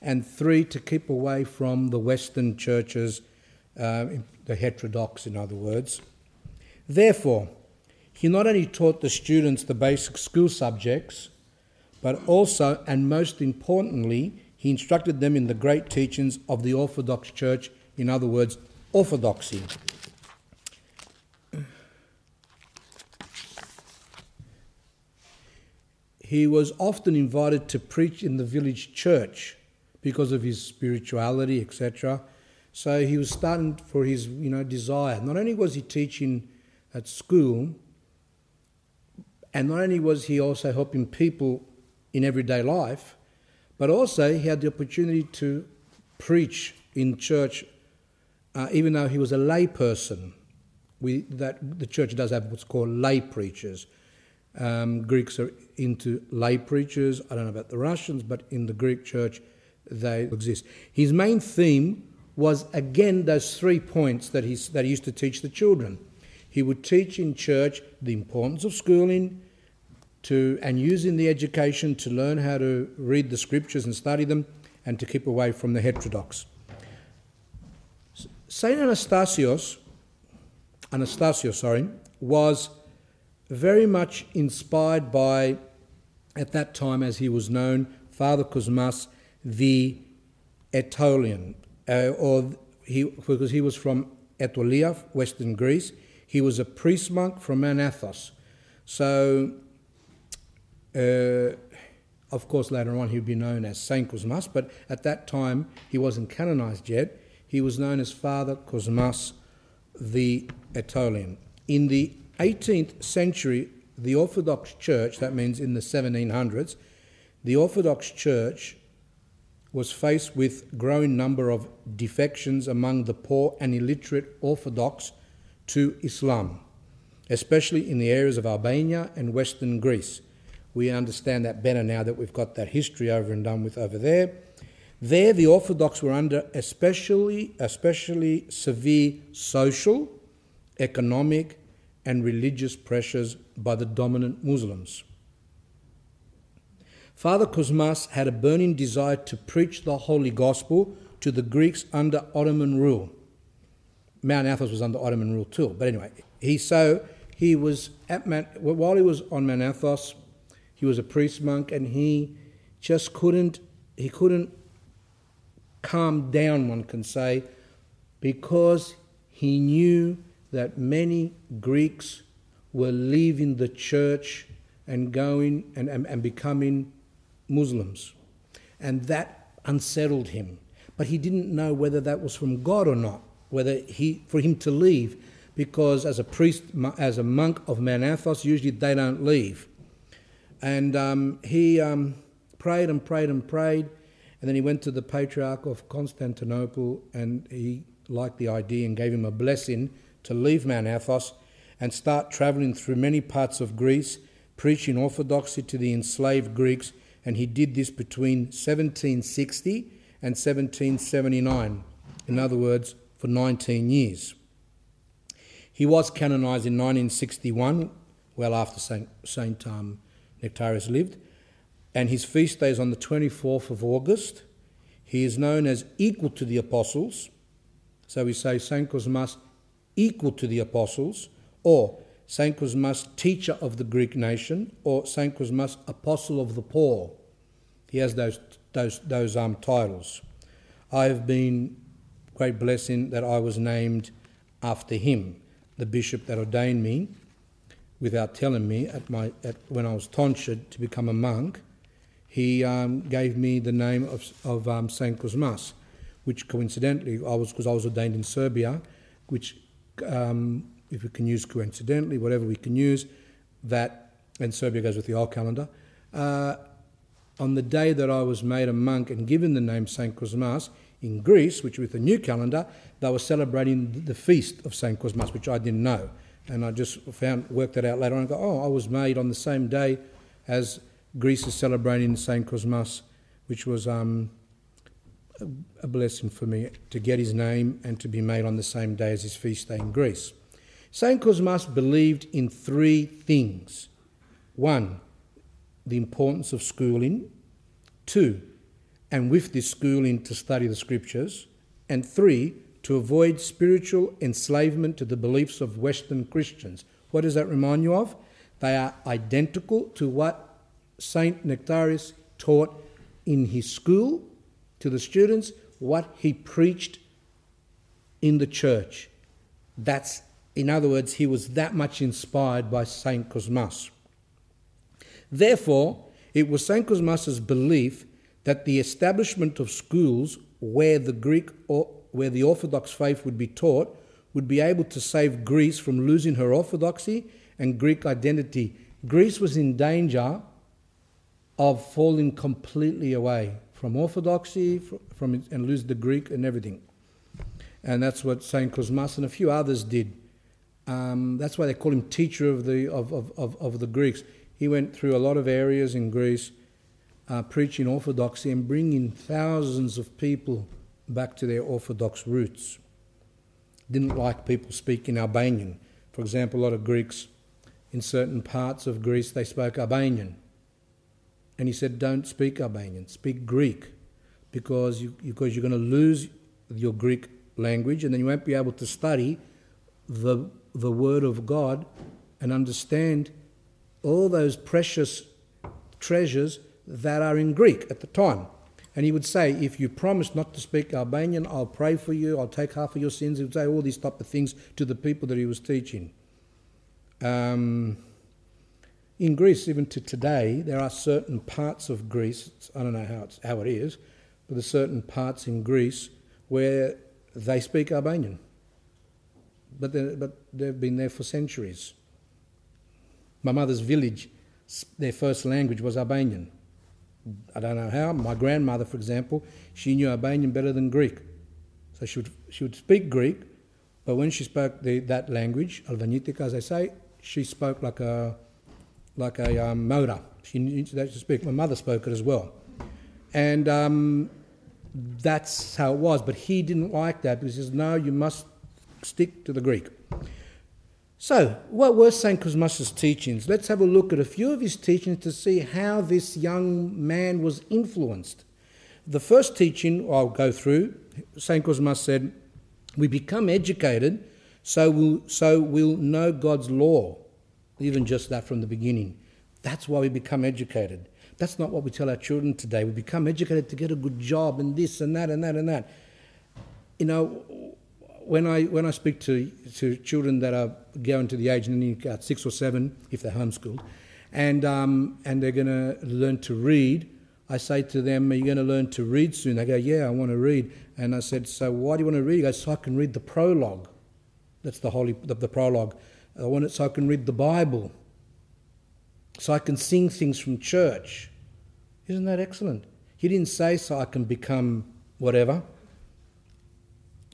And three, to keep away from the Western churches, uh, the heterodox, in other words. Therefore, he not only taught the students the basic school subjects, but also, and most importantly, he instructed them in the great teachings of the Orthodox Church, in other words, orthodoxy. He was often invited to preach in the village church because of his spirituality, etc. So he was starting for his you know desire. Not only was he teaching at school, and not only was he also helping people in everyday life, but also he had the opportunity to preach in church, uh, even though he was a lay person. We, that the church does have what's called lay preachers. Um, Greeks are into lay preachers. I don't know about the Russians, but in the Greek church, they exist. His main theme was again those three points that, he's, that he used to teach the children. He would teach in church the importance of schooling to, and using the education to learn how to read the scriptures and study them and to keep away from the heterodox. Saint Anastasios, Anastasios, sorry, was very much inspired by, at that time as he was known, Father Cosmas the Aetolian, uh, or he, because he was from Aetolia, Western Greece. He was a priest monk from Mount Athos. So, uh, of course, later on he'd be known as Saint Cosmas, but at that time he wasn't canonized yet. He was known as Father Cosmas the Aetolian. In the 18th century, the Orthodox Church, that means in the 1700s, the Orthodox Church was faced with growing number of defections among the poor and illiterate Orthodox to Islam, especially in the areas of Albania and Western Greece. We understand that better now that we've got that history over and done with over there. There, the Orthodox were under especially, especially severe social, economic, and religious pressures by the dominant Muslims. Father Cosmas had a burning desire to preach the Holy Gospel to the Greeks under Ottoman rule. Mount Athos was under Ottoman rule too, but anyway, he so he was at Mount, while he was on Mount Athos, he was a priest monk, and he just couldn't he couldn't calm down, one can say, because he knew that many Greeks were leaving the church and going and, and, and becoming Muslims. And that unsettled him. But he didn't know whether that was from God or not, whether he, for him to leave, because as a priest, as a monk of Mount Athos, usually they don't leave. And um, he um, prayed and prayed and prayed, and then he went to the Patriarch of Constantinople and he liked the idea and gave him a blessing to leave Mount Athos and start traveling through many parts of Greece, preaching orthodoxy to the enslaved Greeks and he did this between 1760 and 1779, in other words, for 19 years. He was canonized in 1961, well after St. Saint um, Nektarios lived, and his feast day is on the 24th of August. He is known as equal to the apostles, so we say Saint Cosmas equal to the apostles, or Saint Cosmas, teacher of the Greek nation, or Saint Cosmas, apostle of the poor. He has those, those, those um, titles. I have been great blessing that I was named after him, the bishop that ordained me, without telling me at my at, when I was tonsured to become a monk. He um, gave me the name of, of um, Saint Cosmas, which coincidentally I was because I was ordained in Serbia, which um, if we can use coincidentally, whatever we can use, that, and Serbia goes with the old calendar, uh, on the day that I was made a monk and given the name St. Cosmas, in Greece, which with the new calendar, they were celebrating the feast of St. Cosmas, which I didn't know. And I just found, worked it out later on and go, oh, I was made on the same day as Greece is celebrating St. Cosmas, which was um, a blessing for me to get his name and to be made on the same day as his feast day in Greece. St. Cosmas believed in three things. One, the importance of schooling. Two, and with this schooling to study the scriptures. And three, to avoid spiritual enslavement to the beliefs of Western Christians. What does that remind you of? They are identical to what Saint Nektarios taught in his school to the students, what he preached in the church. That's in other words, he was that much inspired by Saint Cosmas. Therefore, It was St. Cosmas's belief that the establishment of schools where the Greek or where the Orthodox faith would be taught would be able to save Greece from losing her orthodoxy and Greek identity. Greece was in danger of falling completely away from orthodoxy from, and lose the Greek and everything. And that's what St. Cosmas and a few others did. Um, that's why they call him teacher of the, of, of, of, of the Greeks. He went through a lot of areas in Greece uh, preaching orthodoxy and bringing thousands of people back to their orthodox roots. Didn't like people speaking Albanian. For example, a lot of Greeks in certain parts of Greece they spoke Albanian. And he said, Don't speak Albanian, speak Greek, because, you, because you're going to lose your Greek language and then you won't be able to study the, the Word of God and understand all those precious treasures that are in Greek at the time. And he would say, If you promise not to speak Albanian, I'll pray for you, I'll take half of your sins. He would say all these type of things to the people that he was teaching. Um, in Greece, even to today, there are certain parts of Greece, I don't know how, it's, how it is, but there's certain parts in Greece where they speak Albanian. But, but they've been there for centuries. My mother's village, their first language was Albanian. I don't know how. My grandmother, for example, she knew Albanian better than Greek. So she would, she would speak Greek, but when she spoke the, that language, Albanitic, as I say, she spoke like a, like a um, motor. She knew to speak. My mother spoke it as well. And um, that's how it was. But he didn't like that. He says, no, you must stick to the Greek. So, what were St. Cosmas' teachings? Let's have a look at a few of his teachings to see how this young man was influenced. The first teaching I'll go through, St. Cosmas said, We become educated so we'll, so we'll know God's law. Even just that from the beginning. That's why we become educated. That's not what we tell our children today. We become educated to get a good job and this and that and that and that. You know, when I when I speak to to children that are going to the age of six or seven, if they're homeschooled, and um, and they're going to learn to read, I say to them, "Are you going to learn to read soon?" They go, "Yeah, I want to read." And I said, "So why do you want to read?" He goes, "So I can read the prologue. That's the holy the, the prologue. I want it so I can read the Bible. So I can sing things from church. Isn't that excellent? He didn't say so I can become whatever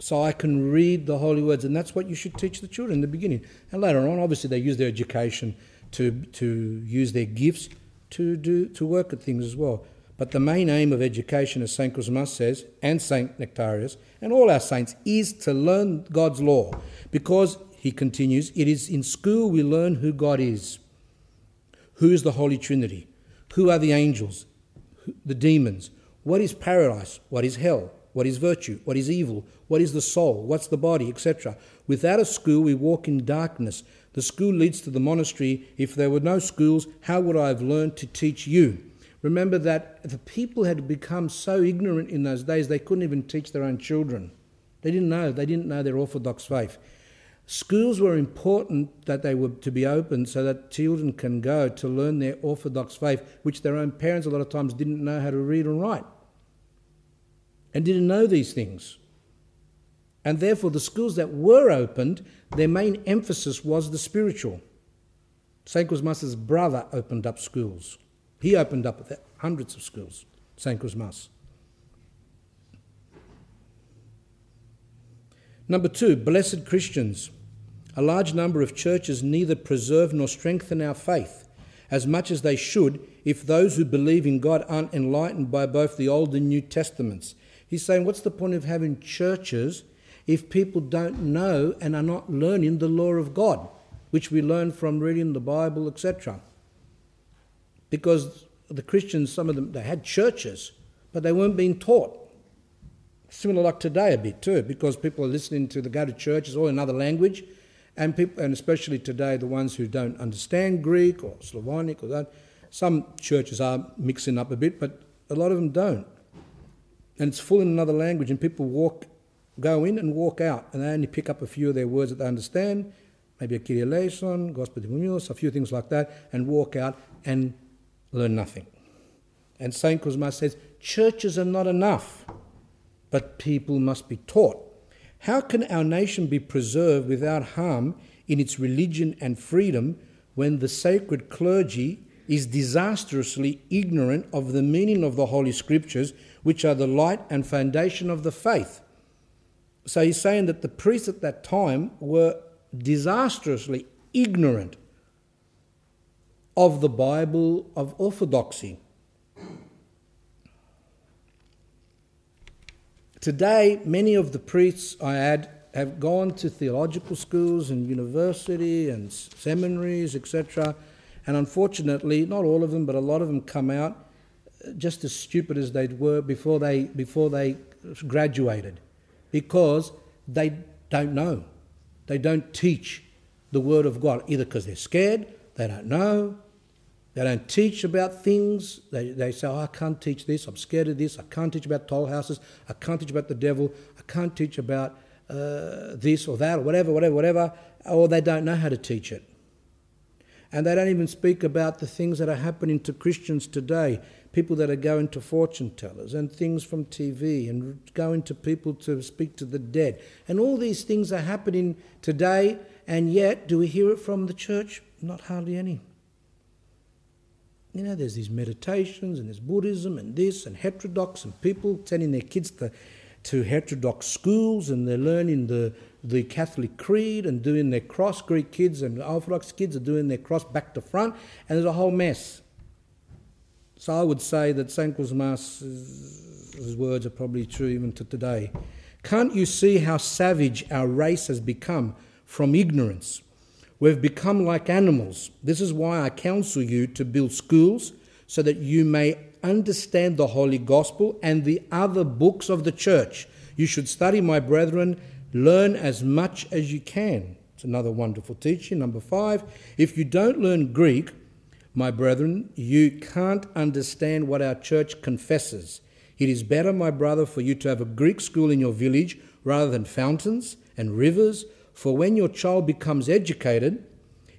so I can read the holy words. And that's what you should teach the children in the beginning. And later on, obviously, they use their education to, to use their gifts to, do, to work at things as well. But the main aim of education, as St. Cosmas says, and St. Nektarios, and all our saints, is to learn God's law. Because, he continues, it is in school we learn who God is. Who is the Holy Trinity? Who are the angels? The demons? What is paradise? What is hell? What is virtue? What is evil? What is the soul? What's the body? Etc. Without a school, we walk in darkness. The school leads to the monastery. If there were no schools, how would I have learned to teach you? Remember that the people had become so ignorant in those days they couldn't even teach their own children. They didn't know. They didn't know their Orthodox faith. Schools were important that they were to be opened so that children can go to learn their Orthodox faith, which their own parents a lot of times didn't know how to read and write and didn't know these things. And therefore, the schools that were opened, their main emphasis was the spiritual. St. Cosmas' brother opened up schools. He opened up hundreds of schools, St. Cosmas. Number two, blessed Christians. A large number of churches neither preserve nor strengthen our faith as much as they should if those who believe in God aren't enlightened by both the Old and New Testaments He's saying, what's the point of having churches if people don't know and are not learning the law of God, which we learn from reading the Bible, etc. Because the Christians, some of them, they had churches, but they weren't being taught. Similar like today a bit too, because people are listening to the go to churches all in another language, and people, and especially today, the ones who don't understand Greek or Slavonic or that. Some churches are mixing up a bit, but a lot of them don't and it's full in another language, and people walk, go in and walk out, and they only pick up a few of their words that they understand, maybe a Kyrie Gospel de Munoz, a few things like that, and walk out and learn nothing. And St. Cosmas says, churches are not enough, but people must be taught. How can our nation be preserved without harm in its religion and freedom when the sacred clergy is disastrously ignorant of the meaning of the Holy Scriptures, which are the light and foundation of the faith? So he's saying that the priests at that time were disastrously ignorant of the Bible of orthodoxy. Today, many of the priests I add have gone to theological schools and university and seminaries, etc. And unfortunately, not all of them, but a lot of them come out uh, just as stupid as they were before they, before they graduated because they don't know. They don't teach the Word of God, either because they're scared, they don't know, they don't teach about things. They, they say, oh, I can't teach this, I'm scared of this, I can't teach about toll houses, I can't teach about the devil, I can't teach about uh, this or that, or whatever, whatever, whatever, or they don't know how to teach it. And they don't even speak about the things that are happening to Christians today people that are going to fortune tellers and things from TV and going to people to speak to the dead. And all these things are happening today, and yet do we hear it from the church? Not hardly any. You know, there's these meditations and there's Buddhism and this and heterodox and people sending their kids to, to heterodox schools and they're learning the, the Catholic creed and doing their cross. Greek kids and Orthodox kids are doing their cross back to front, and there's a whole mess. So I would say that St. Cosmas' words are probably true even to today. Can't you see how savage our race has become from ignorance? We've become like animals. This is why I counsel you to build schools so that you may understand the Holy Gospel and the other books of the church. You should study, my brethren, learn as much as you can. It's another wonderful teaching. Number five, if you don't learn Greek, my brethren, you can't understand what our church confesses. It is better, my brother, for you to have a Greek school in your village rather than fountains and rivers, for when your child becomes educated,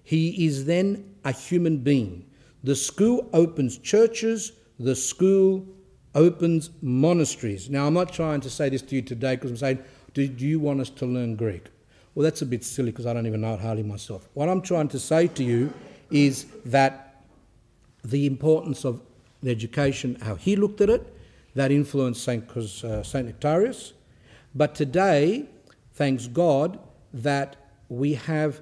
he is then a human being. The school opens churches, the school opens monasteries. Now, I'm not trying to say this to you today because I'm saying, do, do you want us to learn Greek? Well, that's a bit silly because I don't even know it hardly myself. What I'm trying to say to you is that the importance of education, how he looked at it, that influenced St. Uh, Saint Nektarios. But today, thanks God, that we have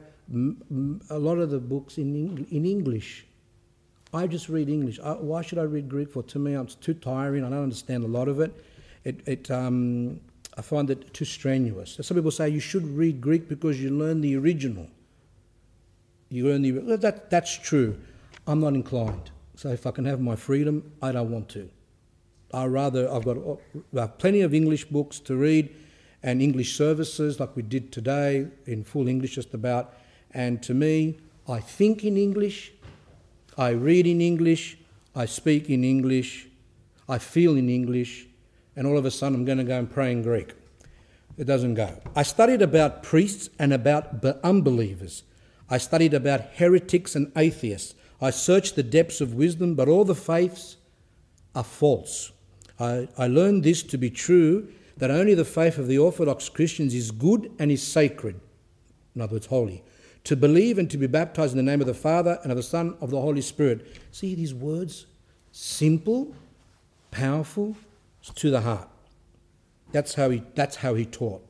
a lot of the books in, in English. I just read English. I, why should I read Greek for? To me, it's too tiring. I don't understand a lot of it. It, it um, I find it too strenuous. Some people say you should read Greek because you learn the original. You learn the that. That's true. I'm not inclined. So if I can have my freedom, I don't want to. I rather I've got uh, plenty of English books to read and English services like we did today in full English just about. And to me, I think in English, I read in English, I speak in English, I feel in English, and all of a sudden I'm going to go and pray in Greek. It doesn't go. I studied about priests and about unbelievers. I studied about heretics and atheists. I searched the depths of wisdom, but all the faiths are false. I, I learned this to be true that only the faith of the Orthodox Christians is good and is sacred, in other words, holy. To believe and to be baptized in the name of the Father and of the Son of the Holy Spirit. See these words? Simple, powerful, to the heart. That's how he, that's how he taught.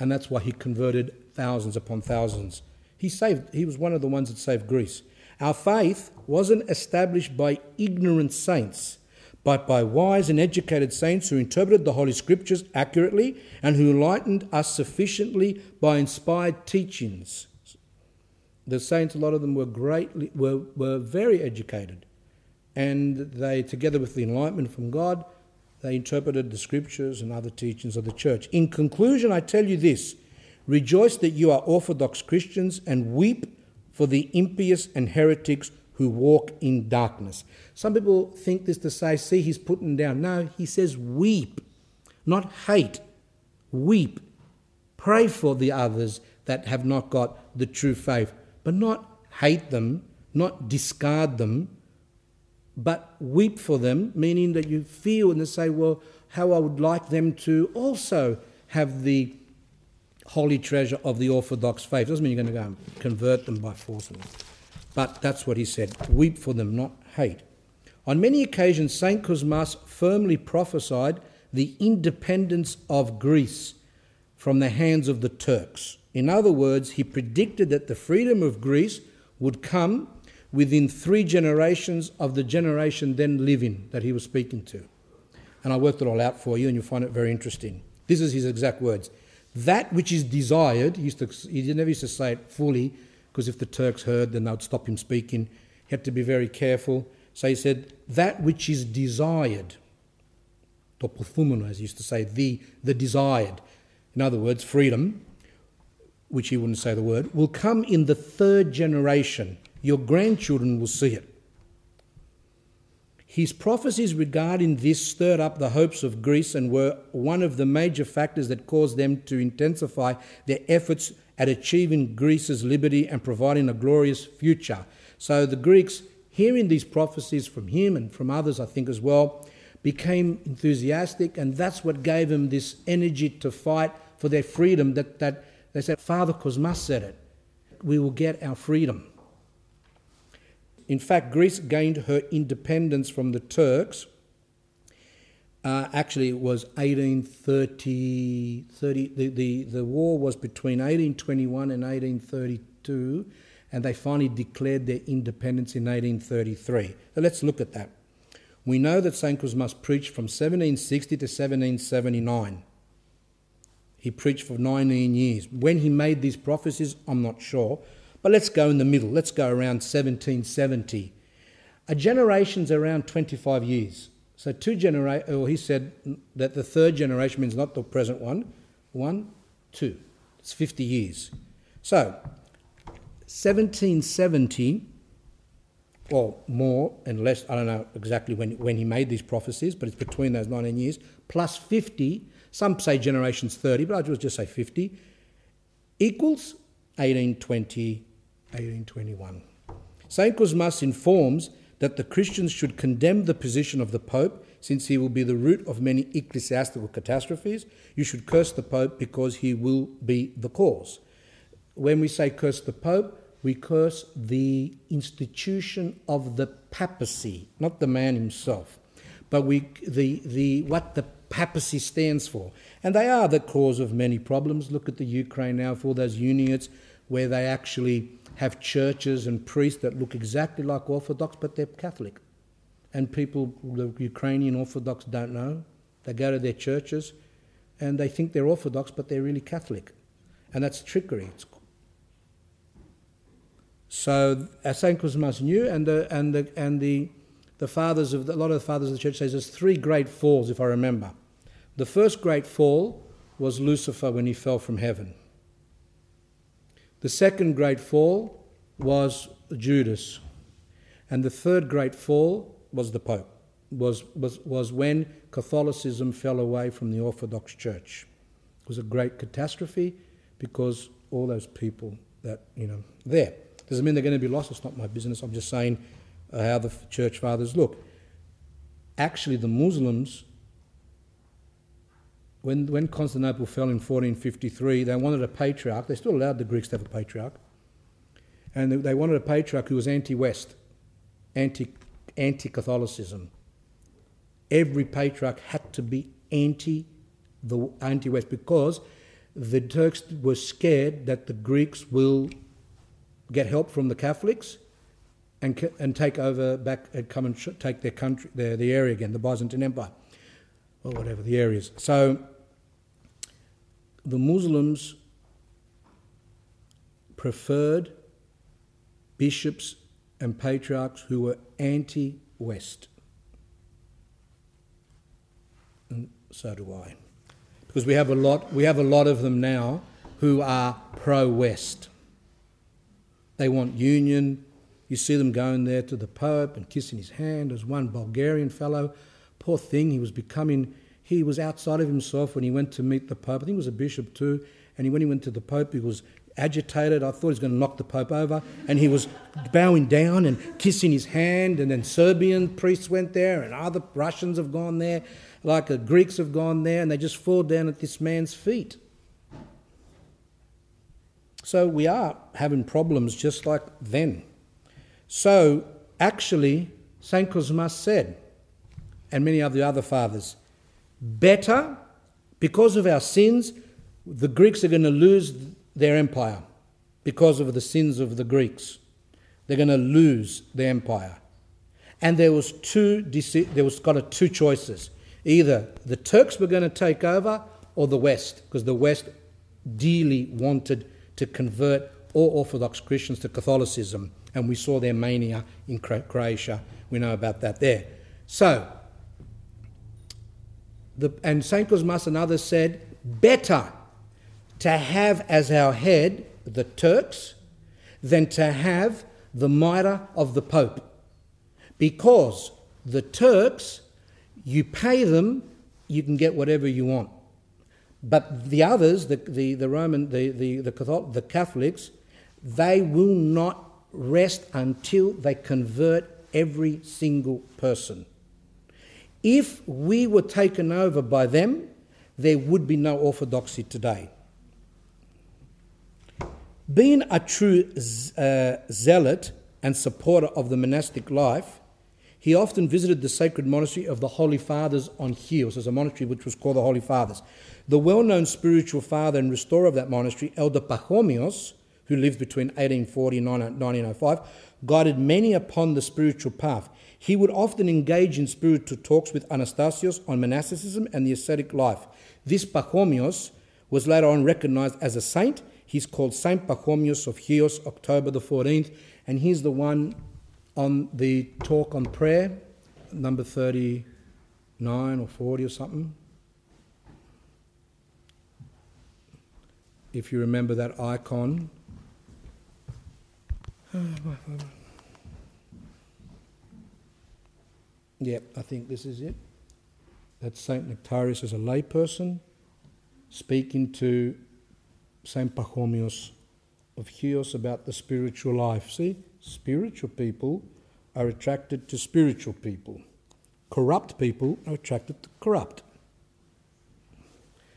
And that's why he converted thousands upon thousands he saved, he was one of the ones that saved Greece. Our faith wasn't established by ignorant saints, but by wise and educated saints who interpreted the Holy Scriptures accurately and who enlightened us sufficiently by inspired teachings. The saints, a lot of them were greatly were, were very educated. And they, together with the enlightenment from God, they interpreted the scriptures and other teachings of the church. In conclusion, I tell you this Rejoice that you are Orthodox Christians and weep for the impious and heretics who walk in darkness. Some people think this to say, see, he's putting down. No, he says weep, not hate. Weep. Pray for the others that have not got the true faith, but not hate them, not discard them, but weep for them, meaning that you feel and say, well, how I would like them to also have the holy treasure of the Orthodox faith. Doesn't mean you're going to go and convert them by force. But that's what he said weep for them, not hate. On many occasions, St. Cosmas firmly prophesied the independence of Greece from the hands of the Turks. In other words, he predicted that the freedom of Greece would come within three generations of the generation then living that he was speaking to. And I worked it all out for you, and you'll find it very interesting. This is his exact words. That which is desired, he, used to, he never used to say it fully, because if the Turks heard, then they'd stop him speaking. He had to be very careful. So he said, that which is desired, topofumano, as he used to say, the, the desired, in other words, freedom, which he wouldn't say the word, will come in the third generation. Your grandchildren will see it. His prophecies regarding this stirred up the hopes of Greece and were one of the major factors that caused them to intensify their efforts at achieving Greece's liberty and providing a glorious future. So the Greeks, hearing these prophecies from him and from others, I think as well, became enthusiastic, and that's what gave them this energy to fight for their freedom. That, that they said, Father Cosmas said it, we will get our freedom. In fact, Greece gained her independence from the Turks. Uh, actually, it was 1830. 30, the, the, the war was between 1821 and 1832, and they finally declared their independence in 1833. So let's look at that. We know that St. Cosmas preached from 1760 to 1779. He preached for 19 years. When he made these prophecies, I'm not sure. But let's go in the middle. Let's go around 1770. A generation's around 25 years. So two generations, or he said that the third generation means not the present one. One, two. It's 50 years. So 1770, or more and less, I don't know exactly when, when he made these prophecies, but it's between those 19 years, plus 50, some say generations 30, but I will just say 50, equals 1820 1821. St. Cosmas informs that the Christians should condemn the position of the Pope, since he will be the root of many ecclesiastical catastrophes. You should curse the Pope because he will be the cause. When we say curse the Pope, we curse the institution of the papacy, not the man himself, but we, the, the, what the papacy stands for. And they are the cause of many problems. Look at the Ukraine now for those unions where they actually have churches and priests that look exactly like Orthodox, but they're Catholic. And people, the Ukrainian Orthodox, don't know. They go to their churches and they think they're Orthodox, but they're really Catholic. And that's trickery. It's so as St. Cosmas knew, and the, and the, and the, the fathers of the, a lot of the fathers of the church says there's three great falls, if I remember. The first great fall was Lucifer when he fell from heaven. The second great fall was Judas. And the third great fall was the Pope, was, was, was when Catholicism fell away from the Orthodox Church. It was a great catastrophe because all those people that, you know, there. Doesn't mean they're going to be lost, it's not my business. I'm just saying uh, how the church fathers look. Actually, the Muslims when, when Constantinople fell in 1453, they wanted a patriarch. They still allowed the Greeks to have a patriarch. And they wanted a patriarch who was anti West, anti Catholicism. Every patriarch had to be anti the anti West because the Turks were scared that the Greeks will get help from the Catholics and, and take over back and come and take their country, their, the area again, the Byzantine Empire, or whatever the area is. So the Muslims preferred bishops and patriarchs who were anti West. And so do I. Because we have a lot, we have a lot of them now who are pro West. They want union. You see them going there to the Pope and kissing his hand. There's one Bulgarian fellow, poor thing, he was becoming he was outside of himself when he went to meet the Pope. I think he was a bishop too. And he, when he went to the Pope, he was agitated. I thought he was going to knock the Pope over. And he was bowing down and kissing his hand. And then Serbian priests went there, and other Russians have gone there, like the Greeks have gone there, and they just fall down at this man's feet. So we are having problems just like then. So actually, St. Cosmas said, and many of the other fathers, better, because of our sins, the Greeks are going to lose their empire because of the sins of the Greeks. They're going to lose their empire. And there was two there was kind of two choices. Either the Turks were going to take over or the West, because the West dearly wanted to convert all Orthodox Christians to Catholicism. And we saw their mania in Croatia. We know about that there. So, the, and St. Cosmas and others said, better to have as our head the Turks than to have the mitre of the Pope. Because the Turks, you pay them, you can get whatever you want. But the others, the, the, the Roman, the, the, the, Catholic, the Catholics, they will not rest until they convert every single person. If we were taken over by them, there would be no orthodoxy today. Being a true uh, zealot and supporter of the monastic life, he often visited the sacred monastery of the Holy Fathers on Chios, as a monastery which was called the Holy Fathers. The well known spiritual father and restorer of that monastery, Elder Pachomios, who lived between 1840 and 1905, guided many upon the spiritual path. He would often engage in spiritual talks with Anastasios on monasticism and the ascetic life. This Pachomios was later on recognized as a saint He's called Saint Pachomios of Chios, October the 14th, and he's the one on the talk on prayer, number 39 or 40 or something. If you remember that icon. Oh, Yep, I think this is it. That Saint Nektarios is a layperson speaking to Saint Pachomius of Chios about the spiritual life. See, spiritual people are attracted to spiritual people. Corrupt people are attracted to corrupt.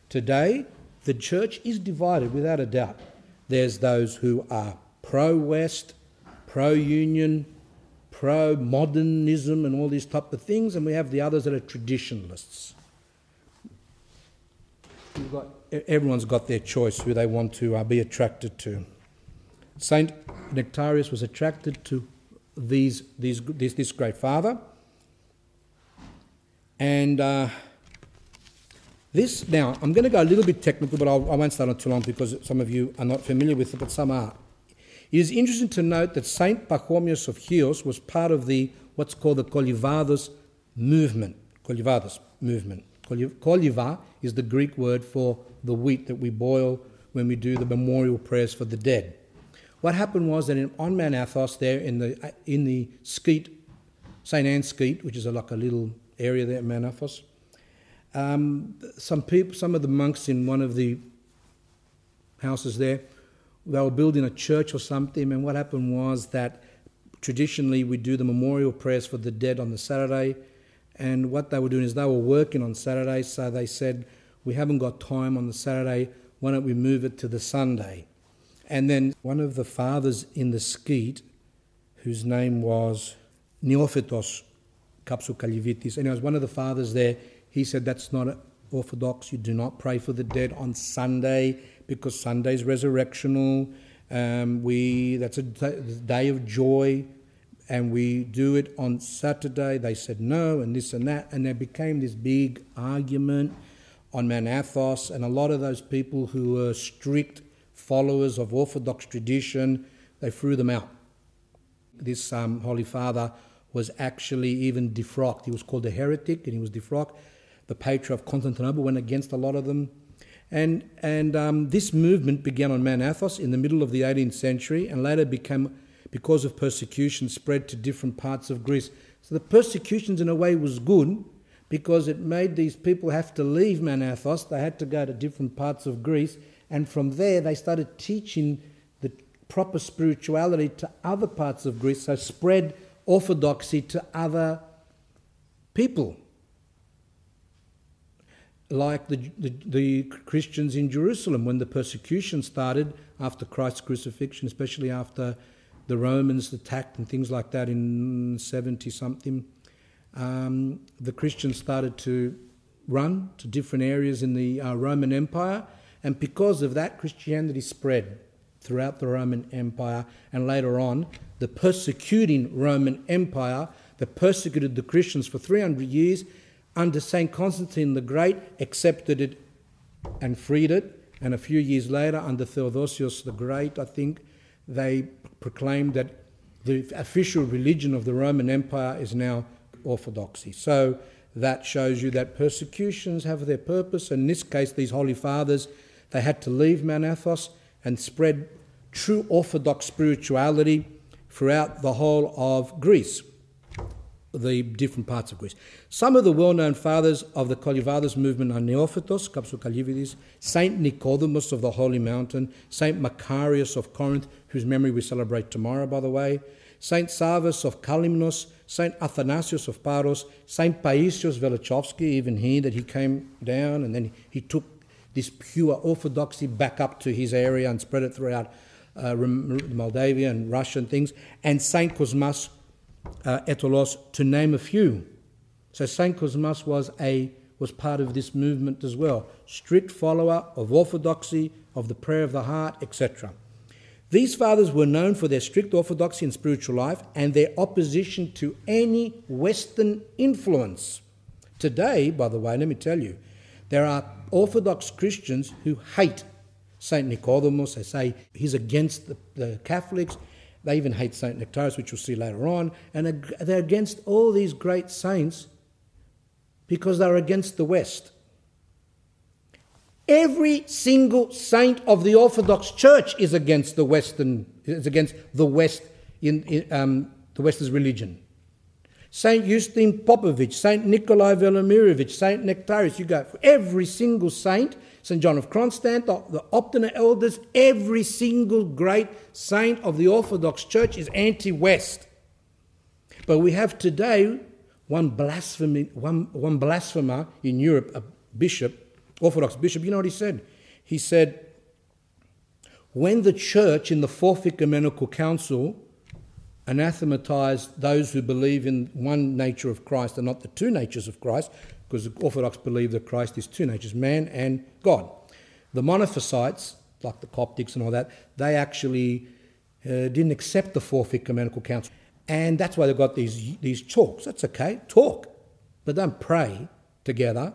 Today, the church is divided without a doubt. There's those who are pro West, pro Union, pro modernism, and all these type of things, and we have the others that are traditionalists. Got everyone's got their choice who they want to uh, be attracted to. Saint Nektarios was attracted to these, these, this, this great father. And uh, this, now, I'm going to go a little bit technical, but I'll, I will not start on too long because some of you are not familiar with it, but some are. It is interesting to note that Saint Pachomius of Chios was part of the what's called the Kollyvades movement. Kollyvades movement. Koliva is the Greek word for the wheat that we boil when we do the memorial prayers for the dead. What happened was that in, on Mount Athos, there in the in the Skete, St Anne's Skete, which is a, like a little area there at Mount Athos, um, some people, some of the monks in one of the houses there, they were building a church or something, and what happened was that traditionally we do the memorial prayers for the dead on the Saturday, and what they were doing is they were working on Saturday, so they said we haven't got time on the Saturday, why don't we move it to the Sunday? And then one of the fathers in the skete, whose name was Neophytos Kapsukalivitis, and he was one of the fathers there, he said that's not orthodox. You do not pray for the dead on Sunday because Sunday is resurrectional. Um, we that's a day of joy, and we do it on Saturday. They said no, and this and that, and there became this big argument on Mount Athos, and a lot of those people who were strict followers of Orthodox tradition, they threw them out. This um, Holy Father was actually even defrocked. He was called a heretic, and he was defrocked. The Patriarch of Constantinople went against a lot of them. And, and um, this movement began on Mount Athos in the middle of the 18th century and later became, because of persecution, spread to different parts of Greece. So the persecutions, in a way, was good because it made these people have to leave Mount Athos. They had to go to different parts of Greece, And from there, they started teaching the proper spirituality to other parts of Greece, so spread orthodoxy to other people. Like the, the, the, Christians in Jerusalem, when the persecution started after Christ's crucifixion, especially after the Romans attacked and things like that in 70 something, um, the Christians started to run to different areas in the uh, Roman Empire, and because of that, Christianity spread throughout the Roman Empire, and later on, the persecuting Roman Empire that persecuted the Christians for 300 years under St. Constantine the Great accepted it and freed it. And a few years later, under Theodosius the Great, I think, they proclaimed that the official religion of the Roman Empire is now orthodoxy. So that shows you that persecutions have their purpose. In this case, these holy fathers, they had to leave Mount Athos and spread true orthodox spirituality throughout the whole of Greece, the different parts of Greece. Some of the well known fathers of the Kollyvades movement are Neophytos, Kapsukalividis, Saint Nicodemus of the Holy Mountain, Saint Macarius of Corinth, whose memory we celebrate tomorrow, by the way, Saint Savas of Kalymnos, Saint Athanasius of Paros, Saint Paisios Velichkovsky, even he, that he came down and then he took this pure orthodoxy back up to his area and spread it throughout uh, Moldavia and Russia and things, and Saint Cosmas uh, Aitolos, to name a few. So Saint Cosmas was a was part of this movement as well, strict follower of orthodoxy, of the prayer of the heart, etc. These fathers were known for their strict orthodoxy in spiritual life and their opposition to any Western influence. Today, by the way, let me tell you, there are Orthodox Christians who hate St. Nicodemus. They say he's against the, the, Catholics. They even hate St. Nektarios, which we'll see later on. And they're against all these great saints because they're against the West. Every single saint of the Orthodox Church is against the Western, is against the West in, in um, the West's religion. Saint Eustine Popovich, Saint Nikolai Velimirovich, Saint Nektarios, you go. Every single saint, St. John of Kronstadt, the Optina elders, every single great saint of the Orthodox Church is anti West. But we have today one, blasphemy, one, one blasphemer in Europe, a bishop, Orthodox bishop, you know what he said? He said, when the church in the Fourth Ecumenical Council anathematized those who believe in one nature of Christ and not the two natures of Christ, because the Orthodox believe that Christ is two natures, man and God. The monophysites, like the Coptics and all that, they actually uh, didn't accept the Fourth Ecumenical Council. And that's why they've got these, these talks. That's okay, talk, but don't pray together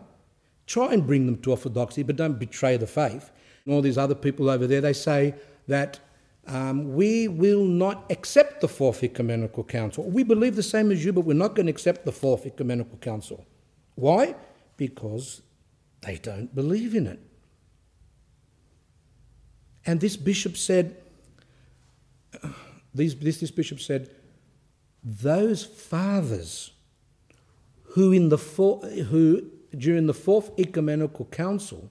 Try and bring them to orthodoxy, but don't betray the faith. And all these other people over there, they say that um, we will not accept the Fourth Ecumenical Council. We believe the same as you, but we're not going to accept the Fourth Ecumenical Council. Why? Because they don't believe in it. And this bishop said, this, this, this bishop said, those fathers who in the who during the Fourth Ecumenical Council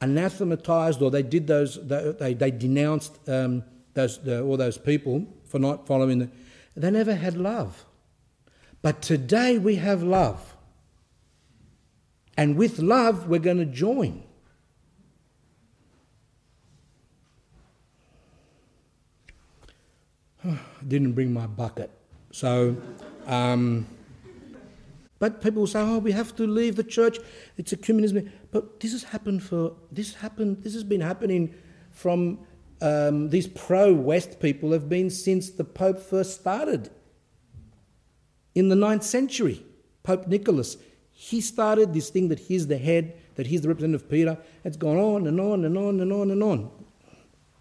anathematized or they did those, they, they denounced um, those, the, all those people for not following the. They never had love. But today we have love. And with love, we're going to join. I Didn't bring my bucket. So, um, but people say, "Oh, we have to leave the church. It's ecumenism. But this has happened for this happened. This has been happening from um, these pro-West people have been since the Pope first started in the ninth century. Pope Nicholas, he started this thing that he's the head, that he's the representative of Peter. It's gone on and on and on and on and on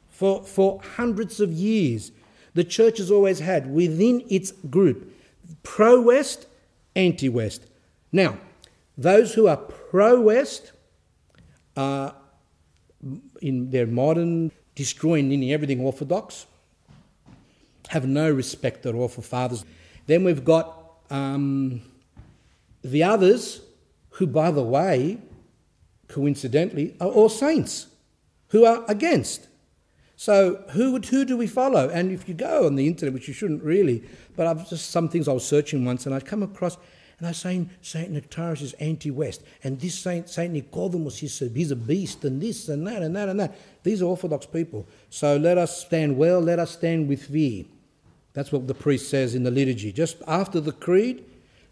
for for hundreds of years. The church has always had within its group pro-West anti West. Now, those who are pro West are in their modern, destroying nearly everything orthodox, have no respect at all for fathers. Then we've got um, the others, who, by the way, coincidentally, are all saints. who are against. So who who do we follow? And if you go on the internet, which you shouldn't really, but I've just some things I was searching once, and I come across, and was saying Saint Nektarios is anti-West, and this Saint Saint Nicodemus he's a, he's a beast, and this and that and that and that. These are Orthodox people. So let us stand well. Let us stand with thee. That's what the priest says in the liturgy. Just after the creed,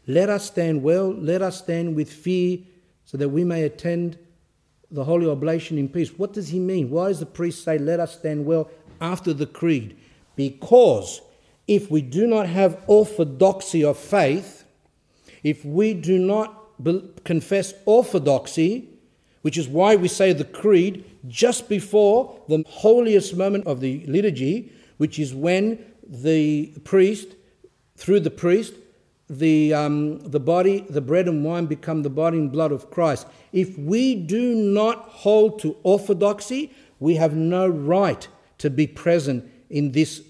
let us stand well. Let us stand with fear, so that we may attend the holy oblation in peace. What does he mean? Why does the priest say, Let us stand well after the creed? Because if we do not have orthodoxy of faith, if we do not be- confess orthodoxy, which is why we say the creed just before the holiest moment of the liturgy, which is when the priest, through the priest, the, um, the body, the bread and wine become the body and blood of Christ. If we do not hold to orthodoxy, we have no right to be present in this,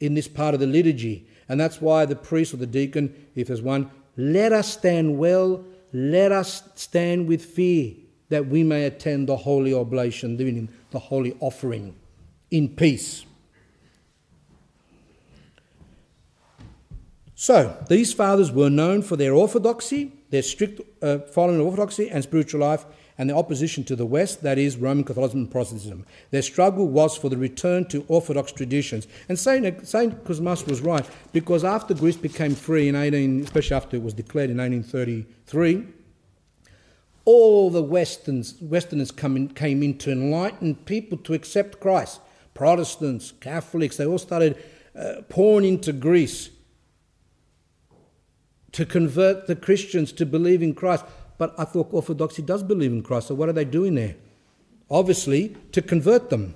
in this part of the liturgy. And that's why the priest or the deacon, if there's one, let us stand well, let us stand with fear, that we may attend the holy oblation, the holy offering in peace. So, these fathers were known for their orthodoxy, their strict uh, following of orthodoxy and spiritual life, and their opposition to the West, that is, Roman Catholicism and Protestantism. Their struggle was for the return to Orthodox traditions. And St. Saint Kosmas was right, because after Greece became free in 18, especially after it was declared in 1833, all the Westerns, Westerners in, came in to enlighten people to accept Christ. Protestants, Catholics, they all started uh, pouring into Greece to convert the Christians to believe in Christ. But I thought Orthodoxy does believe in Christ, so what are they doing there? Obviously, to convert them.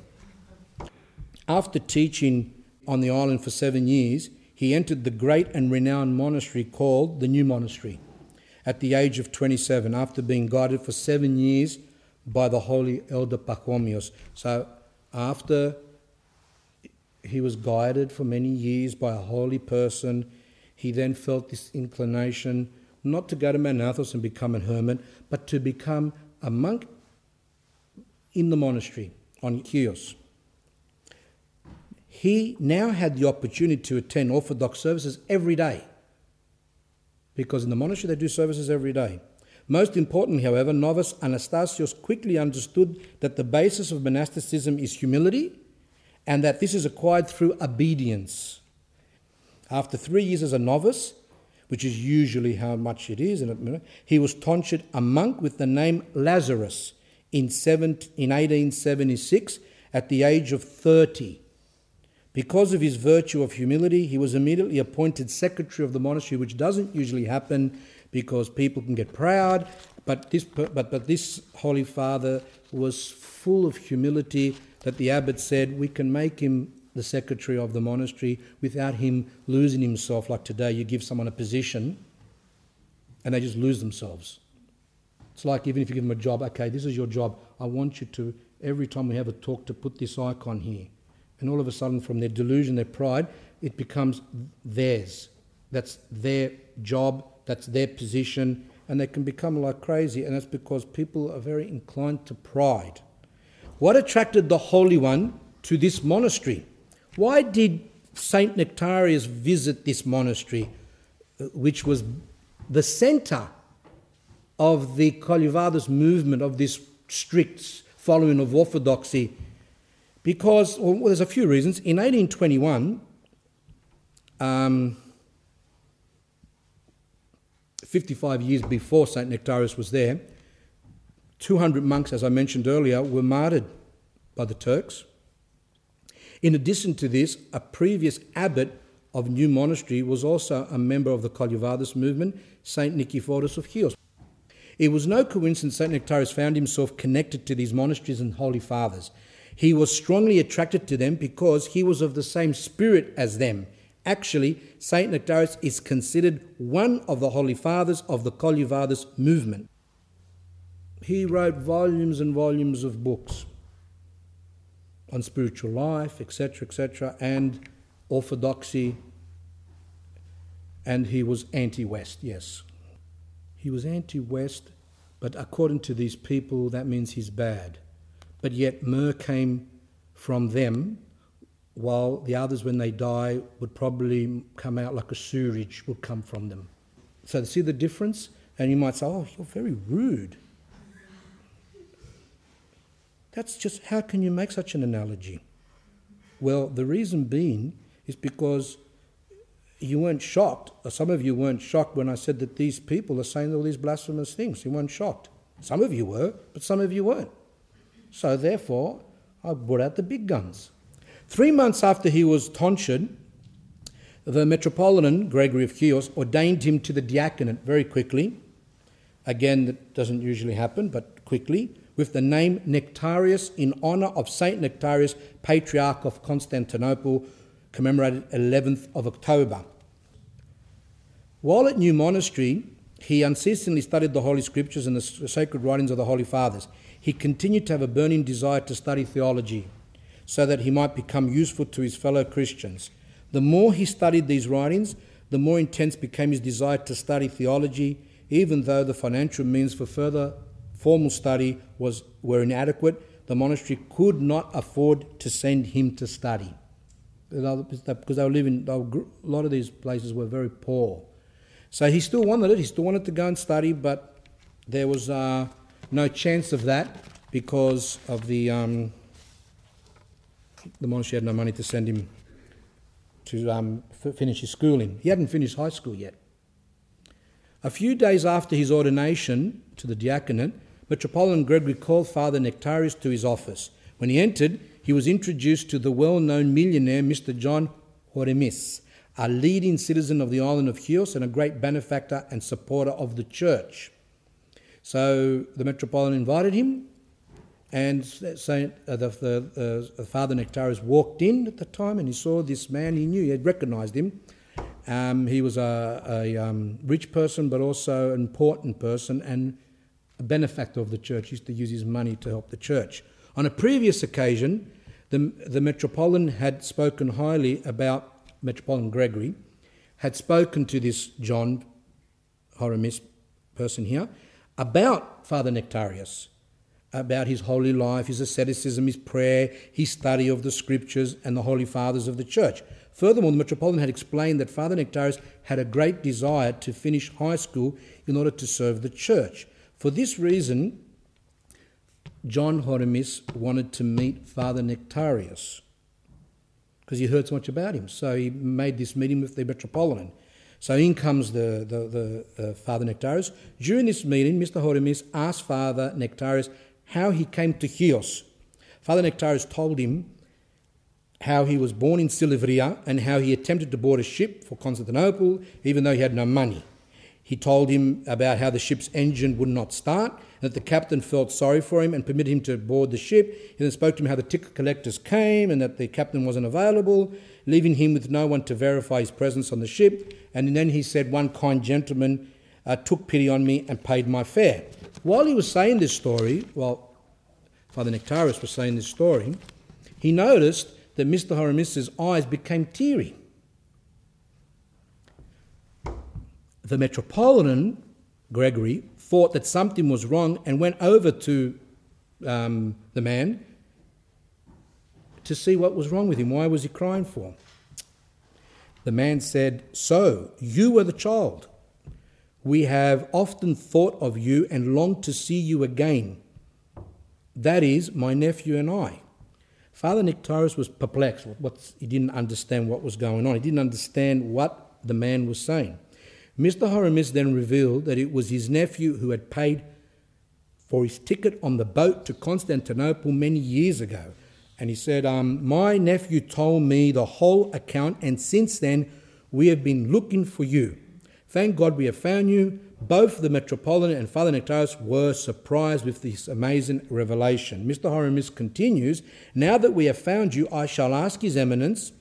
After teaching on the island for seven years, he entered the great and renowned monastery called the New Monastery at the age of 27, after being guided for seven years by the holy elder Pachomios. So, after he was guided for many years by a holy person, he then felt this inclination not to go to Manathos and become a hermit, but to become a monk in the monastery on Chios. He now had the opportunity to attend Orthodox services every day, because in the monastery they do services every day. Most importantly, however, novice Anastasios quickly understood that the basis of monasticism is humility and that this is acquired through obedience. After three years as a novice, which is usually how much it is, he was tonsured a monk with the name Lazarus in, 1876 at the age of 30. Because of his virtue of humility, he was immediately appointed secretary of the monastery, which doesn't usually happen because people can get proud. But this, but, but this Holy Father was full of humility that the abbot said, We can make him the secretary of the monastery without him losing himself. Like today, you give someone a position and they just lose themselves. It's like even if you give them a job, okay, this is your job. I want you to, every time we have a talk, to put this icon here. And all of a sudden, from their delusion, their pride, it becomes theirs. That's their job, that's their position, and they can become like crazy. And that's because people are very inclined to pride. What attracted the Holy One to this monastery? Why did Saint Nektarios visit this monastery, uh, which was the center of the Kollyvades movement, of this strict following of orthodoxy? Because, well, there's a few reasons. In 1821, um, 55 years before St. Nektarios was there, 200 monks, as I mentioned earlier, were martyred by the Turks. In addition to this, a previous abbot of New Monastery was also a member of the Kollyvades movement, St. Nikiphorus of Chios. It was no coincidence St. Nektarios found himself connected to these monasteries and holy fathers. He was strongly attracted to them because he was of the same spirit as them. Actually, St. Nektarios is considered one of the holy fathers of the Kollyvades movement. He wrote volumes and volumes of books on spiritual life, etc., etc., and orthodoxy. And he was anti West, yes. He was anti West, but according to these people, that means he's bad. but yet myrrh came from them, while the others, when they die, would probably come out like a sewage would come from them. So, see the difference? And you might say, Oh, you're very rude. That's just how can you make such an analogy? Well, the reason being is because you weren't shocked, or some of you weren't shocked when I said that these people are saying all these blasphemous things. You weren't shocked. Some of you were, but some of you weren't. So therefore, I brought out the big guns. Three months after he was tonsured, the Metropolitan, Gregory of Chios, ordained him to the diaconate very quickly. Again, that doesn't usually happen, but quickly with the name Nektarios in honour of Saint Nektarios, Patriarch of Constantinople, commemorated 11th of October. While at New Monastery, he unceasingly studied the Holy Scriptures and the sacred writings of the Holy Fathers. He continued to have a burning desire to study theology so that he might become useful to his fellow Christians. The more he studied these writings, the more intense became his desire to study theology, even though the financial means for further formal study was, were inadequate, the monastery could not afford to send him to study. Because they were living, were, a lot of these places were very poor. So he still wanted it, he still wanted to go and study, but there was uh, no chance of that because of the, um, the monastery had no money to send him to um, finish his schooling. He hadn't finished high school yet. A few days after his ordination to the diaconate, Metropolitan Gregory called Father Nektarios to his office. When he entered, he was introduced to the well known millionaire Mr. John Horemis, a leading citizen of the island of Chios and a great benefactor and supporter of the church. So the Metropolitan invited him, and Saint, uh, the, uh, Father Nektarios walked in at the time and he saw this man. He knew, he had recognized him. Um, he was a, a um, rich person, but also an important person, and a benefactor of the church, used to use his money to help the church. On a previous occasion, the, the Metropolitan had spoken highly about Metropolitan Gregory, had spoken to this John Horemis person here about Father Nektarios, about his holy life, his asceticism, his prayer, his study of the scriptures, and the holy fathers of the church. Furthermore, the Metropolitan had explained that Father Nektarios had a great desire to finish high school in order to serve the church. For this reason, John Horemis wanted to meet Father Nektarios because he heard so much about him. So he made this meeting with the Metropolitan. So in comes the, the, the uh, Father Nektarios. During this meeting, Mr. Horemis asked Father Nektarios how he came to Chios. Father Nektarios told him how he was born in Silivria and how he attempted to board a ship for Constantinople even though he had no money. He told him about how the ship's engine would not start, and that the captain felt sorry for him and permitted him to board the ship. He then spoke to him how the ticket collectors came and that the captain wasn't available, leaving him with no one to verify his presence on the ship. And then he said, One kind gentleman uh, took pity on me and paid my fare. While he was saying this story, while Father Nektarios was saying this story, he noticed that Mr. Horemis's eyes became teary. The Metropolitan, Gregory, thought that something was wrong and went over to um, the man to see what was wrong with him. Why was he crying for? The man said, So, you were the child. We have often thought of you and longed to see you again. That is, my nephew and I. Father Nektarios was perplexed. he didn't understand what was going on. He didn't understand what the man was saying. Mr. Horemis then revealed that it was his nephew who had paid for his ticket on the boat to Constantinople many years ago. And he said, um, My nephew told me the whole account, and since then we have been looking for you. Thank God we have found you. Both the Metropolitan and Father Nektarios were surprised with this amazing revelation. Mr. Horemis continues Now that we have found you, I shall ask His Eminence,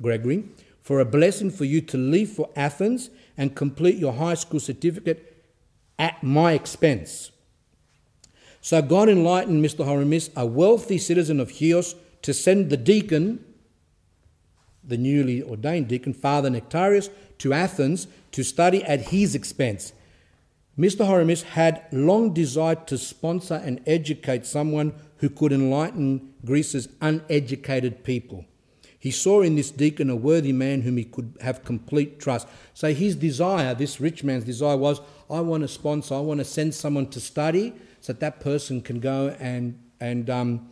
Gregory, for a blessing for you to leave for Athens and complete your high school certificate at my expense. So God enlightened Mr. Horemis, a wealthy citizen of Chios, to send the deacon, the newly ordained deacon, Father Nektarios, to Athens to study at his expense. Mr. Horemis had long desired to sponsor and educate someone who could enlighten Greece's uneducated people. He saw in this deacon a worthy man whom he could have complete trust. So his desire, this rich man's desire, was I want to sponsor, I want to send someone to study so that that person can go and, and um,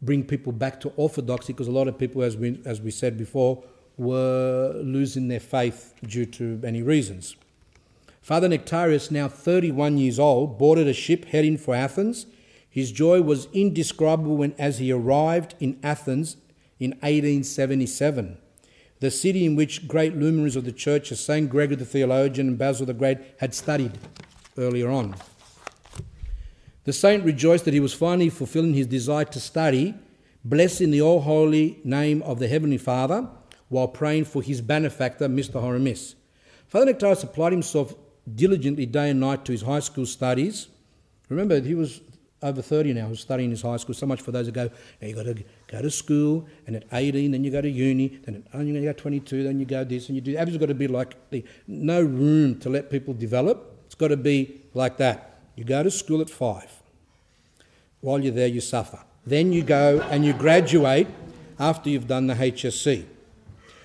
bring people back to orthodoxy because a lot of people, as we, as we said before, were losing their faith due to many reasons. Father Nektarios, now 31 years old, boarded a ship heading for Athens. His joy was indescribable when, as he arrived in Athens in 1877, the city in which great luminaries of the church, as St. Gregory the theologian and Basil the Great, had studied earlier on. The saint rejoiced that he was finally fulfilling his desire to study, blessing the all holy name of the Heavenly Father, while praying for his benefactor, Mr. Horemis. Father Nektarios applied himself diligently day and night to his high school studies. Remember, he was over 30 now, who's studying his high school. So much for those who go, now you've got to go to school, and at 18, then you go to uni, then at oh, to go 22, then you go this, and you do. Everything's got to be like the, no room to let people develop. It's got to be like that. You go to school at five. While you're there, you suffer. Then you go and you graduate after you've done the HSC.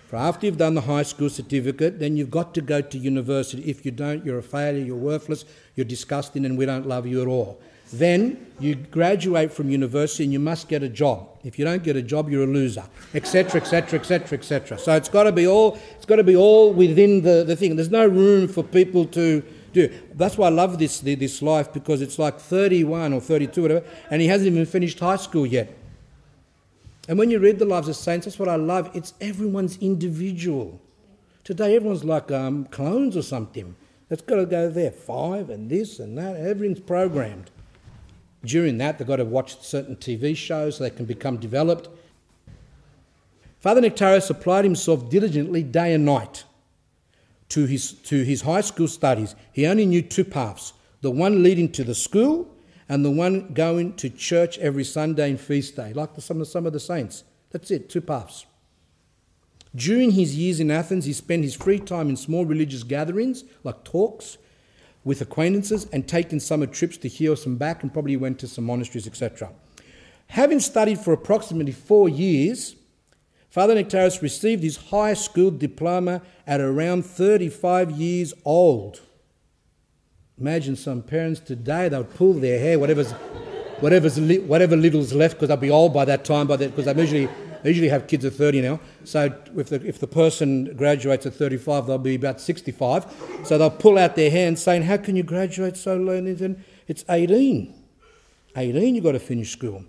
For after you've done the high school certificate, then you've got to go to university. If you don't, you're a failure, you're worthless, you're disgusting, and we don't love you at all. Then you graduate from university and you must get a job. If you don't get a job, you're a loser, etc., etc., etc., etc. So it's got to be all. It's got to be all within the, the thing. There's no room for people to do. That's why I love this this life because it's like 31 or 32, whatever, and he hasn't even finished high school yet. And when you read the lives of saints, that's what I love. It's everyone's individual. Today, everyone's like um, clones or something. It's got to go there, five and this and that. Everything's programmed. During that, they've got to watch certain TV shows so they can become developed. Father Nektarios applied himself diligently day and night to his, to his high school studies. He only knew two paths the one leading to the school and the one going to church every Sunday and feast day, like the, some, of, some of the saints. That's it, two paths. During his years in Athens, he spent his free time in small religious gatherings, like talks, with acquaintances, and taking summer trips to Chios and back, and probably went to some monasteries, etc. Having studied for approximately four years, Father Nektarios received his high school diploma at around 35 years old. Imagine some parents today, they would pull their hair, whatever's, whatever's li- whatever little's left, because they'll be old by that time, because they usually, they usually have kids at 30 now. So if the, if the person graduates at 35, they'll be about 65. So they'll pull out their hands saying, How can you graduate so late? It's 18. 18, you've got to finish school.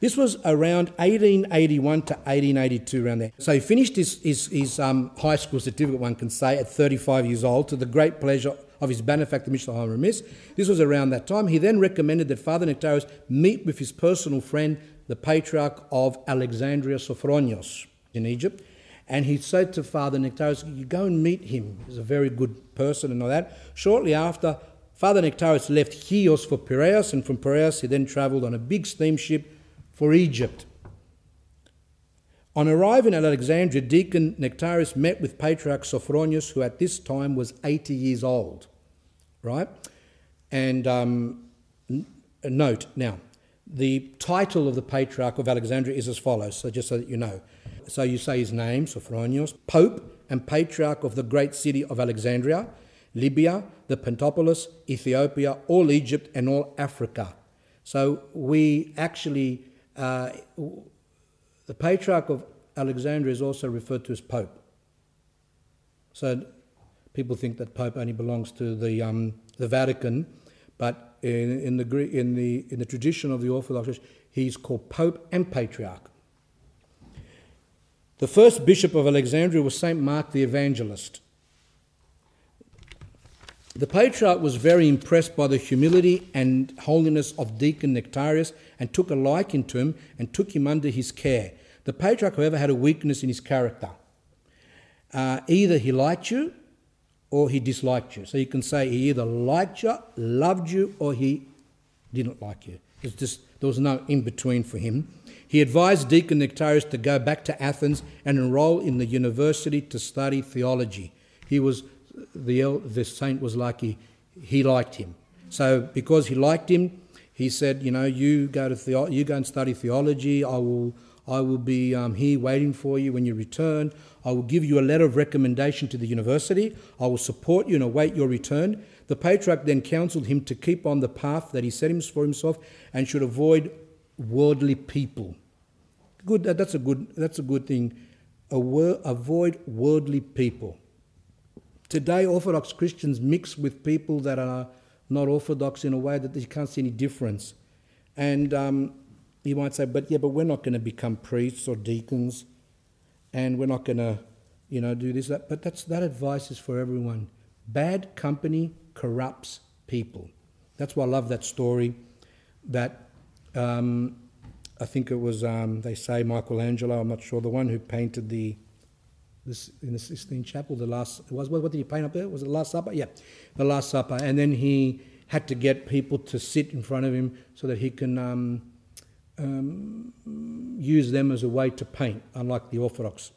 This was around 1881 to 1882, around there. So he finished his, his, his um, high school certificate, one can say, at 35 years old, to the great pleasure of his benefactor, Mr. Horemis. This was around that time. He then recommended that Father Nektarios meet with his personal friend, the Patriarch of Alexandria, Sophronios, in Egypt. And he said to Father Nektarios, You go and meet him. He's a very good person and all that. Shortly after, Father Nektarios left Chios for Piraeus, and from Piraeus he then travelled on a big steamship for Egypt. On arriving at Alexandria, Deacon Nektarios met with Patriarch Sophronius, who at this time was 80 years old right? And um, note now, the title of the Patriarch of Alexandria is as follows, so just so that you know. So you say his name, Sophronios, Pope and Patriarch of the great city of Alexandria, Libya, the Pentapolis, Ethiopia, all Egypt, and all Africa. So we actually, uh, the Patriarch of Alexandria is also referred to as Pope. So people think that Pope only belongs to the, um, the Vatican, but in, in, the, in, the, in the tradition of the Orthodox Church, he's called Pope and Patriarch. The first bishop of Alexandria was St. Mark the Evangelist. The patriarch was very impressed by the humility and holiness of Deacon Nektarios and took a liking to him and took him under his care. The patriarch, however, had a weakness in his character. Uh, either he liked you or he disliked you. So you can say he either liked you, loved you, or he didn't like you. It's just there was no in between for him. He advised Deacon Nektarios to go back to Athens and enroll in the university to study theology. He was the the saint was like he, he liked him. So because he liked him, He said, you know, you go to the, you go and study theology. I will I will be um, here waiting for you when you return. I will give you a letter of recommendation to the university. I will support you and await your return. The patriarch then counseled him to keep on the path that he set himself for himself and should avoid worldly people. Good, that's a good, that's a good thing. Avoid worldly people. Today, Orthodox Christians mix with people that are not Orthodox in a way that you can't see any difference. And um, you might say, but yeah, but we're not going to become priests or deacons, and we're not going to, you know, do this. That. But that's that advice is for everyone. Bad company corrupts people. That's why I love that story. That um, I think it was um, they say Michelangelo. I'm not sure the one who painted the this in the Sistine Chapel. The last was what, what did he paint up there? Was it the Last Supper? Yeah, the Last Supper. And then he had to get people to sit in front of him so that he can. Um, um, use them as a way to paint, unlike the Orthodox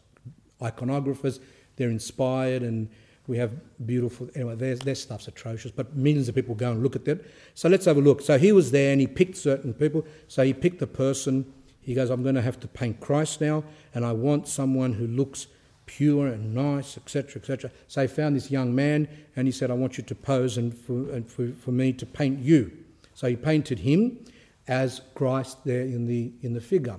iconographers. They're inspired and we have beautiful, anyway, their, their stuff's atrocious, but millions of people go and look at that. So let's have a look. So he was there and he picked certain people. So he picked a person. He goes, I'm going to have to paint Christ now, and I want someone who looks pure and nice, etc., etc. So he found this young man and he said, I want you to pose and for, and for, for me to paint you. So he painted him as Christ there in the, in the figure.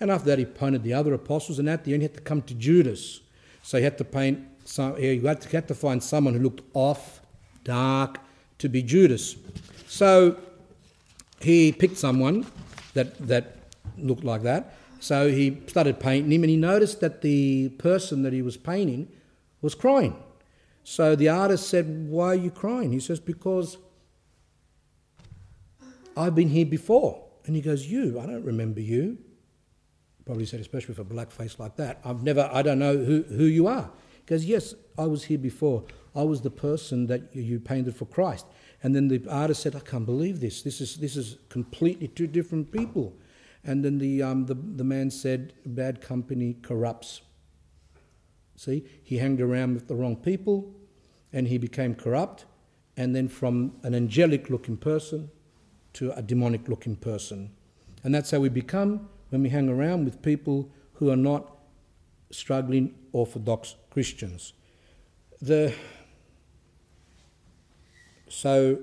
And after that, he painted the other apostles, and at the end, he had to come to Judas. So he had to paint, some, he had to, had to find someone who looked off, dark, to be Judas. So he picked someone that, that looked like that. So he started painting him, and he noticed that the person that he was painting was crying. So the artist said, Why are you crying? He says, Because I've been here before. And he goes, You? I don't remember you. Probably said, especially with a black face like that. I've never, I don't know who, who you are. He goes, Yes, I was here before. I was the person that you painted for Christ. And then the artist said, I can't believe this. This is, this is completely two different people. And then the, um, the, the man said, Bad company corrupts. See, he hanged around with the wrong people and he became corrupt. And then from an angelic looking person, to a demonic looking person. And that's how we become when we hang around with people who are not struggling Orthodox Christians. The, so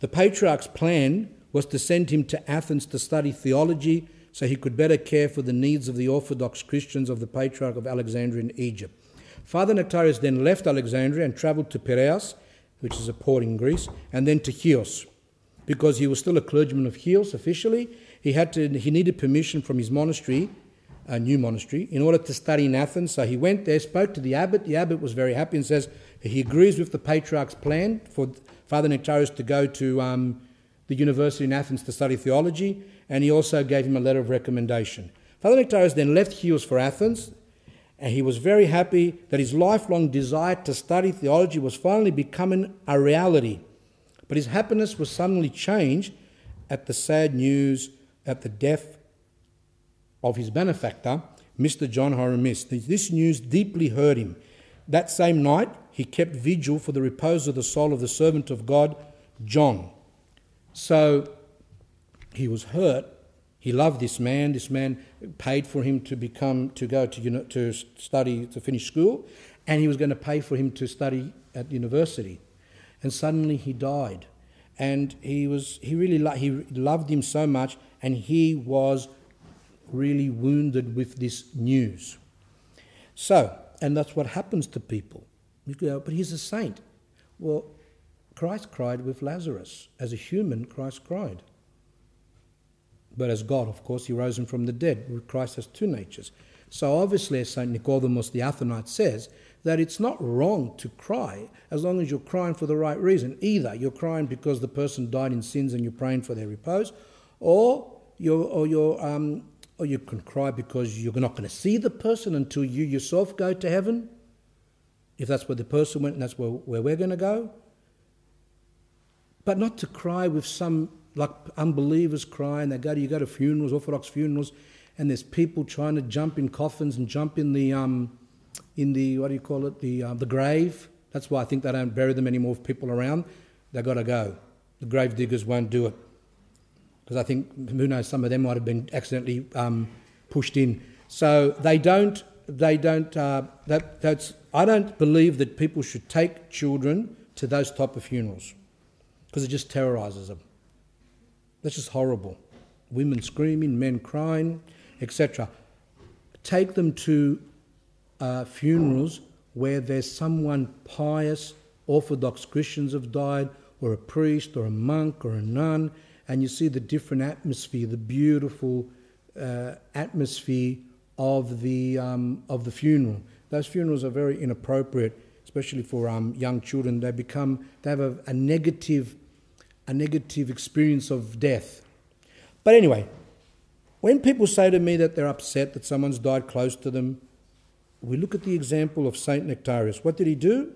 the patriarch's plan was to send him to Athens to study theology so he could better care for the needs of the Orthodox Christians of the Patriarch of Alexandria in Egypt. Father Nektarios then left Alexandria and travelled to Piraeus, which is a port in Greece, and then to Chios because he was still a clergyman of Chios officially. He, had to, he needed permission from his monastery, a new monastery, in order to study in Athens. So he went there, spoke to the abbot. The abbot was very happy and says he agrees with the patriarch's plan for Father Nektarios to go to um, the university in Athens to study theology, and he also gave him a letter of recommendation. Father Nektarios then left Chios for Athens, and he was very happy that his lifelong desire to study theology was finally becoming a reality. But his happiness was suddenly changed at the sad news at the death of his benefactor, Mr. John Horemis. This news deeply hurt him. That same night, he kept vigil for the repose of the soul of the servant of God, John. So he was hurt. He loved this man. This man paid for him to become to go to to study to finish school, and he was going to pay for him to study at university and suddenly he died. And he was he really lo- he loved him so much, and he was really wounded with this news. So, and that's what happens to people. You go, but he's a saint. Well, Christ cried with Lazarus. As a human, Christ cried. But as God, of course, he rose him from the dead. Christ has two natures. So obviously, as St. Nicodemus the Athonite says, that it's not wrong to cry as long as you're crying for the right reason. Either you're crying because the person died in sins and you're praying for their repose, or you're, or you're, um, or you can cry because you're not going to see the person until you yourself go to heaven. If that's where the person went and that's where, where we're going to go. But not to cry with some like unbelievers cry and they go to you go to funerals, Orthodox funerals, and there's people trying to jump in coffins and jump in the um, in the what do you call it the uh, the grave. That's why I think they don't bury them anymore with people around. They've got to go. The grave diggers won't do it. because I think who knows some of them might have been accidentally um, pushed in. So they don't. They don't. Uh, that, that's. I don't believe that people should take children to those type of funerals because it just terrorises them. That's just horrible. Women screaming, men crying, etc. Take them to uh, funerals where there's someone pious, Orthodox Christians have died, or a priest, or a monk, or a nun, and you see the different atmosphere, the beautiful uh, atmosphere of the um, of the funeral. Those funerals are very inappropriate, especially for um, young children. They become they have a, a negative a negative experience of death. But anyway, when people say to me that they're upset that someone's died close to them, we look at the example of Saint Nektarios. What did he do?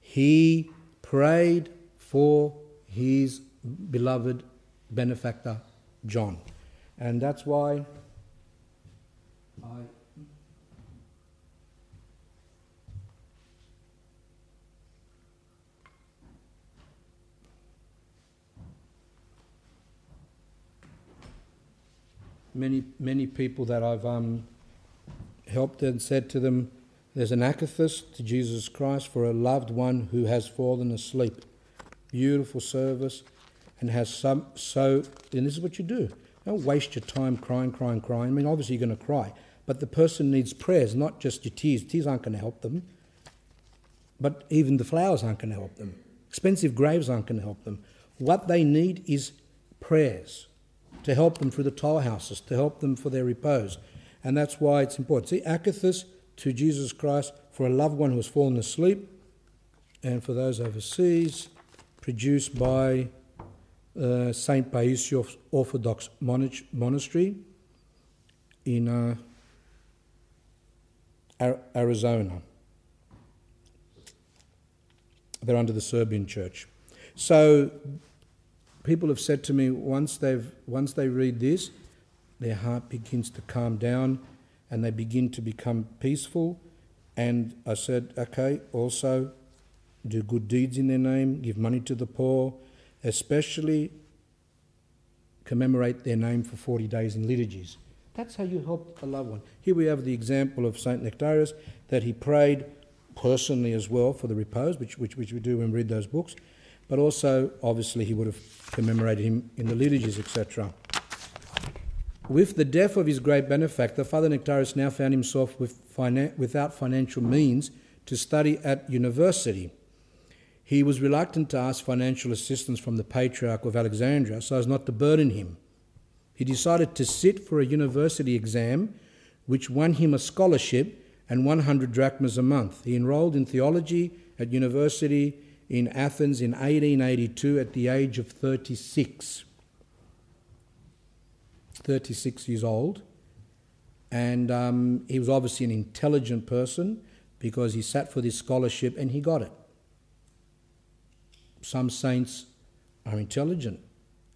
He prayed for his beloved benefactor, John. And that's why I. Many, many people that I've um, helped and said to them, There's an akathist to Jesus Christ for a loved one who has fallen asleep. Beautiful service and has some, so, and this is what you do. Don't waste your time crying, crying, crying. I mean, obviously you're going to cry, but the person needs prayers, not just your tears. Tears aren't going to help them, but even the flowers aren't going to help them. Expensive graves aren't going to help them. What they need is prayers to help them through the toll houses, to help them for their repose. And that's why it's important. See, akathist to Jesus Christ for a loved one who has fallen asleep, and for those overseas, produced by uh, St. Paisios Orthodox Monastery in uh, Arizona. They're under the Serbian church. So people have said to me once they've once they read this, their heart begins to calm down and they begin to become peaceful. And I said, okay, also do good deeds in their name, give money to the poor, especially commemorate their name for 40 days in liturgies. That's how you help a loved one. Here we have the example of St. Nektarios that he prayed personally as well for the repose, which, which, which we do when we read those books, but also, obviously, he would have commemorated him in the liturgies, etc. With the death of his great benefactor, Father Nektarios now found himself with without financial means to study at university. He was reluctant to ask financial assistance from the Patriarch of Alexandria so as not to burden him. He decided to sit for a university exam, which won him a scholarship and 100 drachmas a month. He enrolled in theology at university in Athens in 1882 at the age of 36. 36 years old. And um, he was obviously an intelligent person because he sat for this scholarship and he got it. Some saints are intelligent,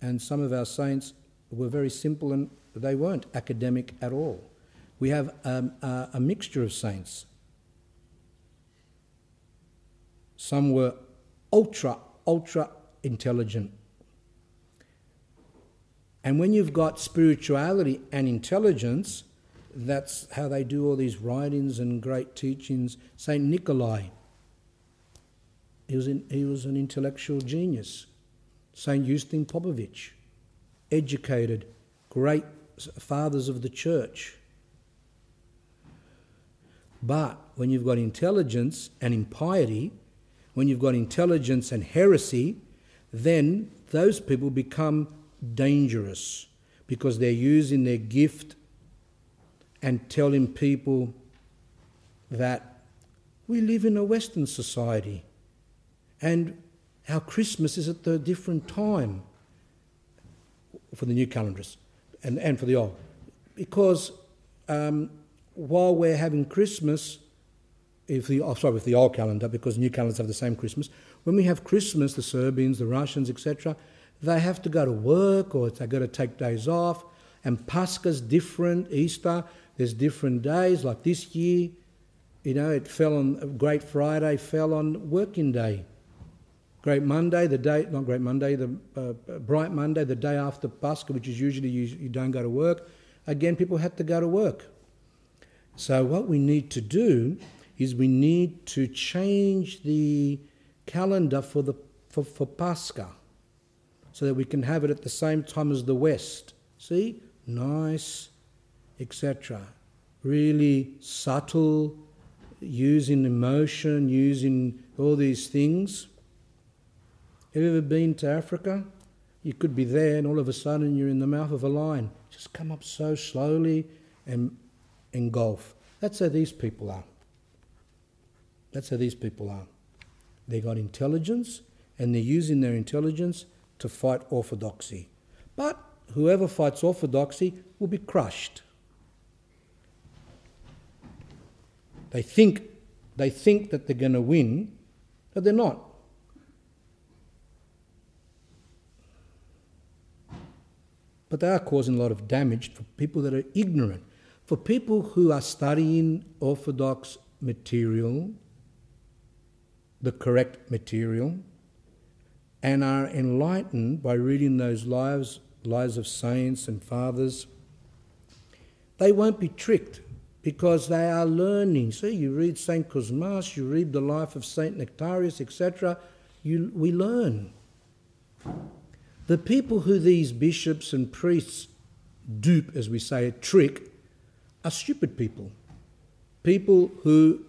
and some of our saints were very simple and they weren't academic at all. We have um, a, a mixture of saints. Some were ultra, ultra intelligent and when you've got spirituality and intelligence, that's how they do all these writings and great teachings. St. Nikolai, he was, in, he was an intellectual genius. St. Justin Popovich, educated, great fathers of the church. But when you've got intelligence and impiety, when you've got intelligence and heresy, then those people become dangerous because they're using their gift and telling people that we live in a Western society and our Christmas is at a different time for the new calendars and, and for the old. Because um, while we're having Christmas, if the, oh, sorry, with the old calendar, because new calendars have the same Christmas, when we have Christmas, the Serbians, the Russians, etc., they have to go to work or they've got to take days off. And Pascha's different, Easter, there's different days. Like this year, you know, it fell on Great Friday, fell on working day. Great Monday, the day, not Great Monday, the uh, Bright Monday, the day after Pascha, which is usually you, you don't go to work, again, people had to go to work. So, what we need to do is we need to change the calendar for, the, for, for Pascha so that we can have it at the same time as the West. See? Nice, etc. Really subtle, using emotion, using all these things. Have you ever been to Africa? You could be there and all of a sudden you're in the mouth of a lion. Just come up so slowly and engulf. That's how these people are. That's how these people are. They got intelligence and they're using their intelligence to fight orthodoxy. But whoever fights orthodoxy will be crushed. They think, they think that they're going to win, but they're not. But they are causing a lot of damage for people that are ignorant. For people who are studying orthodox material, the correct material, and are enlightened by reading those lives, lives of saints and fathers, they won't be tricked because they are learning. See, you read St. Kosmas, you read the life of St. Nektarios, etc., you, we learn. The people who these bishops and priests dupe, as we say, trick, are stupid people. People who,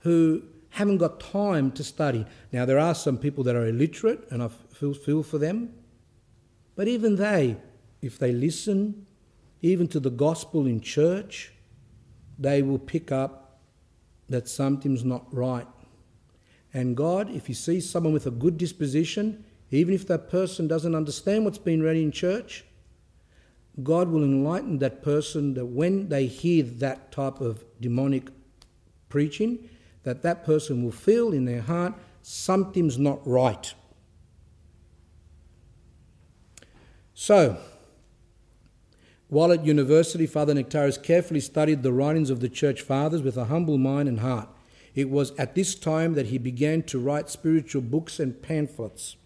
who haven't got time to study. Now, there are some people that are illiterate, and I feel, feel for them. But even they, if they listen, even to the gospel in church, they will pick up that something's not right. And God, if He sees someone with a good disposition, even if that person doesn't understand what's been read in church, God will enlighten that person that when they hear that type of demonic preaching, that that person will feel in their heart something's not right. So, while at university, Father Nektarios carefully studied the writings of the Church Fathers with a humble mind and heart. It was at this time that he began to write spiritual books and pamphlets.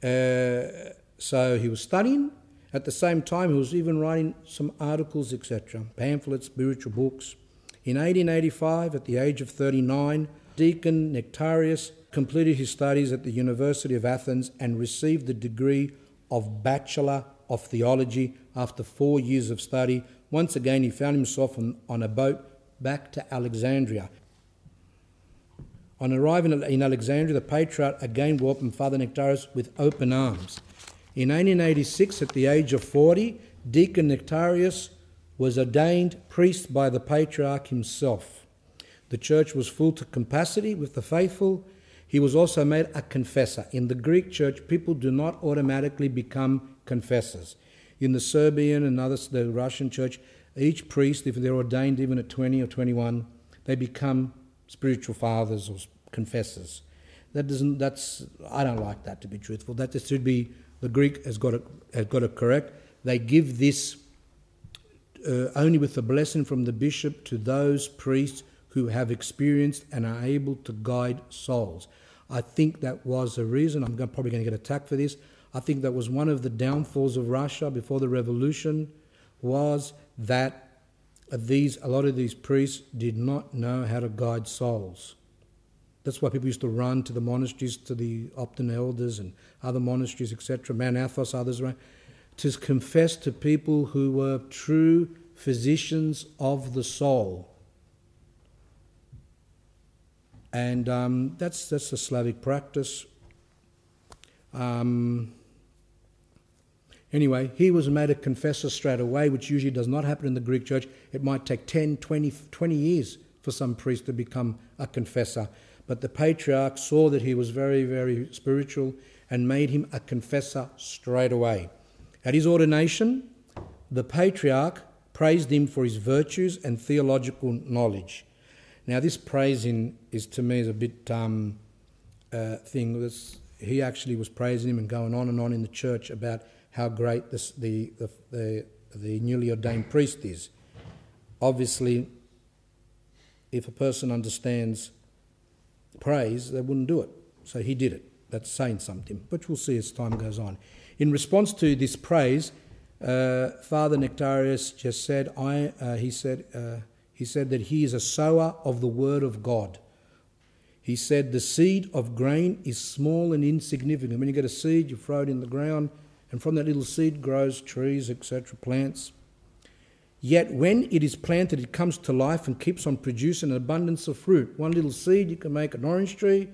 Uh, so he was studying. At the same time, he was even writing some articles, etc., pamphlets, spiritual books. In 1885, at the age of 39, Deacon Nektarios completed his studies at the University of Athens and received the degree of Bachelor of Theology after four years of study. Once again, he found himself on, on a boat back to Alexandria. On arriving in Alexandria, the Patriarch again welcomed Father Nektarios with open arms. In 1886, at the age of 40, Deacon Nektarios was ordained priest by the Patriarch himself. The church was full to capacity with the faithful. He was also made a confessor. In the Greek church, people do not automatically become confessors. In the Serbian and others, the Russian church, each priest, if they're ordained even at 20 or 21, they become spiritual fathers or confessors. That doesn't. That's. I don't like that to be truthful. That should be. The Greek has got it. Has got it correct. They give this uh, only with the blessing from the bishop to those priests who have experienced and are able to guide souls. I think that was a reason, I'm probably going to get attacked for this. I think that was one of the downfalls of Russia before the revolution was that these a lot of these priests did not know how to guide souls. That's why people used to run to the monasteries, to the Optina elders and other monasteries, etc. Mount Athos, others around to confess to people who were true physicians of the soul. And um, that's, that's a Slavic practice. Um, anyway, he was made a confessor straight away, which usually does not happen in the Greek church. It might take 10, 20, 20 years for some priest to become a confessor. But the patriarch saw that he was very, very spiritual and made him a confessor straight away. At his ordination, the patriarch praised him for his virtues and theological knowledge. Now, this praising is to me is a bit um, uh, thing. This, he actually was praising him and going on and on in the church about how great this, the, the, the, the newly ordained priest is. Obviously, if a person understands praise, they wouldn't do it. So he did it. That's saying something, which we'll see as time goes on. In response to this praise, uh, Father Nektarios just said, I, uh, he, said uh, he said that he is a sower of the word of God. He said the seed of grain is small and insignificant. When you get a seed, you throw it in the ground, and from that little seed grows trees, etc., plants. Yet when it is planted, it comes to life and keeps on producing an abundance of fruit. One little seed, you can make an orange tree,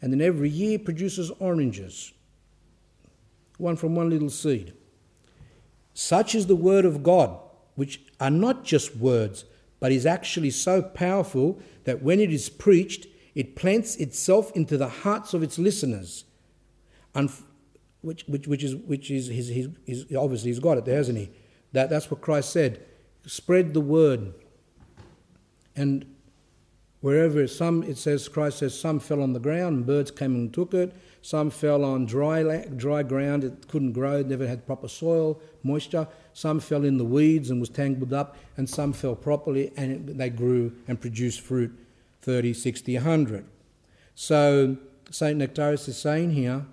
and then every year produces oranges. One from one little seed. Such is the word of God, which are not just words, but is actually so powerful that when it is preached, it plants itself into the hearts of its listeners. which, which, which is, which is his, his, his, obviously he's got it there, hasn't he? That, that's what Christ said. Spread the word. And wherever some, it says, Christ says, some fell on the ground and birds came and took it. Some fell on dry, dry ground, it couldn't grow, never had proper soil, moisture. Some fell in the weeds and was tangled up, and some fell properly and they grew and produced fruit 30, 60, 100. So St. Nektarios is saying here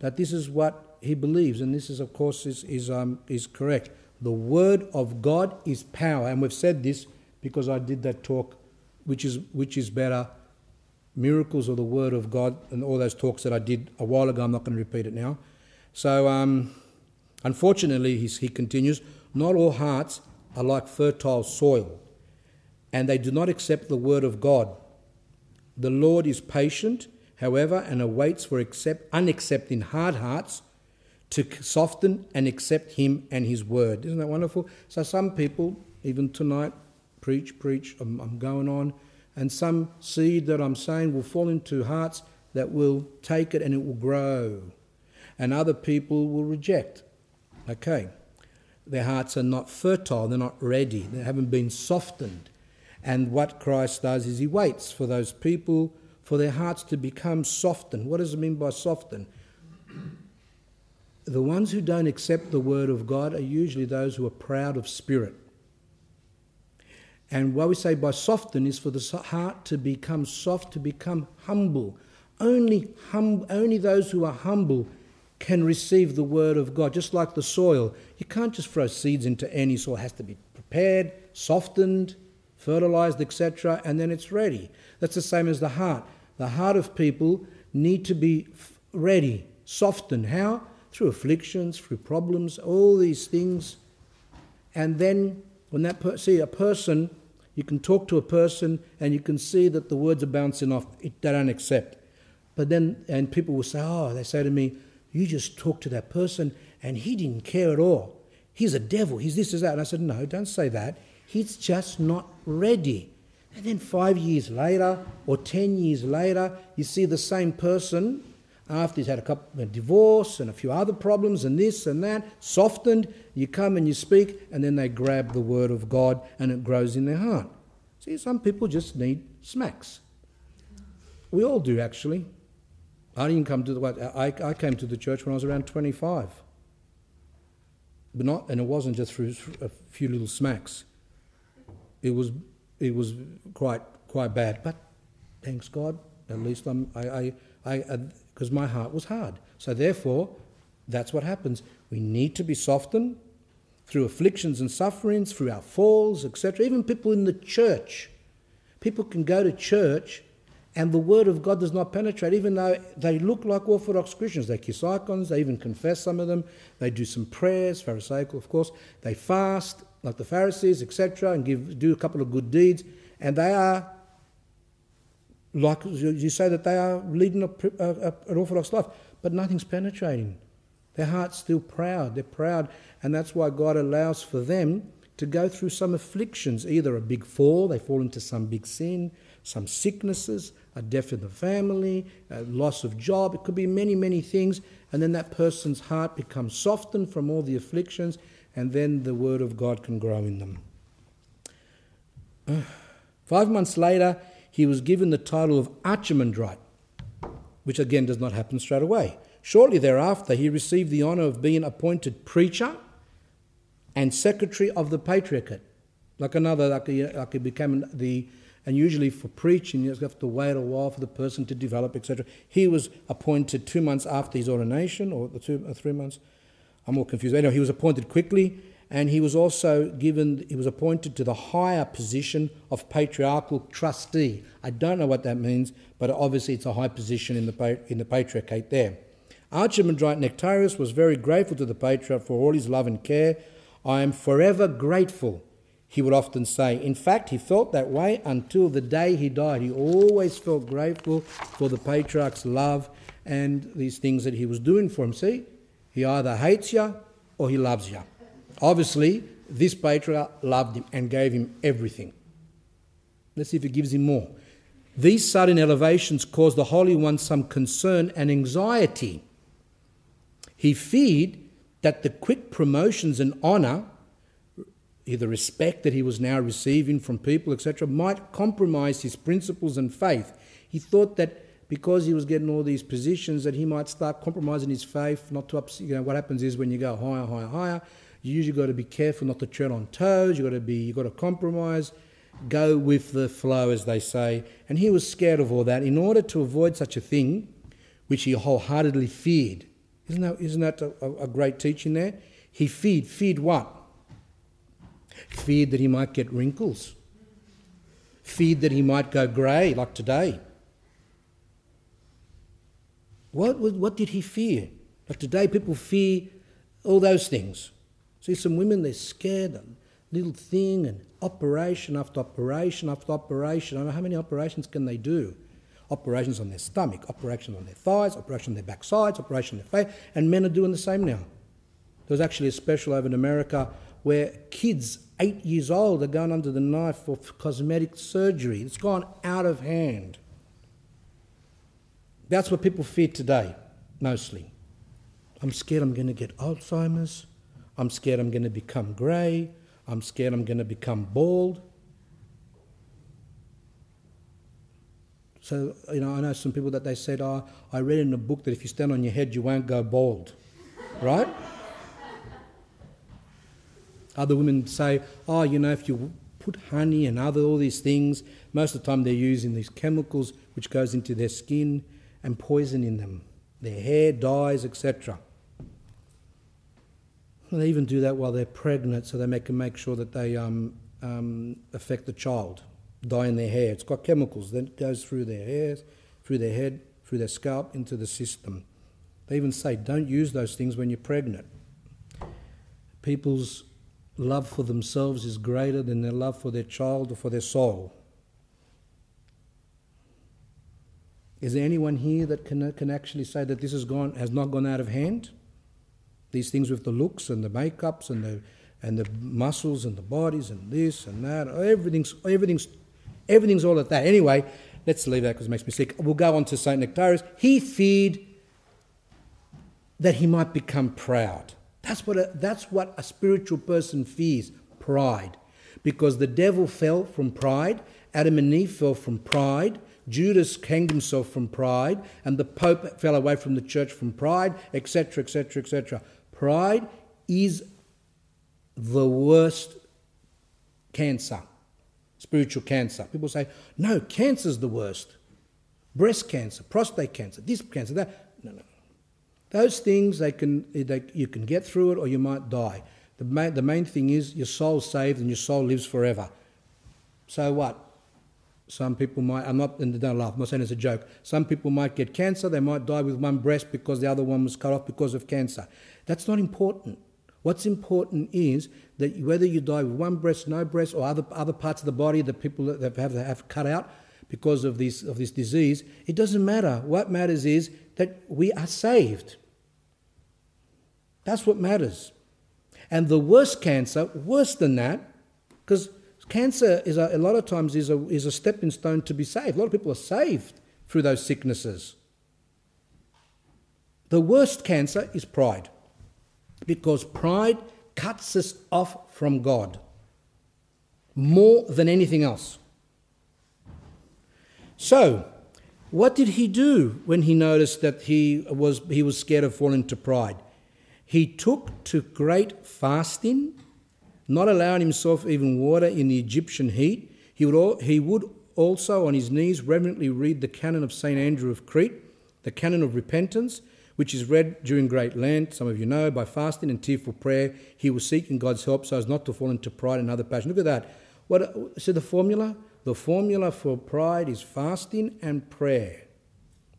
that this is what he believes, and this is, of course, is, is, um, is correct. The Word of God is power, and we've said this because I did that talk, which is, which is better miracles of the Word of God, and all those talks that I did a while ago. I'm not going to repeat it now. So, um, unfortunately, he continues, not all hearts are like fertile soil, and they do not accept the Word of God. The Lord is patient, however, and awaits for accept, unaccepting hard hearts to soften and accept Him and His Word. Isn't that wonderful? So, some people, even tonight, preach, preach, I'm, I'm going on and some seed that I'm saying will fall into hearts that will take it and it will grow. And other people will reject. Okay. Their hearts are not fertile, they're not ready, they haven't been softened. And what Christ does is he waits for those people, for their hearts to become softened. What does it mean by softened? The ones who don't accept the word of God are usually those who are proud of spirit. And what we say by soften is for the heart to become soft, to become humble. Only, hum, only those who are humble can receive the word of God, just like the soil. You can't just throw seeds into any soil, it has to be prepared, softened, fertilized, etc., and then it's ready. That's the same as the heart. The heart of people need to be ready, softened. How? Through afflictions, through problems, all these things. And then when that per- see a person you can talk to a person and you can see that the words are bouncing off. It, they don't accept. But then, and people will say, oh, they say to me, you just talked to that person and he didn't care at all. He's a devil. He's this, is that. And I said, no, don't say that. He's just not ready. And then five years later or ten years later, you see the same person after he's had a couple a divorce and a few other problems and this and that, softened, you come and you speak, and then they grab the word of God and it grows in their heart. See, some people just need smacks. We all do, actually. I didn't come to the I, I came to the church when I was around 25. But not, and it wasn't just through a few little smacks. It was, it was quite, quite bad. But thanks God, at least I'm, I, I, I, because my heart was hard. So, therefore, that's what happens. We need to be softened through afflictions and sufferings, through our falls, etc. Even people in the church. People can go to church and the word of God does not penetrate, even though they look like Orthodox Christians. They kiss icons, they even confess some of them, they do some prayers, Pharisaical, of course, they fast like the Pharisees, etc., and give, do a couple of good deeds, and they are like you say that they are leading a, a, an orthodox life, but nothing's penetrating. Their heart's still proud. They're proud, and that's why God allows for them to go through some afflictions, either a big fall, they fall into some big sin, some sicknesses, a death in the family, a loss of job. It could be many, many things, and then that person's heart becomes softened from all the afflictions, and then the word of God can grow in them. Five months later, he was given the title of Archimandrite, which again does not happen straight away. Shortly thereafter, he received the honour of being appointed preacher and secretary of the patriarchate. Like another, like he, like he became the And usually for preaching, you have to wait a while for the person to develop, etc. He was appointed two months after his ordination, or the two or three months. I'm more confused. Anyway, he was appointed quickly, and he was also given. He was appointed to the higher position of patriarchal trustee. I don't know what that means, but obviously it's a high position in the in the patriarchate there. Archimandrite Nektarios was very grateful to the patriarch for all his love and care. I am forever grateful, he would often say. In fact, he felt that way until the day he died. He always felt grateful for the patriarch's love and these things that he was doing for him. See, he either hates you or he loves you. Obviously, this patriarch loved him and gave him everything. Let's see if he gives him more. These sudden elevations caused the Holy One some concern and anxiety. He feared that the quick promotions and honour, the respect that he was now receiving from people, etc., might compromise his principles and faith. He thought that because he was getting all these positions, that he might start compromising his faith. Not to upset, you know, what happens is when you go higher, higher, higher, you usually got to be careful not to tread on toes. You got to be, you got to compromise, go with the flow, as they say. And he was scared of all that. In order to avoid such a thing, which he wholeheartedly feared, isn't that, isn't that a, a great teaching there? He feared. Feared what? Feared that he might get wrinkles. Feared that he might go grey, like today. What, what did he fear? Like today, people fear all those things. See, some women, they're scared, little thing, and operation after operation after operation. I don't know how many operations can they do operations on their stomach, operations on their thighs, operations on their backsides, operations on their face, and men are doing the same now. There was actually a special over in America where kids, eight years old, are going under the knife for cosmetic surgery. It's gone out of hand. That's what people fear today, mostly. I'm scared I'm going to get Alzheimer's. I'm scared I'm going to become grey. I'm scared I'm going to become bald. So, you know, I know some people that they said, oh, I read in a book that if you stand on your head, you won't go bald. Right? Other women say, oh, you know, if you put honey and other all these things, most of the time they're using these chemicals which goes into their skin and poisoning them. Their hair dyes, etc. They even do that while they're pregnant, so they make, make sure that they um, um, affect the child dye in their hair. It's got chemicals that goes through their hairs, through their head, through their scalp, into the system. They even say don't use those things when you're pregnant. People's love for themselves is greater than their love for their child or for their soul. Is there anyone here that can, can actually say that this has, gone, has not gone out of hand? These things with the looks and the makeups and the, and the muscles and the bodies and this and that, everything's, everything's Everything's all at that. Anyway, let's leave that because it makes me sick. We'll go on to St. Nektarios. He feared that he might become proud. That's what, a, that's what a spiritual person fears pride. Because the devil fell from pride, Adam and Eve fell from pride, Judas hanged himself from pride, and the Pope fell away from the church from pride, etc., etc., etc. Pride is the worst cancer spiritual cancer. People say, no, cancer's the worst. Breast cancer, prostate cancer, this cancer, that. No, no. Those things, they can, they, you can get through it or you might die. The main, the main thing is your soul's saved and your soul lives forever. So what? Some people might, I'm not, and don't laugh, I'm not saying it's a joke. Some people might get cancer, they might die with one breast because the other one was cut off because of cancer. That's not important. What's important is that whether you die with one breast, no breast, or other, other parts of the body that people that have, have cut out because of this, of this disease, it doesn't matter. What matters is that we are saved. That's what matters. And the worst cancer, worse than that, because cancer is a, a lot of times is a, is a stepping stone to be saved. A lot of people are saved through those sicknesses. The worst cancer is pride because pride cuts us off from God more than anything else. So, what did he do when he noticed that he was, he was scared of falling to pride? He took to great fasting, not allowing himself even water in the Egyptian heat. He would, he would also on his knees reverently read the canon of St. Andrew of Crete, the canon of repentance, which is read during Great Lent, some of you know, by fasting and tearful prayer. He was seeking God's help so as not to fall into pride and other passions. Look at that. What see the formula? The formula for pride is fasting and prayer.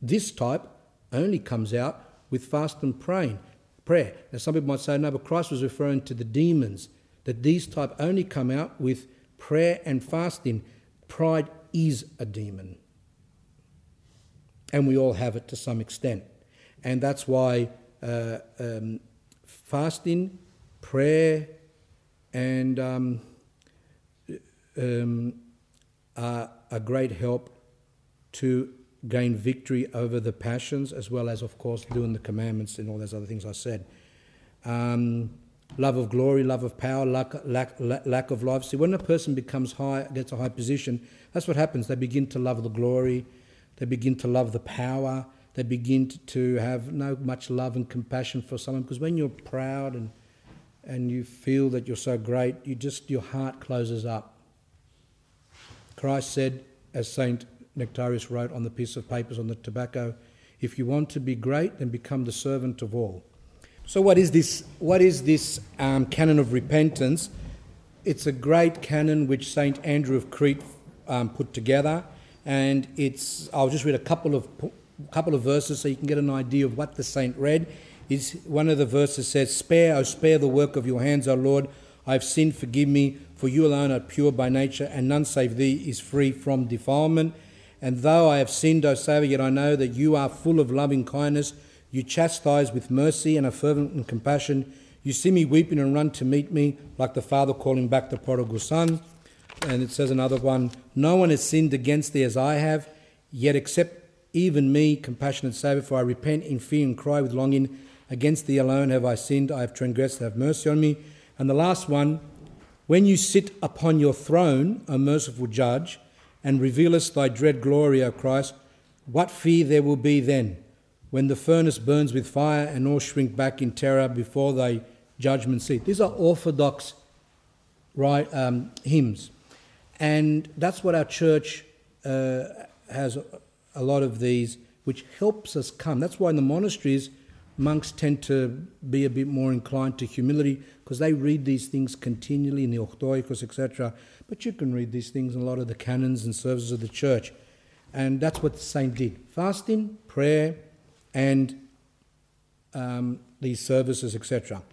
This type only comes out with fast and praying, prayer. Now some people might say, no, but Christ was referring to the demons, that these type only come out with prayer and fasting. Pride is a demon. And we all have it to some extent. And that's why uh, um, fasting, prayer, and um, um, are a great help to gain victory over the passions, as well as, of course, doing the commandments and all those other things I said. Um, love of glory, love of power, lack, lack, lack of life. See, when a person becomes high, gets a high position, that's what happens. They begin to love the glory, they begin to love the power, they begin to have no much love and compassion for someone. Because when you're proud and and you feel that you're so great, you just your heart closes up. Christ said, as Saint Nektarios wrote on the piece of papers on the tobacco, if you want to be great, then become the servant of all. So, what is this? What is this um, canon of repentance? It's a great canon which Saint Andrew of Crete um, put together, and it's. I'll just read a couple of couple of verses so you can get an idea of what the saint read. Is one of the verses says, "Spare, O spare the work of your hands, O Lord. I have sinned, forgive me. For you alone are pure by nature, and none save thee is free from defilement." And though I have sinned, O Saviour, yet I know that you are full of loving kindness. You chastise with mercy and a fervent and compassion. You see me weeping and run to meet me, like the father calling back the prodigal son. And it says another one No one has sinned against thee as I have, yet except even me, compassionate Saviour, for I repent in fear and cry with longing. Against thee alone have I sinned, I have transgressed, have mercy on me. And the last one, when you sit upon your throne, O merciful judge, and revealest thy dread glory, O Christ, what fear there will be then, when the furnace burns with fire and all shrink back in terror before thy judgment seat. These are orthodox right, um, hymns, and that's what our church uh, has a lot of these, which helps us come. That's why in the monasteries, monks tend to be a bit more inclined to humility because they read these things continually in the Octoechos, etc. But you can read these things in a lot of the canons and services of the church. And that's what the saint did fasting, prayer, and um, these services, etc.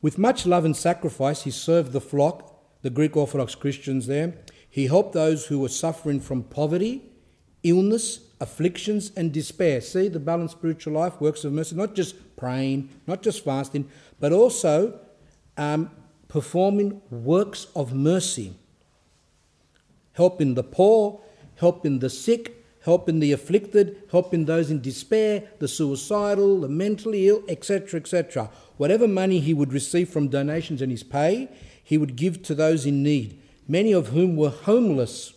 With much love and sacrifice, he served the flock, the Greek Orthodox Christians there. He helped those who were suffering from poverty, illness, afflictions, and despair. See the balanced spiritual life, works of mercy, not just praying, not just fasting, but also um, performing works of mercy helping the poor, helping the sick, helping the afflicted, helping those in despair, the suicidal, the mentally ill, etc., etc. Whatever money he would receive from donations and his pay, he would give to those in need, many of whom were homeless.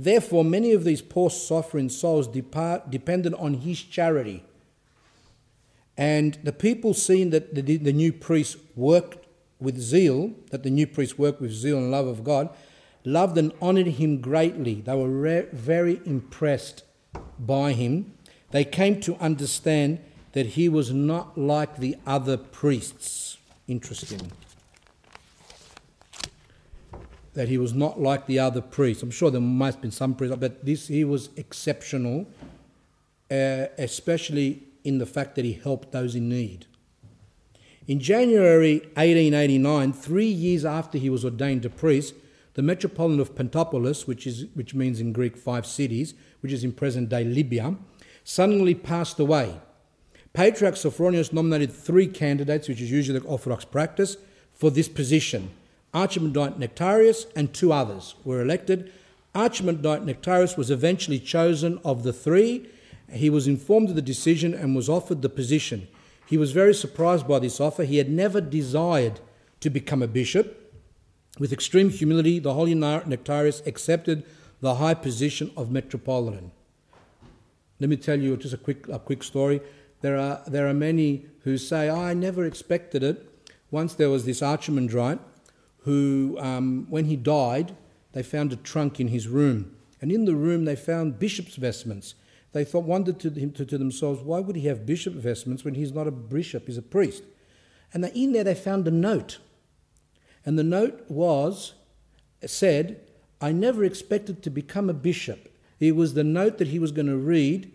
Therefore, many of these poor suffering souls depart, depended on his charity. And the people, seeing that the, the new priest worked with zeal, that the new priest worked with zeal and love of God, loved and honored him greatly. They were re- very impressed by him. They came to understand that he was not like the other priests. Interesting. That he was not like the other priests. I'm sure there must have been some priests, but this he was exceptional, uh, especially in the fact that he helped those in need. In January 1889, three years after he was ordained a priest, the metropolitan of Pentapolis, which, is, which means in Greek five cities, which is in present day Libya, suddenly passed away. Patriarch Sophronius nominated three candidates, which is usually the Orthodox practice, for this position. Archimandrite Nektarios and two others were elected. Archimandrite Nektarios was eventually chosen of the three. He was informed of the decision and was offered the position. He was very surprised by this offer. He had never desired to become a bishop. With extreme humility, the holy Nektarios accepted the high position of metropolitan. Let me tell you just a quick, a quick story. There are, there are many who say, oh, I never expected it. Once there was this archimandrite who, um, when he died, they found a trunk in his room. And in the room, they found bishop's vestments. They thought, wondered to, him, to, to themselves, why would he have bishop vestments when he's not a bishop, he's a priest? And they, in there, they found a note. And the note was, said, I never expected to become a bishop. It was the note that he was going to read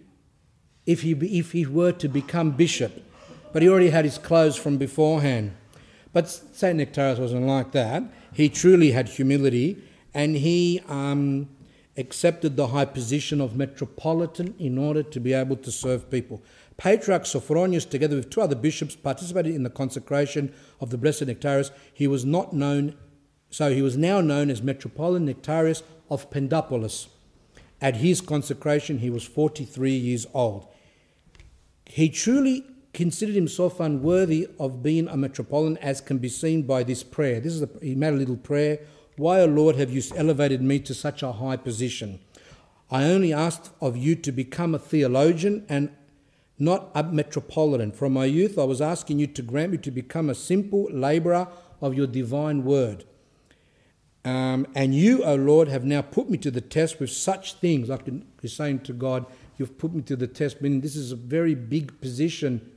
if he, if he were to become bishop. But he already had his clothes from beforehand. But St. Nektarios wasn't like that. He truly had humility and he um, accepted the high position of metropolitan in order to be able to serve people. Patriarch Sophronius, together with two other bishops, participated in the consecration of the Blessed Nektarios. He was not known, so he was now known as Metropolitan Nektarios of Pentapolis. At his consecration, he was 43 years old. He truly considered himself unworthy of being a metropolitan, as can be seen by this prayer. This is a, he made a little prayer. Why, O Lord, have you elevated me to such a high position? I only asked of you to become a theologian and not a metropolitan. From my youth, I was asking you to grant me to become a simple labourer of your divine word. Um, and you, O Lord, have now put me to the test with such things. Like he's saying to God, You've put me to the test, meaning this is a very big position.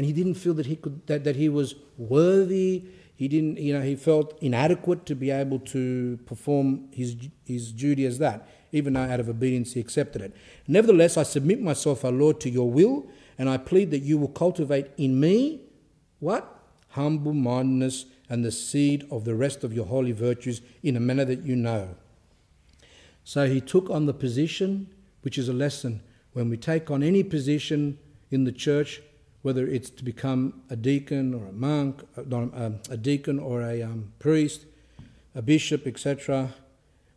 And he didn't feel that he could that, that he was worthy. He didn't, you know, he felt inadequate to be able to perform his his duty as that. Even though out of obedience he accepted it. Nevertheless, I submit myself, O Lord, to your will, and I plead that you will cultivate in me what? Humble mindedness and the seed of the rest of your holy virtues in a manner that you know. So he took on the position, which is a lesson. When we take on any position in the church, whether it's to become a deacon or a monk, uh, a deacon or a um, priest, a bishop, etc.,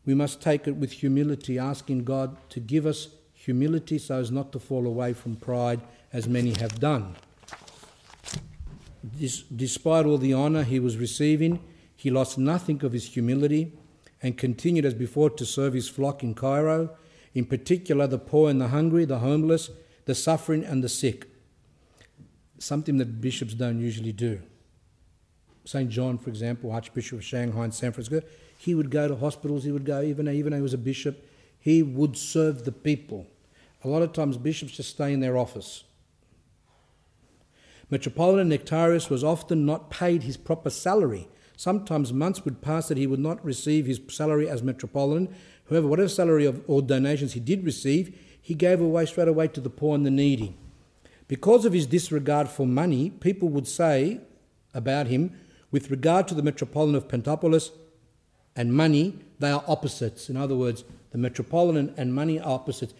we must take it with humility, asking God to give us humility so as not to fall away from pride, as many have done. This, despite all the honour he was receiving, he lost nothing of his humility and continued as before to serve his flock in Cairo, in particular the poor and the hungry, the homeless, the suffering and the sick. Something that bishops don't usually do. St. John, for example, Archbishop of Shanghai and San Francisco, he would go to hospitals, he would go, even, even though he was a bishop, he would serve the people. A lot of times bishops just stay in their office. Metropolitan Nektarios was often not paid his proper salary. Sometimes months would pass that he would not receive his salary as Metropolitan. However, whatever salary of, or donations he did receive, he gave away straight away to the poor and the needy. Because of his disregard for money, people would say about him, with regard to the Metropolitan of Pentapolis and money, they are opposites. In other words, the metropolitan and money are opposites.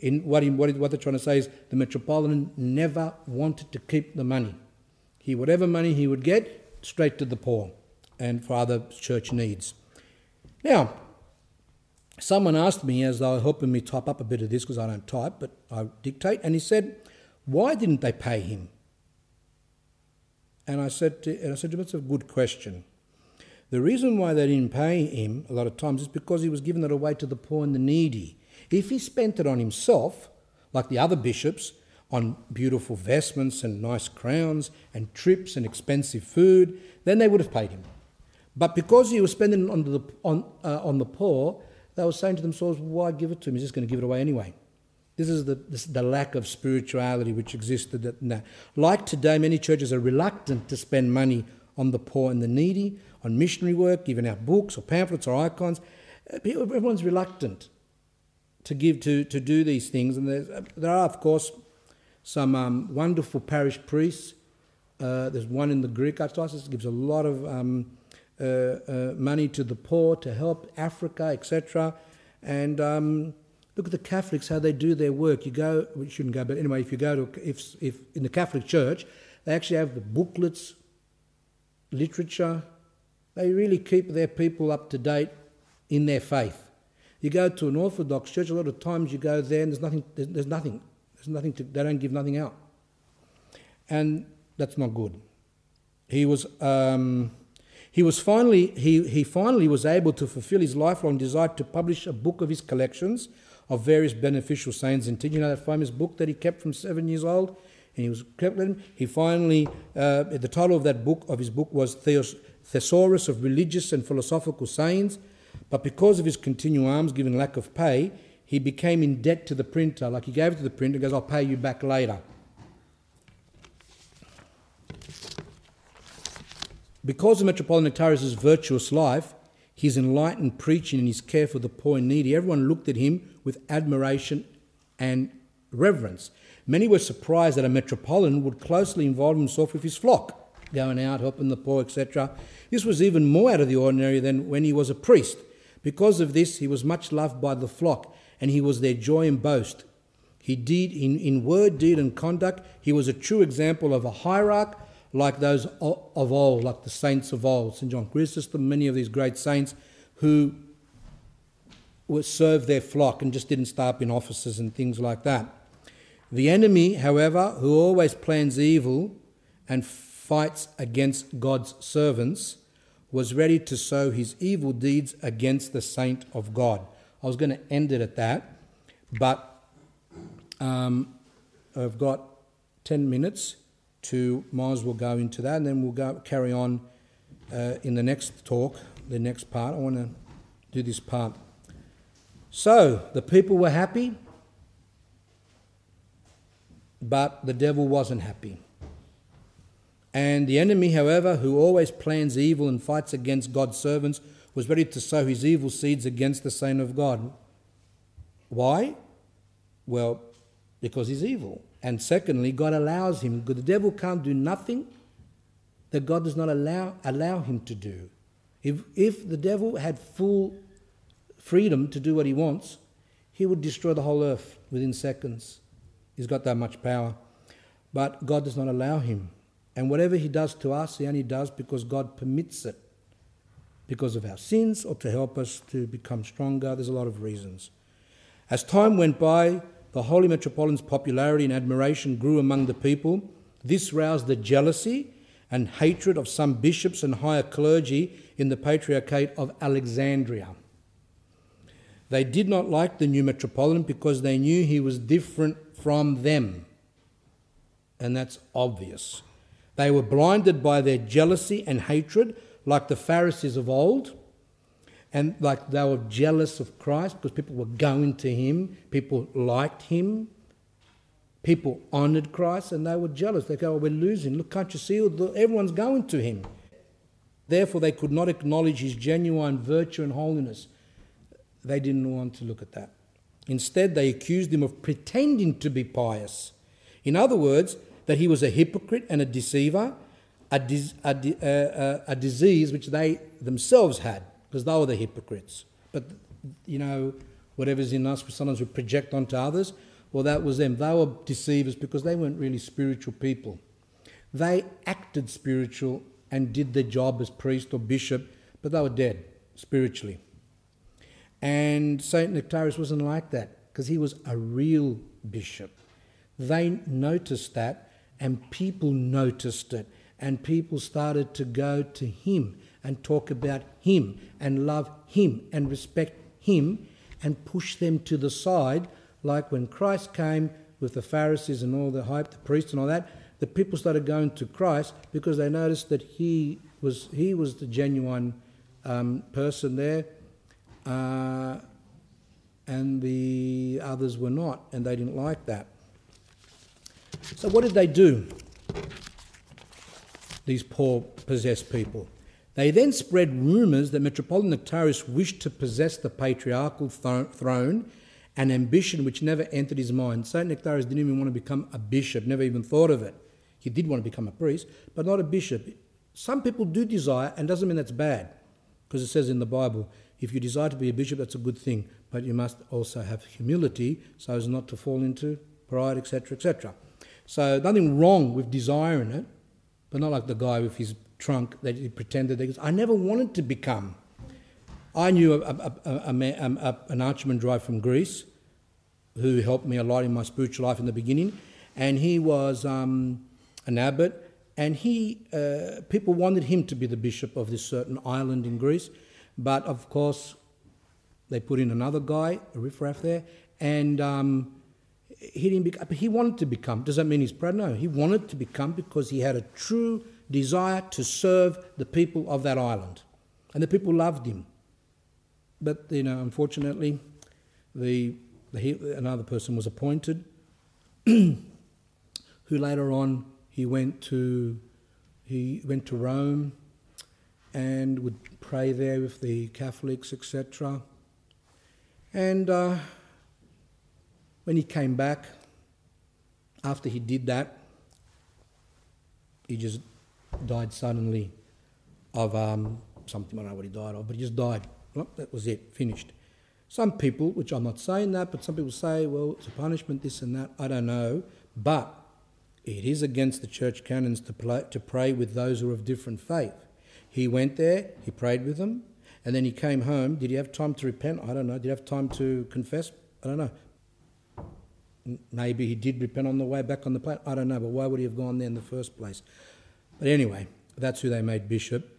In what, what they're trying to say is the metropolitan never wanted to keep the money. He, whatever money he would get, straight to the poor and for other church needs. Now, someone asked me as they were helping me type up a bit of this because I don't type, but I dictate, and he said, "Why didn't they pay him?" And I said, to, and I said, "That's a good question." The reason why they didn't pay him a lot of times is because he was giving it away to the poor and the needy. If he spent it on himself, like the other bishops, on beautiful vestments and nice crowns and trips and expensive food, then they would have paid him. But because he was spending it on the, on, uh, on the poor, they were saying to themselves, why give it to him? He's just going to give it away anyway. This is the, this, the lack of spirituality which existed. At, Like today, many churches are reluctant to spend money on the poor and the needy, on missionary work, giving out books or pamphlets or icons. Uh, everyone's reluctant to give to, to do these things. And uh, there are, of course, some um, wonderful parish priests. Uh, there's one in the Greek Archdiocese gives a lot of um, uh, uh, money to the poor to help Africa, etc. And um, look at the Catholics how they do their work. You go, we shouldn't go, but anyway, if you go to if if in the Catholic Church, they actually have the booklets literature. They really keep their people up to date in their faith. You go to an Orthodox church, a lot of times you go there and there's nothing, there's, there's nothing, there's nothing to, they don't give nothing out. And that's not good. He was, um, he was finally, he, he finally was able to fulfill his lifelong desire to publish a book of his collections of various beneficial sayings and teaching. You know that famous book that he kept from seven years old? and he was kept him. He finally, uh, the title of that book, of his book, was Theos, Thesaurus of Religious and Philosophical Sayings. But because of his continual alms given lack of pay, he became in debt to the printer. Like he gave it to the printer, goes, I'll pay you back later. Because of Metropolitan Nektarios' virtuous life, his enlightened preaching and his care for the poor and needy, everyone looked at him with admiration and reverence. Many were surprised that a metropolitan would closely involve himself with his flock, going out, helping the poor, etc. This was even more out of the ordinary than when he was a priest. Because of this, he was much loved by the flock, and he was their joy and boast. He did in, in word, deed, and conduct, he was a true example of a hierarch like those of old, like the saints of old, St. John Chrysostom, many of these great saints who served their flock and just didn't start up in offices and things like that. The enemy, however, who always plans evil and fights against God's servants, was ready to sow his evil deeds against the saint of God. I was going to end it at that, but um, I've got 10 minutes to, might as well go into that, and then we'll go carry on uh, in the next talk, the next part. I want to do this part. So, the people were happy, but the devil wasn't happy. And the enemy, however, who always plans evil and fights against God's servants, was ready to sow his evil seeds against the saint of God. Why? Well, because he's evil. And secondly, God allows him. The devil can't do nothing that God does not allow, allow him to do. If, if the devil had full freedom to do what he wants, he would destroy the whole earth within seconds. He's got that much power. But God does not allow him. And whatever he does to us, he only does because God permits it. Because of our sins or to help us to become stronger. There's a lot of reasons. As time went by, the Holy Metropolitan's popularity and admiration grew among the people. This roused the jealousy and hatred of some bishops and higher clergy in the Patriarchate of Alexandria. They did not like the new Metropolitan because they knew he was different from them. And that's obvious. They were blinded by their jealousy and hatred, like the Pharisees of old, and like they were jealous of Christ because people were going to him, people liked him, people honoured Christ, and they were jealous. They go, oh, We're losing. Look, can't you see? Everyone's going to him. Therefore, they could not acknowledge his genuine virtue and holiness. They didn't want to look at that. Instead, they accused him of pretending to be pious. In other words, that he was a hypocrite and a deceiver, a, dis- a, di- uh, uh, a disease which they themselves had, because they were the hypocrites. But, you know, whatever's in us, sometimes we project onto others. Well, that was them. They were deceivers because they weren't really spiritual people. They acted spiritual and did their job as priest or bishop, but they were dead spiritually. And St. Nektarios wasn't like that because he was a real bishop. They noticed that and people noticed it, and people started to go to him and talk about him and love him and respect him and push them to the side, like when Christ came with the Pharisees and all the hype, the priests and all that. The people started going to Christ because they noticed that he was he was the genuine um, person there, uh, and the others were not, and they didn't like that. So, what did they do? These poor possessed people. They then spread rumours that Metropolitan Nektarios wished to possess the patriarchal th- throne, an ambition which never entered his mind. St. Nectarius didn't even want to become a bishop, never even thought of it. He did want to become a priest, but not a bishop. Some people do desire, and doesn't mean that's bad, because it says in the Bible, if you desire to be a bishop, that's a good thing, but you must also have humility so as not to fall into pride, etc., etc. So nothing wrong with desiring it, but not like the guy with his trunk that he pretended. That I never wanted to become. I knew a, a, a, an archimandrite from Greece who helped me a lot in my spiritual life in the beginning, and he was um, an abbot. And he, uh, people wanted him to be the bishop of this certain island in Greece, but of course, they put in another guy, a riffraff there, and um, he didn't become, he wanted to become. Does that mean he's proud? No, he wanted to become because he had a true desire to serve the people of that island. And the people loved him. but you know, unfortunately, the, the another person was appointed, who later on he went to he went to Rome and would pray there with the Catholics, etc. And uh, when he came back, after he did that, he just died suddenly of um, something, I don't know what he died of, but he just died. Well, that was it, finished. Some people, which I'm not saying that, but some people say, well, it's a punishment, this and that. I don't know. But it is against the church canons to, play, to pray with those who are of different faith. He went there, he prayed with them, and then he came home. Did he have time to repent? I don't know. Did he have time to confess? I don't know. Maybe he did repent on the way back on the plane. I don't know, but why would he have gone there in the first place? But anyway, that's who they made bishop.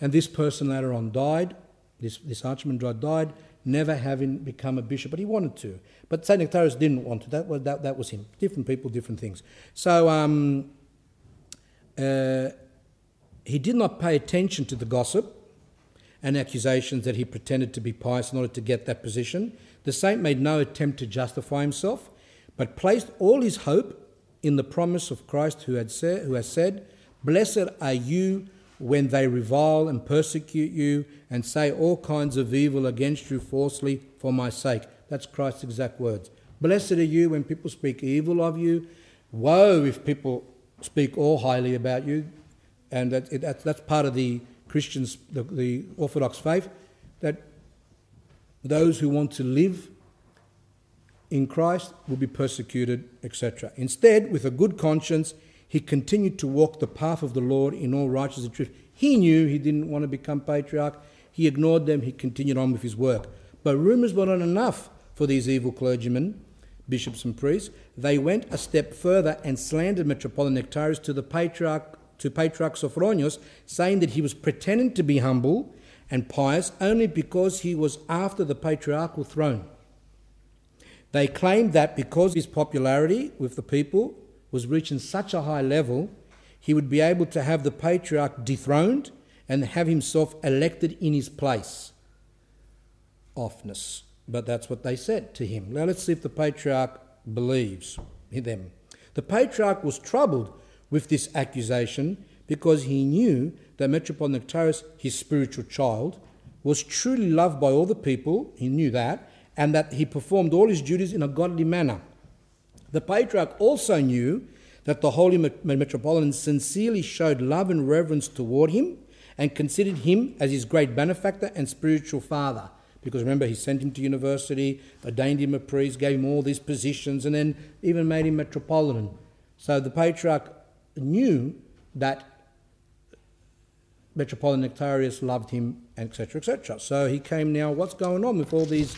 And this person later on died. This, this archimandrite died, never having become a bishop, but he wanted to. But St. Nektarios didn't want to. That was, that, that was him. Different people, different things. So um, uh, he did not pay attention to the gossip and accusations that he pretended to be pious in order to get that position. The saint made no attempt to justify himself but placed all his hope in the promise of Christ who, had said, who has said, Blessed are you when they revile and persecute you and say all kinds of evil against you falsely for my sake. That's Christ's exact words. Blessed are you when people speak evil of you. Woe if people speak all highly about you. And that, it, that's, that's part of the Christians, the, the Orthodox faith, that those who want to live in Christ will be persecuted, etc. Instead, with a good conscience, he continued to walk the path of the Lord in all righteousness and truth. He knew he didn't want to become patriarch. He ignored them. He continued on with his work. But rumours were not enough for these evil clergymen, bishops and priests. They went a step further and slandered Metropolitan Nektarios to the patriarch to Patriarch Sophronius, saying that he was pretending to be humble and pious only because he was after the patriarchal throne. They claimed that because of his popularity with the people was reaching such a high level, he would be able to have the patriarch dethroned and have himself elected in his place. Offness. But that's what they said to him. Now let's see if the patriarch believes them. The patriarch was troubled with this accusation because he knew that Metropolitan his spiritual child, was truly loved by all the people. He knew that and that he performed all his duties in a godly manner. The patriarch also knew that the holy metropolitan sincerely showed love and reverence toward him and considered him as his great benefactor and spiritual father. Because remember, he sent him to university, ordained him a priest, gave him all these positions, and then even made him metropolitan. So the patriarch knew that Metropolitan Nektarios loved him, etc., etc. So he came now, what's going on with all these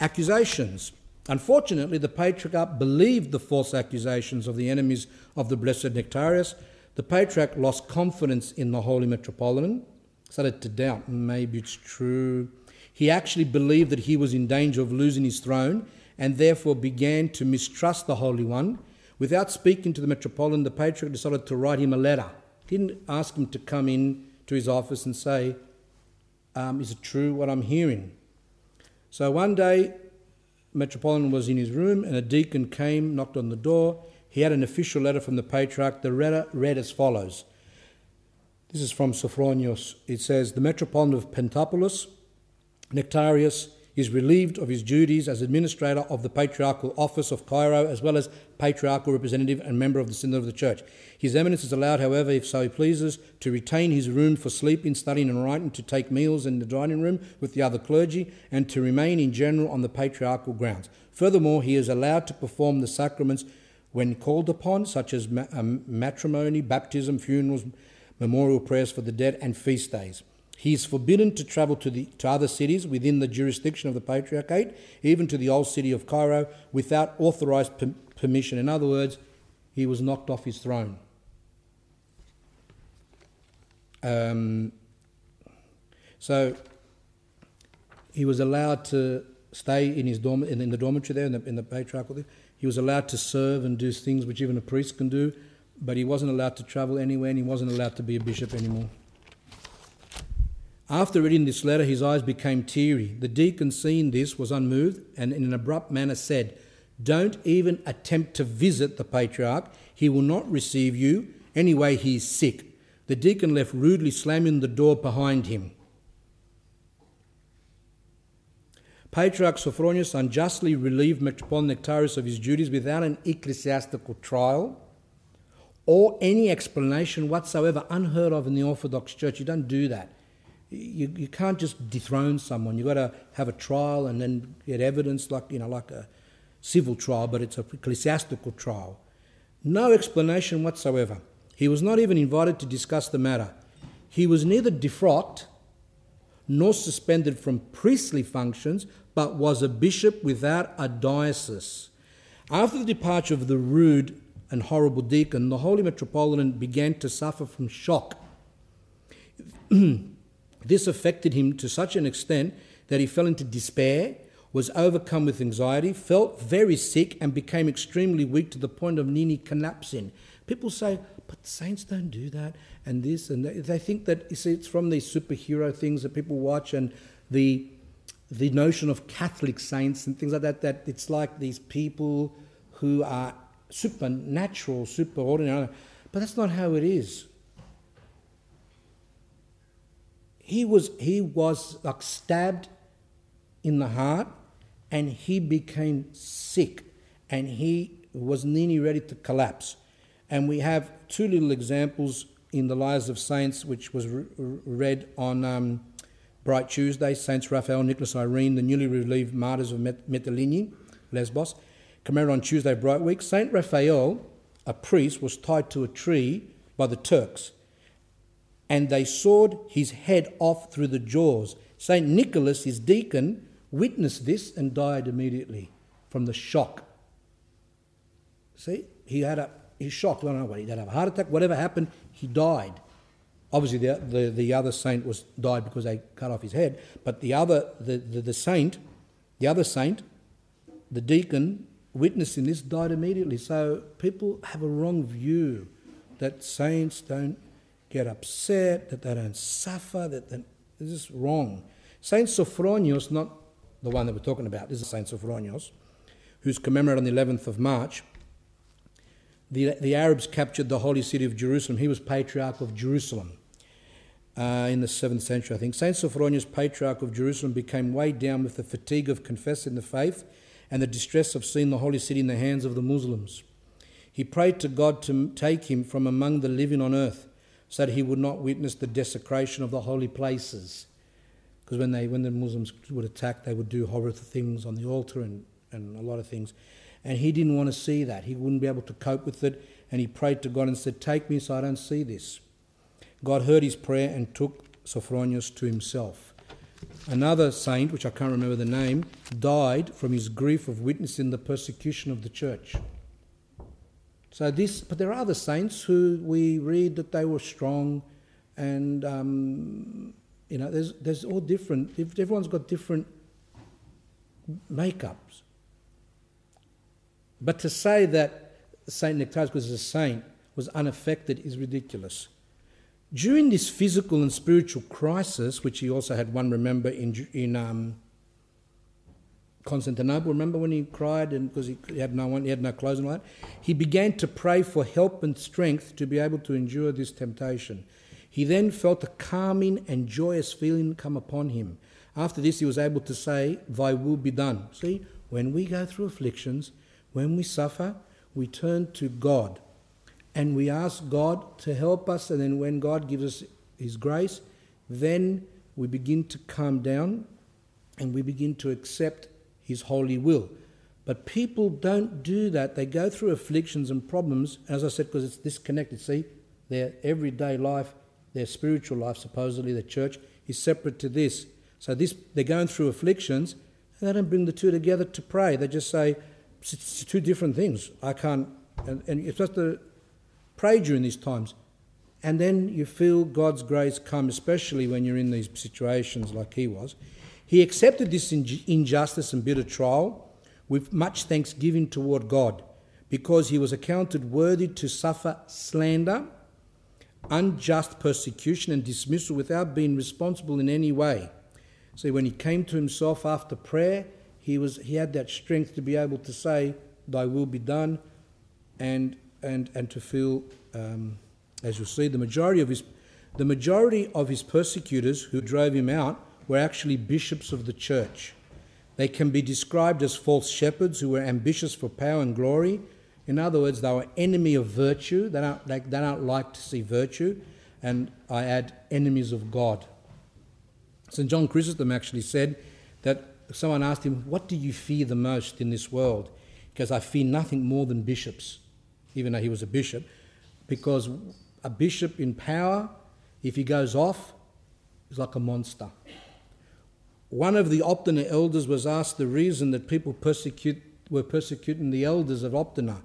accusations. Unfortunately, the patriarch believed the false accusations of the enemies of the blessed Nektarios. The patriarch lost confidence in the Holy Metropolitan, started to doubt maybe it's true. He actually believed that he was in danger of losing his throne and therefore began to mistrust the Holy One. Without speaking to the Metropolitan, the patriarch decided to write him a letter. He didn't ask him to come in to his office and say, um, Is it true what I'm hearing? So one day, Metropolitan was in his room and a deacon came, knocked on the door. He had an official letter from the patriarch. The letter read as follows. This is from Sophronius. It says, The Metropolitan of Pentapolis, Nektarios, is relieved of his duties as administrator of the patriarchal office of Cairo, as well as patriarchal representative and member of the Synod of the Church. His Eminence is allowed, however, if so pleases, to retain his room for sleeping, studying, and writing, to take meals in the dining room with the other clergy, and to remain in general on the patriarchal grounds. Furthermore, he is allowed to perform the sacraments when called upon, such as um, matrimony, baptism, funerals, memorial prayers for the dead, and feast days. He is forbidden to travel to, the, to other cities within the jurisdiction of the Patriarchate, even to the old city of Cairo, without authorized per- permission. In other words, he was knocked off his throne. Um, so he was allowed to stay in his dorm, in, in the dormitory there, in the, in the patriarchal. He was allowed to serve and do things which even a priest can do, but he wasn't allowed to travel anywhere, and he wasn't allowed to be a bishop anymore. After reading this letter, his eyes became teary. The deacon, seeing this, was unmoved and in an abrupt manner said, Don't even attempt to visit the patriarch. He will not receive you. Anyway, he is sick. The deacon left rudely, slamming the door behind him. Patriarch Sophronius unjustly relieved Metropolitan Nektarios of his duties without an ecclesiastical trial or any explanation whatsoever, unheard of in the Orthodox Church. You don't do that. You, you can't just dethrone someone. You've got to have a trial and then get evidence, like, you know, like a civil trial, but it's a ecclesiastical trial. No explanation whatsoever. He was not even invited to discuss the matter. He was neither defrocked nor suspended from priestly functions, but was a bishop without a diocese. After the departure of the rude and horrible deacon, the Holy Metropolitan began to suffer from shock. this affected him to such an extent that he fell into despair, was overcome with anxiety, felt very sick, and became extremely weak to the point of nearly collapsing. People say, but saints don't do that, and this and that. They think that you see, it's from these superhero things that people watch, and the the notion of Catholic saints and things like that. That it's like these people who are supernatural, superordinary, but that's not how it is. He was he was like stabbed in the heart, and he became sick, and he was nearly ready to collapse. And we have two little examples in the Lives of Saints, which was re- read on um, Bright Tuesday Saints Raphael, Nicholas, Irene, the newly relieved martyrs of Met- Mytilene, Lesbos. Commemorated on Tuesday, Bright Week. Saint Raphael, a priest, was tied to a tree by the Turks, and they sawed his head off through the jaws. Saint Nicholas, his deacon, witnessed this and died immediately from the shock. See, he had a he's shocked. I don't know what he have a heart attack. Whatever happened, he died. Obviously, the, the, the other saint was died because they cut off his head. But the other, the, the, the saint, the other saint, the deacon, witnessing this, died immediately. So people have a wrong view that saints don't get upset, that they don't suffer, that this is wrong. Saint Sophronius, not the one that we're talking about, this is Saint Sophronius, who's commemorated on the 11th of March the, the Arabs captured the holy city of Jerusalem. He was patriarch of Jerusalem uh, in the 7th century, I think. Saint Sophronius, patriarch of Jerusalem, became weighed down with the fatigue of confessing the faith and the distress of seeing the holy city in the hands of the Muslims. He prayed to God to take him from among the living on earth so that he would not witness the desecration of the holy places. Because when, they, when the Muslims would attack, they would do horrible things on the altar and, and a lot of things. And he didn't want to see that. He wouldn't be able to cope with it. And he prayed to God and said, Take me so I don't see this. God heard his prayer and took Sophronius to himself. Another saint, which I can't remember the name, died from his grief of witnessing the persecution of the church. So this, but there are other saints who we read that they were strong, and um, you know, there's there's all different. Everyone's got different makeups. But to say that Saint Nektarios was a saint was unaffected is ridiculous. During this physical and spiritual crisis, which he also had one, remember, in, in um, Constantinople, remember when he cried and because he had no one, he had no clothes and all that? He began to pray for help and strength to be able to endure this temptation. He then felt a calming and joyous feeling come upon him. After this, he was able to say, Thy will be done. See, when we go through afflictions, when we suffer, we turn to God and we ask God to help us. And then when God gives us His grace, then we begin to calm down and we begin to accept His holy will. But people don't do that. They go through afflictions and problems, as I said, because it's disconnected. See, their everyday life, their spiritual life, supposedly, the church, is separate to this. So this, they're going through afflictions, and they don't bring the two together to pray. They just say, it's two different things. I can't, and, and you're supposed to pray during these times. And then you feel God's grace come, especially when you're in these situations like he was. He accepted this injustice and bitter trial with much thanksgiving toward God because he was accounted worthy to suffer slander unjust persecution and dismissal without being responsible in any way. See, when he came to himself after prayer, he, was, he had that strength to be able to say, Thy will be done, and, and, and to feel, um, as you'll see, the majority, of his, the majority of his persecutors who drove him out were actually bishops of the church. They can be described as false shepherds who were ambitious for power and glory. In other words, they were enemy of virtue. They don't, they, they don't like to see virtue. And I add, enemies of God. St. John Chrysostom actually said that someone asked him, What do you fear the most in this world? Because I fear nothing more than bishops, even though he was a bishop. Because a bishop in power, if he goes off, is like a monster. One of the Optina elders was asked the reason that people persecute, were persecuting the elders of Optina.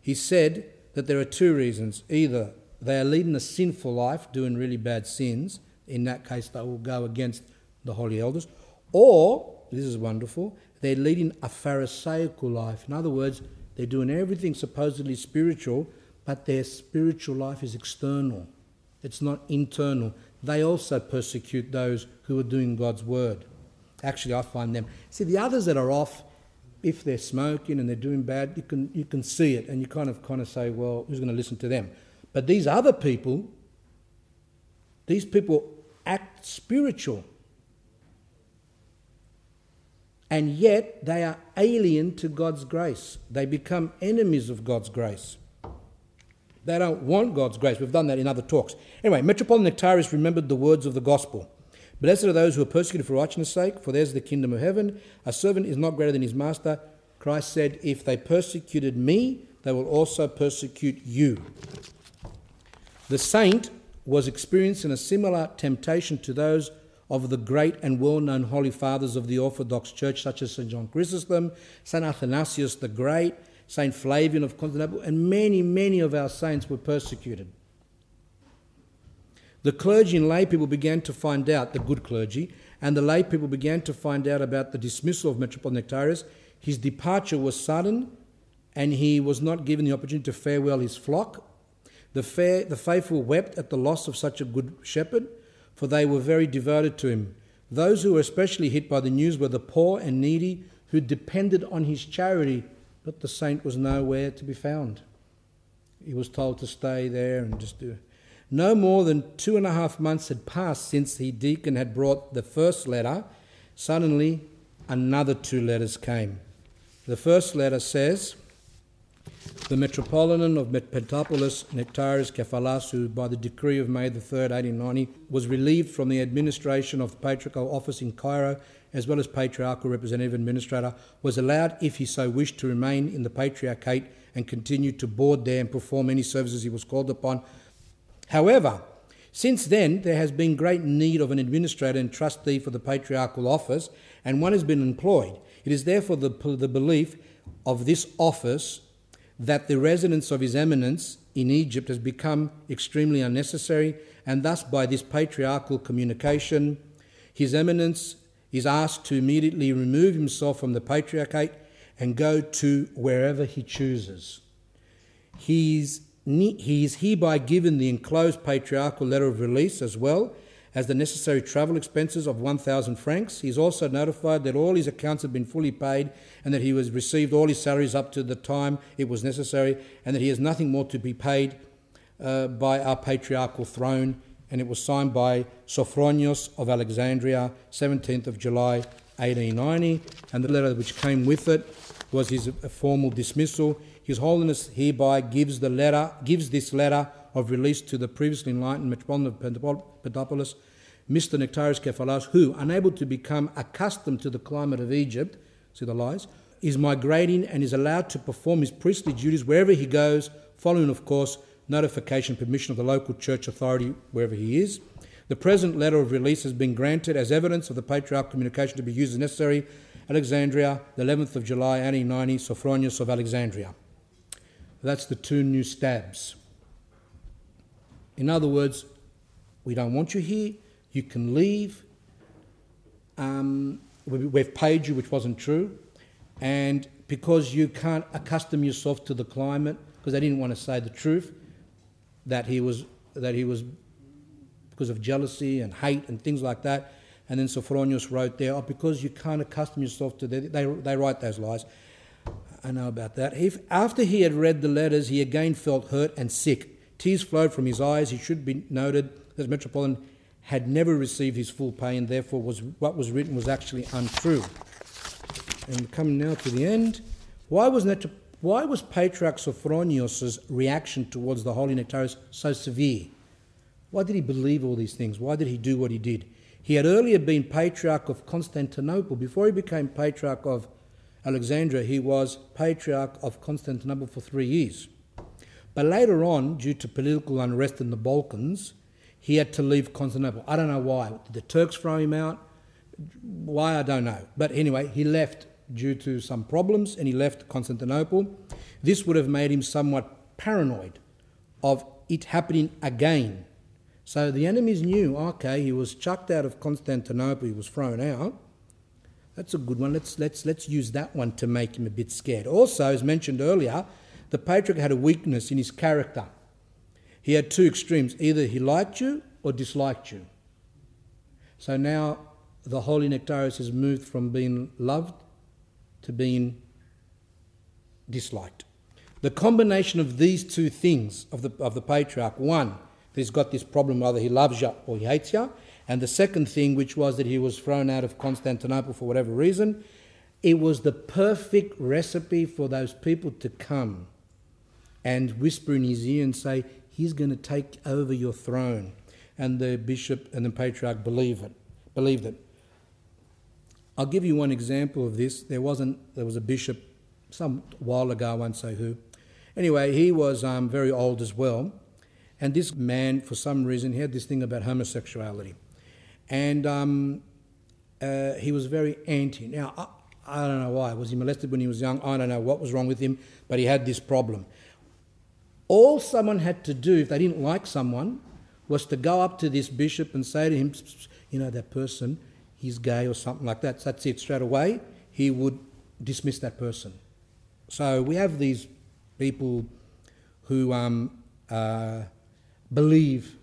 He said that there are two reasons. Either they are leading a sinful life, doing really bad sins, in that case, they will go against the holy elders, or, this is wonderful, they're leading a Pharisaical life. In other words, they're doing everything supposedly spiritual, but their spiritual life is external, it's not internal. They also persecute those who are doing God's word. Actually, I find them. See, the others that are off, if they're smoking and they're doing bad, you can, you can see it and you kind of, kind of say, well, who's going to listen to them? But these other people, these people act spiritual. And yet they are alien to God's grace. They become enemies of God's grace. They don't want God's grace. We've done that in other talks. Anyway, Metropolitan Nektarios remembered the words of the gospel. Blessed are those who are persecuted for righteousness' sake, for theirs is the kingdom of heaven. A servant is not greater than his master. Christ said, If they persecuted me, they will also persecute you. The saint was experiencing a similar temptation to those of the great and well known holy fathers of the Orthodox Church, such as St. John Chrysostom, St. Athanasius the Great, St. Flavian of Constantinople, and many, many of our saints were persecuted. The clergy and lay people began to find out, the good clergy, and the lay people began to find out about the dismissal of Metropolitan Nektarios. His departure was sudden, and he was not given the opportunity to farewell his flock. The, fair, the faithful wept at the loss of such a good shepherd, for they were very devoted to him. Those who were especially hit by the news were the poor and needy who depended on his charity, but the saint was nowhere to be found. He was told to stay there and just do. No more than two and a half months had passed since the deacon had brought the first letter. Suddenly, another two letters came. The first letter says, the Metropolitan of Pentapolis, Nektarios Kephalas, who by the decree of May the 3rd, 1890, was relieved from the administration of the patriarchal office in Cairo, as well as patriarchal representative administrator, was allowed, if he so wished, to remain in the patriarchate and continue to board there and perform any services he was called upon However, since then, there has been great need of an administrator and trustee for the patriarchal office, and one has been employed. It is therefore the, the belief of this office that the residence of His Eminence in Egypt has become extremely unnecessary, and thus, by this patriarchal communication, His Eminence is asked to immediately remove himself from the patriarchate and go to wherever he chooses. He's he is hereby given the enclosed patriarchal letter of release as well as the necessary travel expenses of 1,000 francs. He is also notified that all his accounts have been fully paid and that he has received all his salaries up to the time it was necessary and that he has nothing more to be paid uh, by our patriarchal throne. And it was signed by Sophronios of Alexandria, 17th of July 1890. And the letter which came with it was his formal dismissal. His Holiness hereby gives the letter, gives this letter of release to the previously enlightened Metropolitan of Pentapolis, Mr. Nektarios Kephalas, who, unable to become accustomed to the climate of Egypt, see the lies, is migrating and is allowed to perform his priestly duties wherever he goes, following, of course, notification permission of the local church authority wherever he is. The present letter of release has been granted as evidence of the patriarchal communication to be used as necessary. Alexandria, the 11th of July, 1890, Sophronius of Alexandria. That's the two new stabs. In other words, we don't want you here, you can leave. Um, we've paid you, which wasn't true. And because you can't accustom yourself to the climate, because they didn't want to say the truth, that he was that he was because of jealousy and hate and things like that. And then Sophronius wrote there, oh, because you can't accustom yourself to that. They, they write those lies. I know about that. After he had read the letters, he again felt hurt and sick. Tears flowed from his eyes. It should be noted that Metropolitan had never received his full pay, and therefore was, what was written was actually untrue. And coming now to the end, why was, why was Patriarch Sophronius' reaction towards the Holy Nektarios so severe? Why did he believe all these things? Why did he do what he did? He had earlier been Patriarch of Constantinople. Before he became Patriarch of Alexandria, he was Patriarch of Constantinople for three years. But later on, due to political unrest in the Balkans, he had to leave Constantinople. I don't know why. Did the Turks throw him out? Why, I don't know. But anyway, he left due to some problems and he left Constantinople. This would have made him somewhat paranoid of it happening again so the enemies knew, okay, he was chucked out of Constantinople, he was thrown out. That's a good one. Let's, let's, let's use that one to make him a bit scared. Also, as mentioned earlier, the patriarch had a weakness in his character. He had two extremes either he liked you or disliked you. So now the Holy Nektarios has moved from being loved to being disliked. The combination of these two things of the, of the patriarch one, he's got this problem whether he loves you or he hates you. And the second thing, which was that he was thrown out of Constantinople for whatever reason, it was the perfect recipe for those people to come and whisper in his ear and say, He's going to take over your throne. And the bishop and the patriarch believe it, believed it. I'll give you one example of this. There wasn't there was a bishop some while ago, I won't say who. Anyway, he was um, very old as well, and this man, for some reason, he had this thing about homosexuality. And um, uh, he was very anti. Now, I, I don't know why. Was he molested when he was young? I don't know what was wrong with him, but he had this problem. All someone had to do, if they didn't like someone, was to go up to this bishop and say to him, you know, that person, he's gay or something like that. So that's it. Straight away, he would dismiss that person. So we have these people who um, uh, believe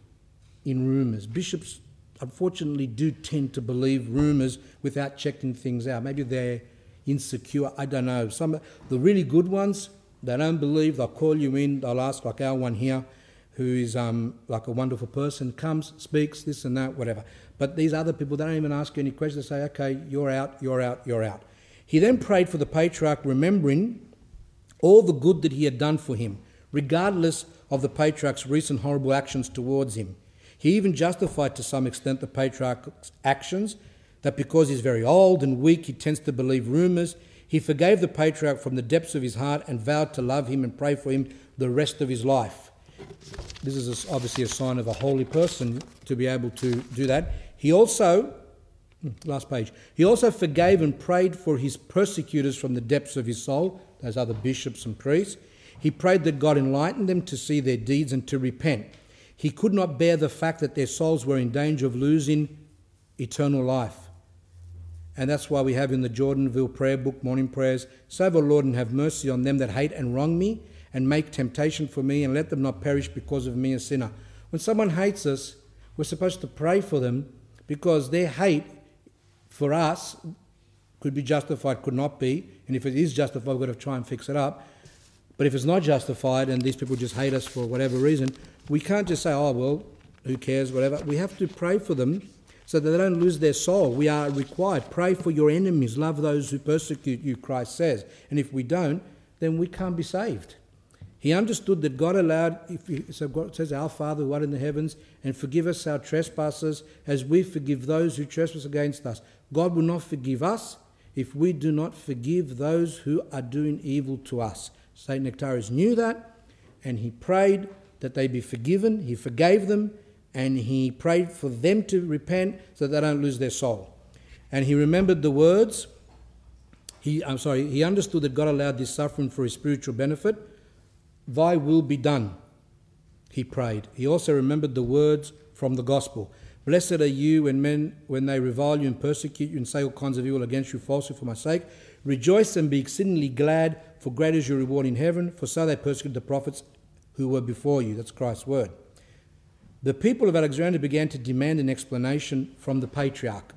in rumours. Bishops, unfortunately, do tend to believe rumours without checking things out. Maybe they're insecure. I don't know. Some the really good ones, they don't believe. They'll call you in. They'll ask, like our one here, who is um, like a wonderful person, comes, speaks, this and that, whatever. But these other people, they don't even ask you any questions. They say, okay, you're out, you're out, you're out. He then prayed for the patriarch, remembering all the good that he had done for him, regardless of the patriarch's recent horrible actions towards him. He even justified to some extent the patriarch's actions, that because he's very old and weak, he tends to believe rumours. He forgave the patriarch from the depths of his heart and vowed to love him and pray for him the rest of his life. This is obviously a sign of a holy person to be able to do that. He also, hmm, last page, he also forgave and prayed for his persecutors from the depths of his soul, those other bishops and priests. He prayed that God enlighten them to see their deeds and to repent. He could not bear the fact that their souls were in danger of losing eternal life. And that's why we have in the Jordanville prayer book, morning prayers, Save, O Lord, and have mercy on them that hate and wrong me, and make temptation for me, and let them not perish because of me, a sinner. When someone hates us, we're supposed to pray for them because their hate for us could be justified, could not be. And if it is justified, we've got to try and fix it up. But if it's not justified and these people just hate us for whatever reason, we can't just say, oh, well, who cares, whatever. We have to pray for them so that they don't lose their soul. We are required. Pray for your enemies. Love those who persecute you, Christ says. And if we don't, then we can't be saved. He understood that God allowed, if so God says, Our Father who art in the heavens, and forgive us our trespasses as we forgive those who trespass against us. God will not forgive us if we do not forgive those who are doing evil to us. St. Nektarios knew that, and he prayed that they be forgiven. He forgave them, and he prayed for them to repent so that they don't lose their soul. And he remembered the words. He, I'm sorry, he understood that God allowed this suffering for his spiritual benefit. Thy will be done, he prayed. He also remembered the words from the gospel. Blessed are you when men, when they revile you and persecute you and say all kinds of evil against you falsely for my sake. Rejoice and be exceedingly glad, for great is your reward in heaven, for so they persecuted the prophets who were before you. That's Christ's word. the people of Alexandria began to demand an explanation from the patriarch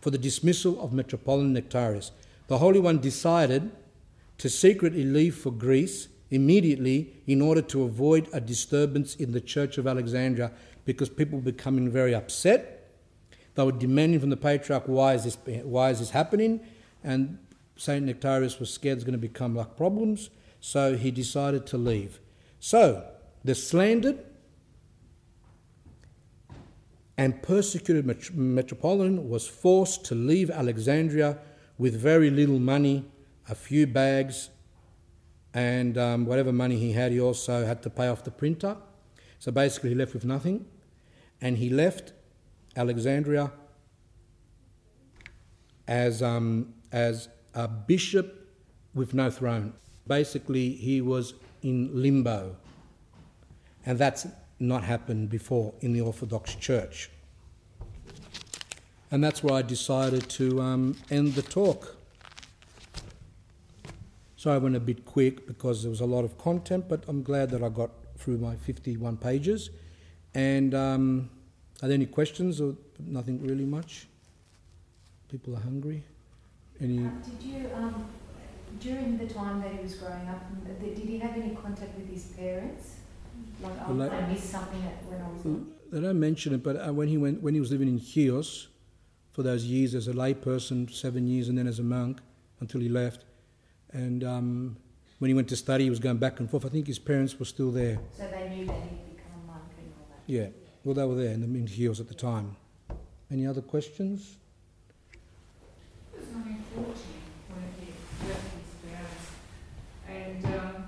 for the dismissal of Metropolitan Nektarios. The Holy One decided to secretly leave for Greece immediately in order to avoid a disturbance in the Church of Alexandria because people were becoming very upset. They were demanding from the patriarch, why is this, why is this happening? And St. Nektarios was scared it's going to become like problems, so he decided to leave. So, the slandered and persecuted Metropolitan was forced to leave Alexandria with very little money, a few bags, and um, whatever money he had, he also had to pay off the printer. So basically, he left with nothing, and he left Alexandria as um, as a bishop with no throne. Basically, he was in limbo, and that's not happened before in the Orthodox Church. And that's why I decided to um, end the talk. So I went a bit quick because there was a lot of content, but I'm glad that I got through my 51 pages. And um, are there any questions or nothing really much? People are hungry. Any? Um, did you, um, during the time that he was growing up, did he have any contact with his parents? Like, oh, well, I missed something that when I was. They don't mention it, but uh, when he went, when he was living in Chios, for those years as a layperson, seven years, and then as a monk until he left, and um, when he went to study, he was going back and forth. I think his parents were still there. So they knew that he'd become a monk and all that? Yeah. Well, they were there in the in Chios at the time. Any other questions? It was 1940 when he left his parents. And um,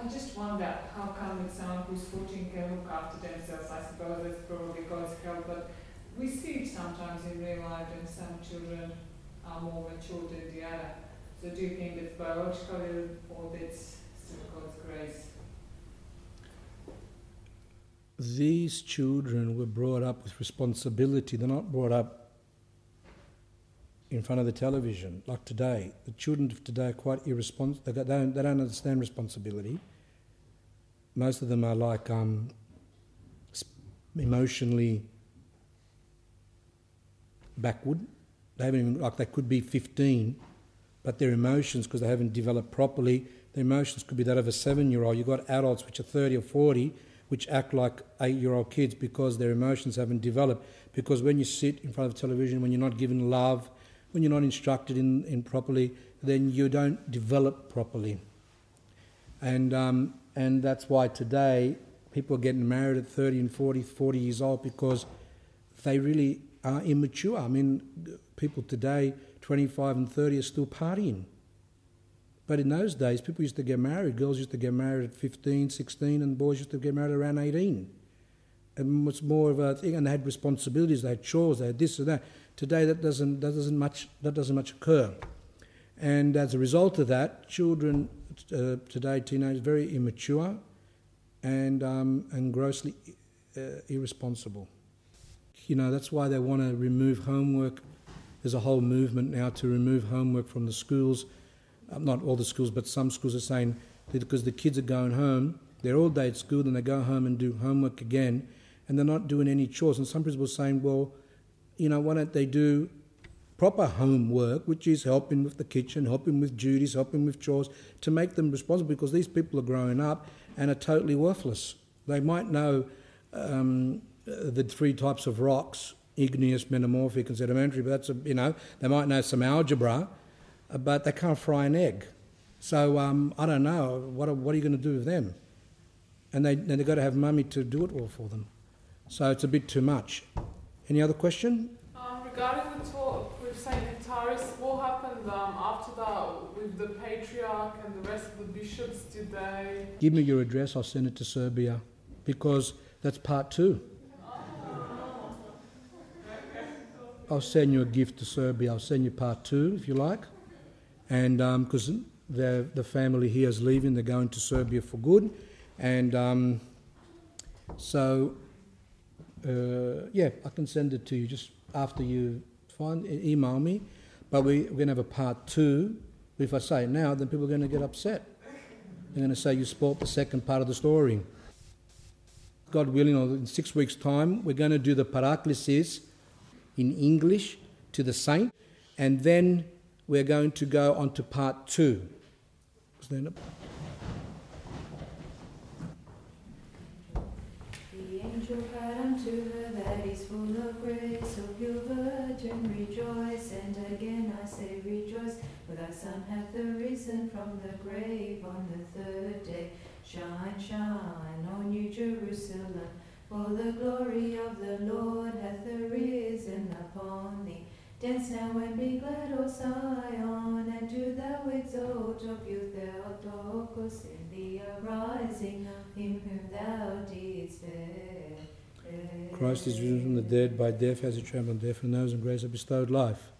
I just wonder how come it's someone who's 14 can look after themselves. I suppose that's probably God's help, but we see it sometimes in real life, and some children are more mature than the other. So do you think it's biological or that's still God's grace? These children were brought up with responsibility. They're not brought up in front of the television like today. The children of today are quite irresponsible. They don't, they don't understand responsibility. Most of them are like um, emotionally backward. They haven't even, like they could be 15 but their emotions, because they haven't developed properly, their emotions could be that of a seven year old. You've got adults which are 30 or 40 which act like eight year old kids because their emotions haven't developed. Because when you sit in front of television, when you're not given love, when you're not instructed in, in properly, then you don't develop properly. And, um, and that's why today people are getting married at 30 and 40, 40 years old because they really are immature. I mean, people today 25 and 30 are still partying. But in those days, people used to get married. Girls used to get married at 15, 16, and boys used to get married around 18. And it's more of a thing, and they had responsibilities, they had chores, they had this and that. Today, that doesn't, that doesn't, much, that doesn't much occur. And as a result of that, children uh, today, teenagers, very immature and, um, and grossly uh, irresponsible. You know, that's why they want to remove homework there's a whole movement now to remove homework from the schools. Um, not all the schools, but some schools are saying because the kids are going home, they're all day at school, and they go home and do homework again, and they're not doing any chores. And some principals are saying, well, you know, why don't they do proper homework, which is helping with the kitchen, helping with duties, helping with chores, to make them responsible because these people are growing up and are totally worthless. They might know um, the three types of rocks igneous, metamorphic, and sedimentary, but that's, a, you know, they might know some algebra, uh, but they can't fry an egg. So um, I don't know, what are, what are you going to do with them? And they, they've got to have mummy to do it all for them. So it's a bit too much. Any other question? Um, regarding the talk St. Nektarios, what happened um, after that with the patriarch and the rest of the bishops? Did they. Give me your address, I'll send it to Serbia because that's part two. I'll send you a gift to Serbia. I'll send you part two if you like. And because um, the, the family here is leaving, they're going to Serbia for good. And um, so, uh, yeah, I can send it to you just after you find email me. But we, we're going to have a part two. If I say now, then people are going to get upset. They're going to say you spoilt the second part of the story. God willing, in six weeks' time, we're going to do the Paraklesis in English to the saint, and then we're going to go on to part two. Thy hath arisen from the grave on the third day. Shine, shine, O New Jerusalem, for the glory of the Lord hath arisen upon thee. Dance now and be glad, O Zion, and do thou exult, O pure Theotokos, in the arising of him whom thou didst bear. Christ is risen from the dead, by death has he trampled death, and knows and grace have bestowed life.